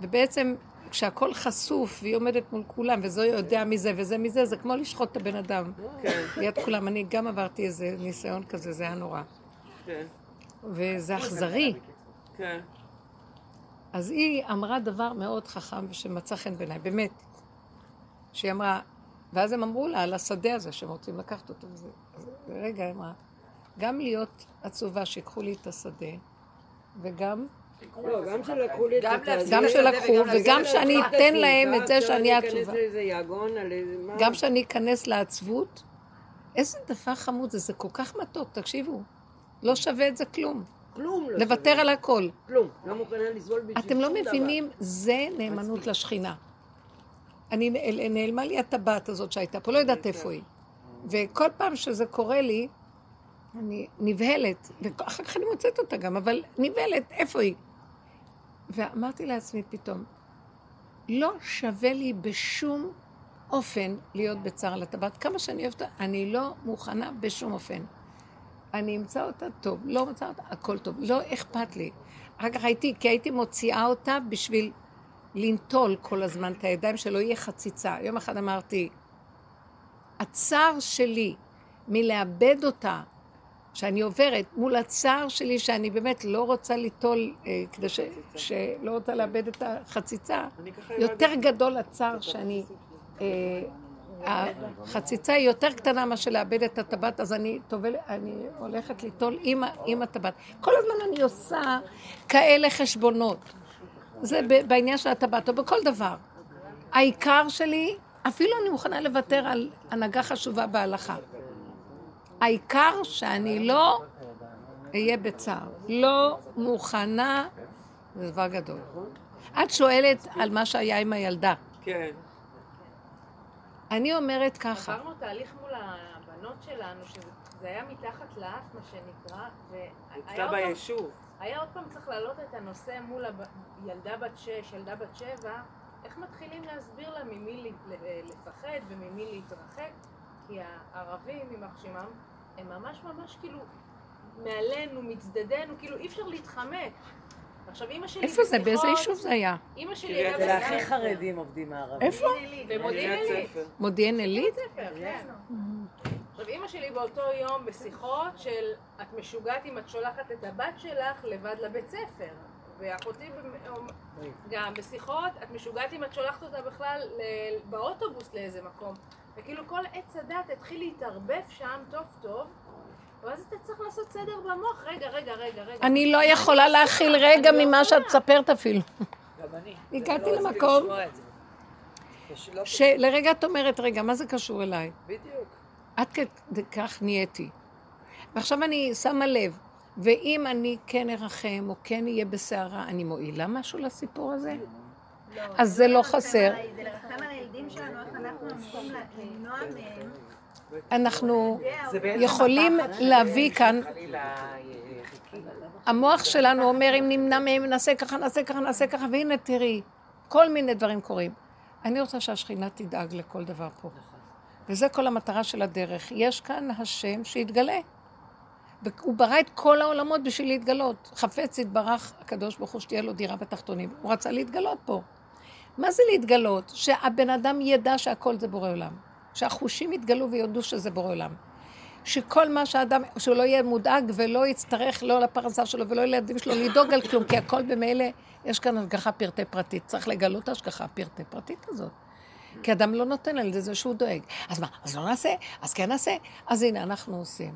ובעצם, כשהכול חשוף והיא עומדת מול כולם, וזה יודע מזה וזה מזה, זה כמו לשחוט את הבן אדם. כן. ליד כולם. אני גם עברתי איזה ניסיון כזה, זה היה נורא. כן. וזה אכזרי. כן. אז היא אמרה דבר מאוד חכם ושמצא חן בעיניי, באמת. שהיא אמרה, ואז הם אמרו לה על השדה הזה שהם רוצים לקחת אותו. וזה, רגע, היא אמרה, גם להיות עצובה שיקחו לי את השדה, וגם, לא, גם שלקחו לי את התעשייה. גם שלקחו, וגם שאני אתן להם את זה שאני עצובה. גם שאני אכנס לעצבות. איזה דבר חמוד זה, זה כל כך מתוק, תקשיבו. לא שווה את זה כלום. כלום לא לוותר שווה. על הכל. כלום. לא מוכנה לסבול בשביל אתם לא שום דבר. מבינים, זה נאמנות לשכינה. אני, נעל- נעלמה לי הטבעת הזאת שהייתה פה, לא יודעת איפה היא. וכל פעם שזה קורה לי, אני נבהלת, ואחר כך אני מוצאת אותה גם, אבל נבהלת, איפה היא? ואמרתי לעצמי פתאום, לא שווה לי בשום אופן להיות בצער על הטבעת. כמה שאני אוהבת אני לא מוכנה בשום אופן. אני אמצא אותה טוב, לא מצא אותה, הכל טוב, לא אכפת לי. אחר כך הייתי, כי הייתי מוציאה אותה בשביל לנטול כל הזמן את הידיים, שלא יהיה חציצה. יום אחד אמרתי, הצער שלי מלאבד אותה, שאני עוברת, מול הצער שלי שאני באמת לא רוצה ליטול, אה, כדי ש... שלא רוצה לאבד את החציצה, ככה יותר. גדול הצער שאני אה, החציצה היא יותר קטנה מאשר לאבד את הטבעת, אז אני טובל, אני הולכת ליטול עם, עם הטבעת. כל הזמן אני עושה כאלה חשבונות. זה בעניין של הטבעת, או בכל דבר. העיקר שלי, אפילו אני מוכנה לוותר על הנהגה חשובה בהלכה. העיקר שאני לא אהיה בצער. לא מוכנה, זה דבר גדול. את שואלת על מה שהיה עם הילדה. כן. אני אומרת ככה, עברנו תהליך מול הבנות שלנו, שזה היה מתחת לאף, מה שנקרא, והיה עוד פעם- ביישוב. היה עוד פעם צריך להעלות את הנושא מול הב... ילדה בת שש, ילדה בת שבע, איך מתחילים להסביר לה ממי לפחד וממי להתרחק, כי הערבים, יימח שמם, הם ממש ממש כאילו מעלינו, מצדדינו, כאילו אי אפשר להתחמק. עכשיו אימא שלי איפה זה? באיזה בשיחות- יישוב זה היה? אימא שלי הייתה זה אליהו. הכי. חרדים עובדים הערבים. איפה? במודיעין עילית. מודיעין עילית? כן. עכשיו, אימא שלי באותו יום בשיחות של את משוגעת אם את שולחת את הבת שלך לבד לבית ספר. ואחותי גם בשיחות, את משוגעת אם את שולחת אותה בכלל באוטובוס לאיזה מקום. וכאילו כל עץ הדת התחיל להתערבב שם טוב טוב, ואז אתה צריך לעשות סדר במוח. רגע, רגע, רגע, רגע. אני לא יכולה להכיל רגע לא ממה שאת. מספרת אפילו. גם אני. הגעתי לא למקום לא- שלרגע את אומרת, רגע, מה זה קשור אליי? בדיוק. עד כדי כך נהייתי. ועכשיו אני שמה לב, ואם אני כן ארחם או כן אהיה בסערה, אני מועילה משהו לסיפור הזה? אז זה לא חסר. אנחנו יכולים להביא כאן. המוח שלנו אומר, אם נמנע מהם, נעשה ככה, נעשה ככה, נעשה ככה, והנה תראי, כל מיני דברים קורים. אני רוצה שהשכינה תדאג לכל דבר פה. וזה כל המטרה של הדרך. יש כאן השם שיתגלה. הוא ברא את כל העולמות בשביל להתגלות. חפץ יתברך הקדוש ברוך הוא שתהיה לו דירה בתחתונים. הוא רצה להתגלות פה. מה זה להתגלות? שהבן אדם ידע שהכל זה בורא עולם. שהחושים יתגלו ויודו שזה בורא עולם. שכל מה שהאדם, שהוא לא יהיה מודאג ולא יצטרך לא לפרנסה שלו ולא לילדים שלו לדאוג על כלום, כי הכל במילא, יש כאן השגחה פרטי פרטית. צריך לגלות ההשגחה הפרטי פרטית הזאת. כי אדם לא נותן על זה שהוא דואג. אז מה, אז לא נעשה? אז כן נעשה? אז הנה, אנחנו עושים.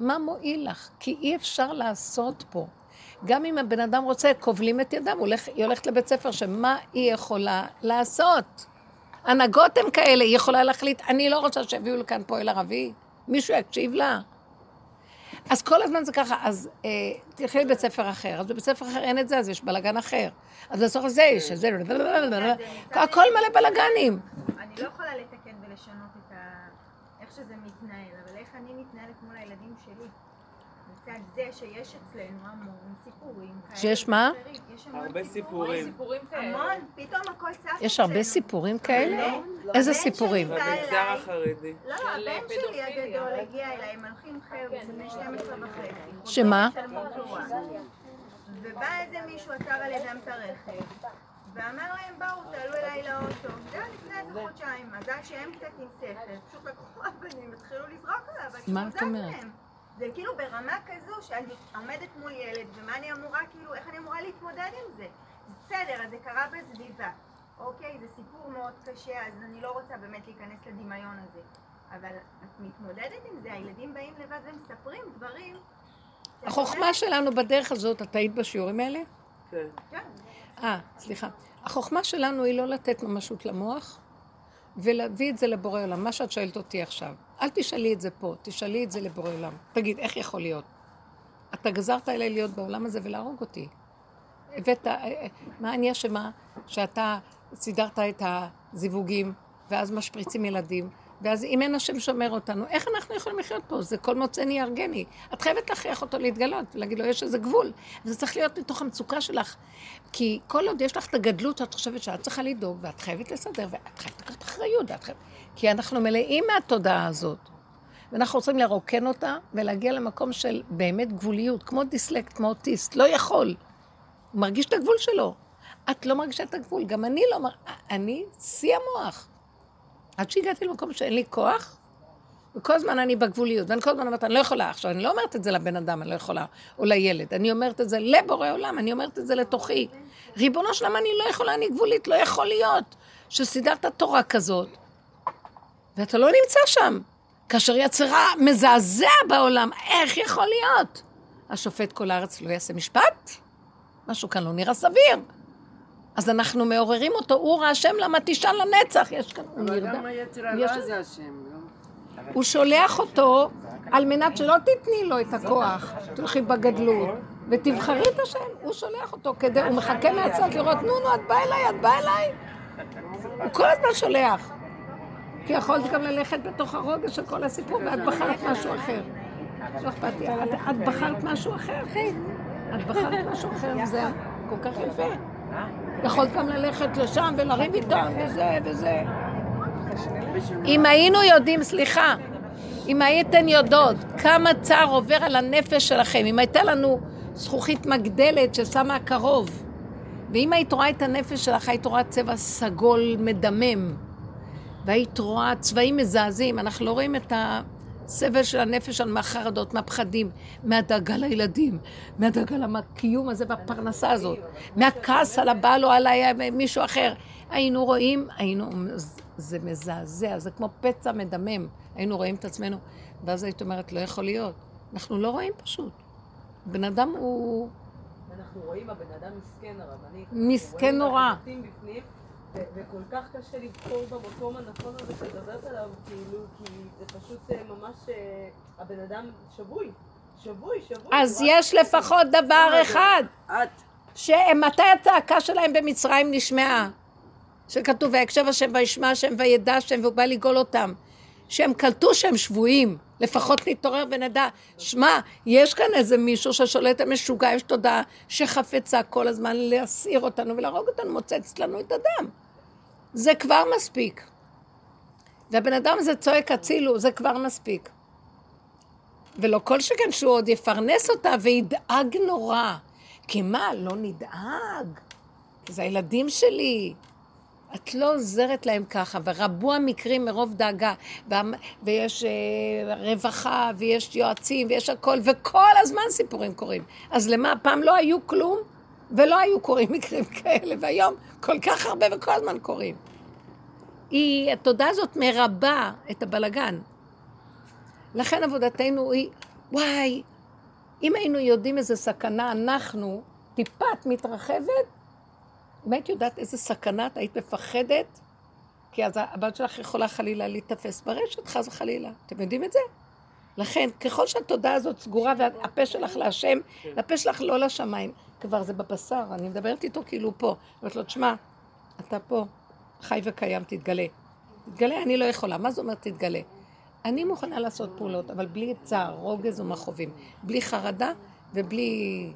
מה מועיל לך? כי אי אפשר לעשות פה. גם אם הבן אדם רוצה, כובלים את ידם, הולך, היא הולכת לבית ספר, שמה היא יכולה לעשות? הנהגות הן כאלה, היא יכולה להחליט, אני לא רוצה שיביאו לכאן פועל ערבי, מישהו יקשיב לה. אז כל הזמן זה ככה, אז אה, תלכי לבית ספר אחר, אז בבית ספר אחר אין את זה, אז יש בלאגן אחר. אז בסוף הזה יש, זה, הכל מלא בלאגנים. אני לא יכולה לתקן ולשנות את ה... איך שזה מתנהל, אבל איך אני מתנהלת מול הילדים שלי. מצד זה שיש אצלנו המון סיפורים כאלה. שיש מה? ואחרים. יש המון הרבה סיפורים. סיפורים. סיפורים כאלה. המון, פתאום הכל צף יש הרבה אצלנו. סיפורים כאלה? לא, איזה הבן שלי סיפורים? במגזר החרדי. לא, לא, הבן שלי פדופיליה. הגדול הגיע אליי, הם הולכים חבר'ה, זה בני 12 וחצי. שמה? ובא איזה מישהו, עצר על ידם את הרכב, ואמר להם, בואו, תעלו אליי לאוטו. זה היה לפני איזה חודשיים, אז עד שהם קצת עם שכל, פשוט לקחו אבנים, התחילו לזרוק עליו, אני מה את חוזרת אומרת? זה כאילו ברמה כזו שאני עומדת מול ילד, ומה אני אמורה, כאילו, איך אני אמורה להתמודד עם זה? בסדר, אז זה קרה בסביבה. אוקיי, זה סיפור מאוד קשה, אז אני לא רוצה באמת להיכנס לדמיון הזה. אבל את מתמודדת עם זה, הילדים באים לבד ומספרים דברים. החוכמה שלנו בדרך הזאת, את היית בשיעורים האלה? כן. כן, אה, סליחה. החוכמה שלנו היא לא לתת ממשות למוח ולהביא את זה לבורא עולם. מה שאת שואלת אותי עכשיו, אל תשאלי את זה פה, תשאלי את זה לבורא עולם. תגיד, איך יכול להיות? אתה גזרת עליי להיות בעולם הזה ולהרוג אותי. הבאת, אה, אה, מה אני אשמה שאתה סידרת את הזיווגים, ואז משפריצים ילדים, ואז אם אין השם שומר אותנו, איך אנחנו יכולים לחיות פה? זה כל מוצאני יהרגני. את חייבת להכריח אותו להתגלות ולהגיד לו, יש איזה גבול. וזה צריך להיות מתוך המצוקה שלך. כי כל עוד יש לך את הגדלות, את חושבת שאת צריכה לדאוג, ואת חייבת לסדר, ואת חייבת לקחת אחריות. ואת חייבת... כי אנחנו מלאים מהתודעה הזאת. ואנחנו רוצים לרוקן אותה ולהגיע למקום של באמת גבוליות, כמו דיסלקט, כמו אוטיסט, לא יכול. הוא מרגיש את הגבול שלו. את לא מרגישה את הגבול, גם אני לא מר... אני שיא המוח. עד שהגעתי למקום שאין לי כוח, וכל הזמן אני בגבוליות, ואני כל הזמן אומרת, אני לא יכולה. עכשיו, אני לא אומרת את זה לבן אדם, אני לא יכולה, או לילד, אני אומרת את זה לבורא עולם, אני אומרת את זה לתוכי. ריבונו שלמה, אני לא יכולה, אני גבולית, לא יכול להיות שסידרת תורה כזאת. ואתה לא נמצא שם. כאשר יצרה מזעזע בעולם, איך יכול להיות? השופט כל הארץ לא יעשה משפט? משהו כאן לא נראה סביר. אז אנחנו מעוררים אותו, אור השם למה תשאל לנצח. יש כאן, הוא אבל נרדם. גם היצר יש- הרע זה השם, לא? הוא שולח אותו על מנת שלא תתני לו את הכוח, תלכי בגדלות ותבחרי את השם, הוא שולח אותו כדי, הוא מחכה מהצד לראות, נו נו, את באה אליי, את באה אליי. הוא כל הזמן שולח. כי יכולת גם ללכת בתוך הרוגע של כל הסיפור ואת בחרת משהו אחר. לא אכפת לי, את, את בחרת משהו אחר, אחי. את בחרת משהו אחר, וזה כל כך יפה. יכולת גם ללכת לשם ולריב איתם וזה וזה. אם היינו יודעים, סליחה, אם הייתן יודעות כמה צער עובר על הנפש שלכם, אם הייתה לנו זכוכית מגדלת ששמה קרוב, ואם היית רואה את הנפש שלך, היית רואה צבע סגול מדמם, והיית רואה צבעים מזעזעים, אנחנו לא רואים את הסבל של הנפש שלנו מהחרדות, מהפחדים, מהדאגה לילדים, מהדאגה לקיום הזה והפרנסה הזאת, מהכעס על הבעל או על מישהו אחר. היינו רואים, היינו, זה מזעזע, זה כמו פצע מדמם. היינו רואים את עצמנו, ואז היית אומרת, לא יכול להיות. אנחנו לא רואים פשוט. בן אדם הוא... אנחנו רואים הבן אדם מסכן הרבנית. מסכן נורא. וכל כך קשה לבחור במקום הנכון הזה שדברת עליו, כאילו, כי זה פשוט אה, ממש, אה, הבן אדם שבוי. שבוי, שבוי. אז יש לפחות דבר אחד, את, שמתי הצעקה שלהם במצרים נשמעה? שכתוב, ויקשב השם וישמע השם וידע השם והוא בא לגאול אותם. שהם קלטו שהם שבויים, לפחות נתעורר ונדע, שמע, יש כאן איזה מישהו ששולט המשוגע, יש תודעה שחפצה כל הזמן להסעיר אותנו ולהרוג אותנו, מוצצת לנו את הדם. זה כבר מספיק. והבן אדם הזה צועק הצילו, זה כבר מספיק. ולא כל שכן שהוא עוד יפרנס אותה וידאג נורא. כי מה, לא נדאג? זה הילדים שלי. את לא עוזרת להם ככה, ורבו המקרים מרוב דאגה, ויש אה, רווחה, ויש יועצים, ויש הכל, וכל הזמן סיפורים קורים. אז למה, פעם לא היו כלום, ולא היו קורים מקרים כאלה, והיום כל כך הרבה וכל הזמן קורים. היא, התודעה הזאת מרבה את הבלגן. לכן עבודתנו היא, וואי, אם היינו יודעים איזה סכנה אנחנו, טיפה את מתרחבת, אם היית יודעת איזה סכנה את היית מפחדת, כי אז הבת שלך יכולה חלילה להיתפס ברשת, חס וחלילה. אתם יודעים את זה? לכן, ככל שהתודעה הזאת סגורה והפה שלך להשם, והפה שלך לא לשמיים, כבר זה בבשר, אני מדברת איתו כאילו פה. אומרת לו, תשמע, אתה פה, חי וקיים, תתגלה. תתגלה, אני לא יכולה. מה זה אומר תתגלה? אני מוכנה לעשות פעולות, אבל בלי צער, רוגז ומכאובים. בלי חרדה ובלי...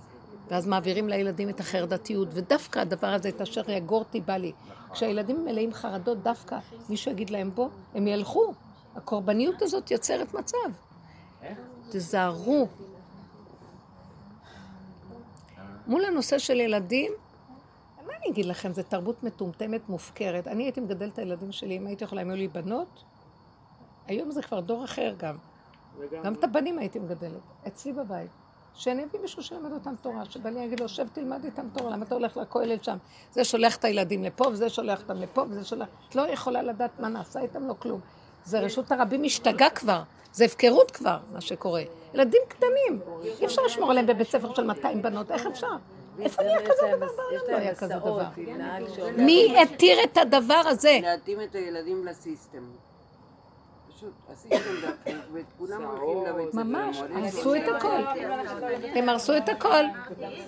ואז מעבירים לילדים את החרדתיות, ודווקא הדבר הזה, את אשר יגורתי בא לי. כשהילדים מלאים חרדות, דווקא מישהו יגיד להם בוא, הם ילכו. הקורבניות הזאת יוצרת מצב. תזהרו. מול הנושא של ילדים, מה אני אגיד לכם, זו תרבות מטומטמת, מופקרת. אני הייתי מגדלת את הילדים שלי, אם הייתי יכולה, אם היו לי בנות, היום זה כבר דור אחר גם. גם את הבנים הייתי מגדלת, אצלי בבית. שאני אביא מישהו שילמד אותם תורה, שבעלי יגיד לו, שב תלמד איתם תורה, למה אתה הולך לכולל שם? זה שולח את הילדים לפה, וזה שולח אותם לפה, וזה שולח... את לא יכולה לדעת מה נעשה איתם, לא כלום. זה רשות הרבים משתגע כבר, זה הפקרות כבר, מה שקורה. ילדים קטנים, אי אפשר לשמור עליהם בבית ספר של 200 בנות, איך אפשר? איפה נהיה כזה דבר? בעולם לא היה כזה דבר. מי התיר את הדבר הזה? להתאים את הילדים לסיסטם. פשוט, הסיסטם דפוק, וכולם הולכים לבית ספר. ממש, הרסו. את הכל. הם הרסו את הכל.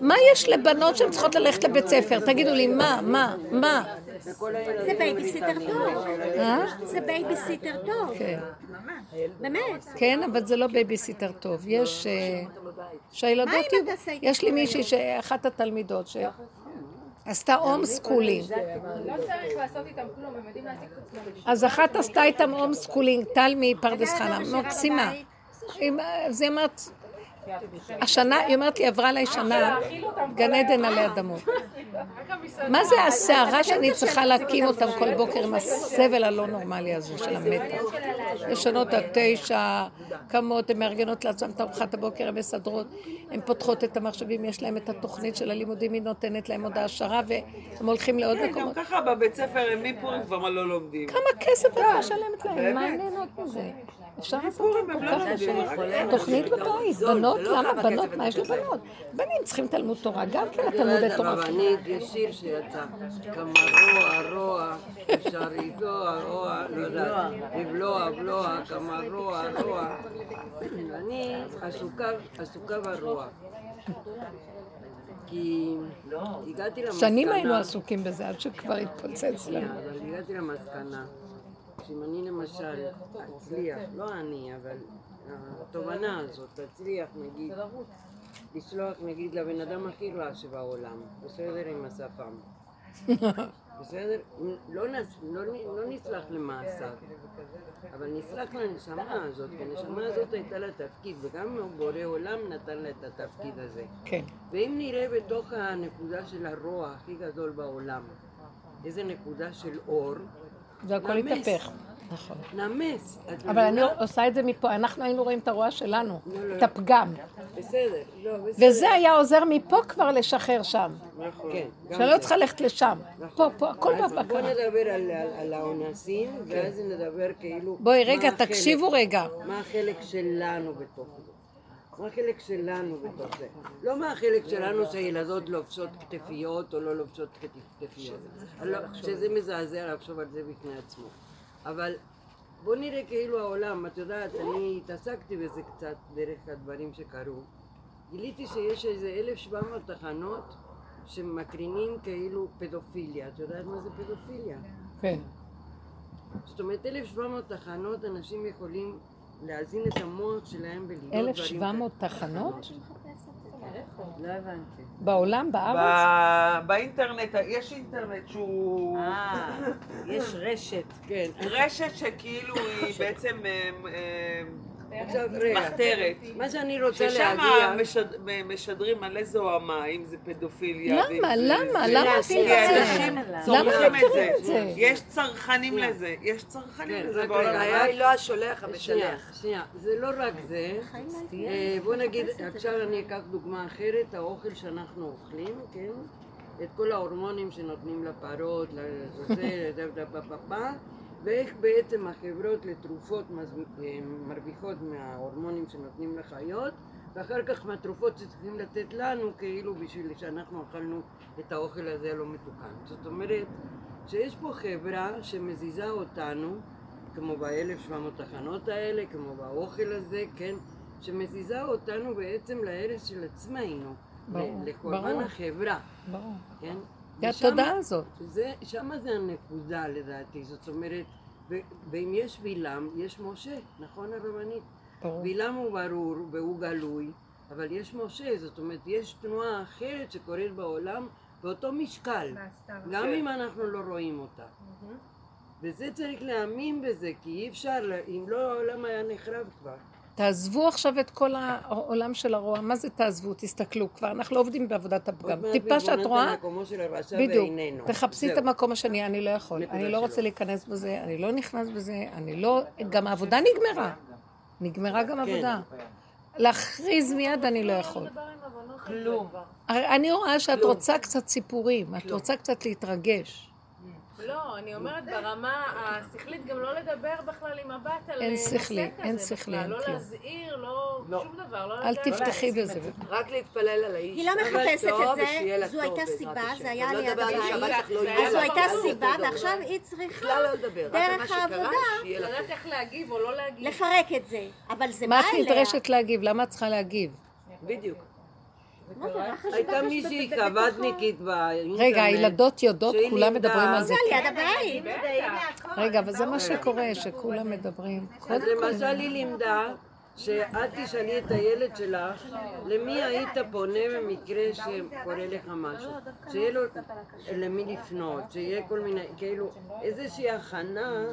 מה יש לבנות שהן צריכות ללכת לבית ספר? תגידו לי, מה, מה, מה? זה בייביסיטר טוב. אה? זה בייביסיטר טוב. כן. באמת. כן, אבל זה לא בייביסיטר טוב. יש... אה, שהילדות מה אם יהיו... אתה עושה יש לי מישהי, שאחת התלמידות, שעשתה home schooling. לא צריך לעשות איתם כלום, הם יודעים להעסיק את עצמם. אז אחת עשתה איתם home schooling, טל מפרדס חנה, מקסימה. זה אמרת, השנה, היא אומרת לי, עברה עליי שנה, גן עדן עלי אדמות. מה זה הסערה שאני צריכה להקים אותם כל בוקר עם הסבל הלא נורמלי הזה של המתח? ישנות עד תשע, קמות, הן מארגנות לעצמן את ארוחת הבוקר, הן מסדרות, הן פותחות את המחשבים, יש להן את התוכנית של הלימודים, היא נותנת להן עוד העשרה, והם הולכים לעוד כן, גם מקומות. ככה בבית ספר הם מפורים כבר מה לא לומדים. כמה כסף את משלמת להם? מה נהנות מזה? אפשר לעשות לא תוכנית בבית, בנות, למה בנות? מה יש לבנות? בנים צריכים תלמוד תורה, גם כן התלמודי תורה. רבנית, יש שיר שיצא, כמה רוע, רוע, אפשר לזוע, רוע, לא יודעת, לבלוע, בלוע, כמה רוע, רוע. אני עסוקה, עסוקה ברוע. כי הגעתי למסקנה... שנים היינו עסוקים בזה, עד שכבר התפוצץ לנו. אבל הגעתי למסקנה שאם אני למשל אצליח, לא אני, אבל התובנה הזאת, תצליח נגיד, לשלוח נגיד לבן אדם הכי רע שבעולם, בסדר עם השפם. בסדר? לא, נס, לא, לא נסלח למעשיו, אבל נסלח לנשמה הזאת, כי הנשמה הזאת הייתה לה תפקיד, וגם בורא עולם נתן לה את התפקיד הזה. כן. ואם נראה בתוך הנקודה של הרוע הכי גדול בעולם, איזה נקודה של אור, זה הכל. התהפך. נכון. נמס. אבל אני? עושה את זה מפה, אנחנו היינו רואים את הרוע שלנו, לא, לא. את הפגם. בסדר, לא, בסדר. וזה היה עוזר מפה כבר לשחרר שם. נכון. כן, שאני לא. צריכה ללכת לשם. פה, פה, הכל אז בוא בבקרה. נדבר על, האונסים, ואז נדבר כאילו... בואי, רגע, תקשיבו רגע. מה החלק שלנו בתוך זה? מה החלק שלנו בתוך זה? לא מה החלק שלנו שהילדות לובשות כתפיות או לא לובשות כתפ- כתפיות. לא, שזה מזעזע לחשוב על זה בפני עצמו. אבל בוא נראה כאילו העולם, את יודעת, אני התעסקתי בזה קצת דרך הדברים שקרו. גיליתי שיש איזה 1,700 תחנות שמקרינים כאילו פדופיליה. את יודעת מה זה פדופיליה? כן. זאת אומרת, 1,700 תחנות אנשים יכולים להזין את המוח שלהם דברים 1,700 תחנות? לא הבנתי. בעולם, בארץ? באינטרנט, יש אינטרנט שהוא... אה, יש רשת. כן. רשת שכאילו היא בעצם אה, אה, עכשיו, רגע. מחתרת. מה שאני רוצה ששם להגיע... משד- משדרים על איזה זוהמה, אם זה פדופיליה. למה? למה? למה עשית את זה? אנשים למה צורכים מכירים את זה. יש צרכנים לזה. יש צרכנים כן, לזה בעולם. הבעיה היא לא השולח, המשלח. שנייה, זה לא רק זה, אה, בוא נגיד, עכשיו אני אקח דוגמה אחרת, האוכל שאנחנו אוכלים, כן? את כל ההורמונים שנותנים לפרות, לזה, לפפפפה, ואיך בעצם החברות לתרופות אה, מרוויחות מההורמונים שנותנים לחיות, ואחר כך מהתרופות שצריכים לתת לנו, כאילו בשביל שאנחנו אכלנו את האוכל הזה הלא מתוקן. זאת אומרת, שיש פה חברה שמזיזה אותנו, כמו ב-1700 תחנות האלה, כמו באוכל הזה, כן, שמזיזה אותנו בעצם להרס של עצמנו, ברור, לקורבן ברור. החברה, ברור. כן? זה התודעה הזאת. שמה זה הנקודה לדעתי, זאת אומרת, ואם יש בלעם, יש משה, נכון הרבנית? ברור. בלעם הוא ברור והוא גלוי, אבל יש משה, זאת אומרת, יש תנועה אחרת שקורית בעולם באותו משקל, גם כן. אם אנחנו לא רואים אותה. וזה צריך להאמין בזה, כי אי אפשר, אם לא העולם היה נחרב כבר. תעזבו עכשיו את כל העולם של הרוע. מה זה תעזבו? תסתכלו כבר, אנחנו לא עובדים בעבודת הפגם. טיפה שאת רואה, בדיוק. תחפשי את. המקום השני, אני לא יכול. אני לא רוצה. להיכנס בזה, אני לא נכנס בזה, אני לא... גם העבודה נגמרה. נגמרה גם כן. עבודה. להכריז מיד אני לא יכול. כלום. אני רואה שאת רוצה קצת סיפורים, את רוצה קצת להתרגש. לא, אני אומרת ברמה השכלית גם לא לדבר בכלל עם הבת על אין נושא שכלי, כזה אין שכלי, אין לא כלום. להזהיר, לא שום דבר, לא אל תפתחי בזה. רק להתפלל על האיש. היא לא מחפשת את ושיהיה לה זה, זו הייתה סיבה. זה היה לא לא זה יהיה אז זו הייתה סיבה. ועכשיו היא צריכה, לא דרך מה העבודה. לדעת איך להגיב או לא להגיב. לפרק את זה. אבל זה בא מה את. נדרשת להגיב? למה את צריכה להגיב? בדיוק. הייתה מישהי. קוואדניקית באינטרנט. רגע, הילדות יודעות, כולם מדברים על זה. זה ליד הבית. רגע, אבל זה מה שקורה, שכולם מדברים. אז למשל היא לימדה שאת תשאלי את הילד שלך למי היית פונה במקרה שקורה לך משהו. שיהיה לו למי לפנות, שיהיה כל מיני, כאילו, איזושהי הכנה,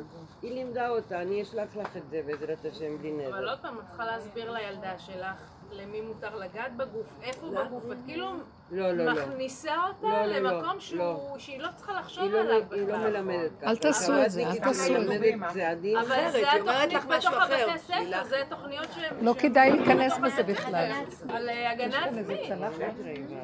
היא לימדה אותה, אני אשלח לך את זה בעזרת השם בלי אבל נדר. עוד פעם, את צריכה להסביר לילדה שלך למי מותר לגעת בגוף, איפה בגוף, את כאילו לא, לא, לא. מכניסה אותה לא, לא, לא, למקום שהוא- לא. שהיא לא צריכה לחשוב לא- עליו היא לא בכלל. מלמדת ככה. אל תעשו את זה, אל תעשו את זה. אבל זה התוכנית בתוך. הבתי ספר. זה תוכניות שהן... לא כדאי להיכנס בזה. בכלל. על אה, הגנה עצמית.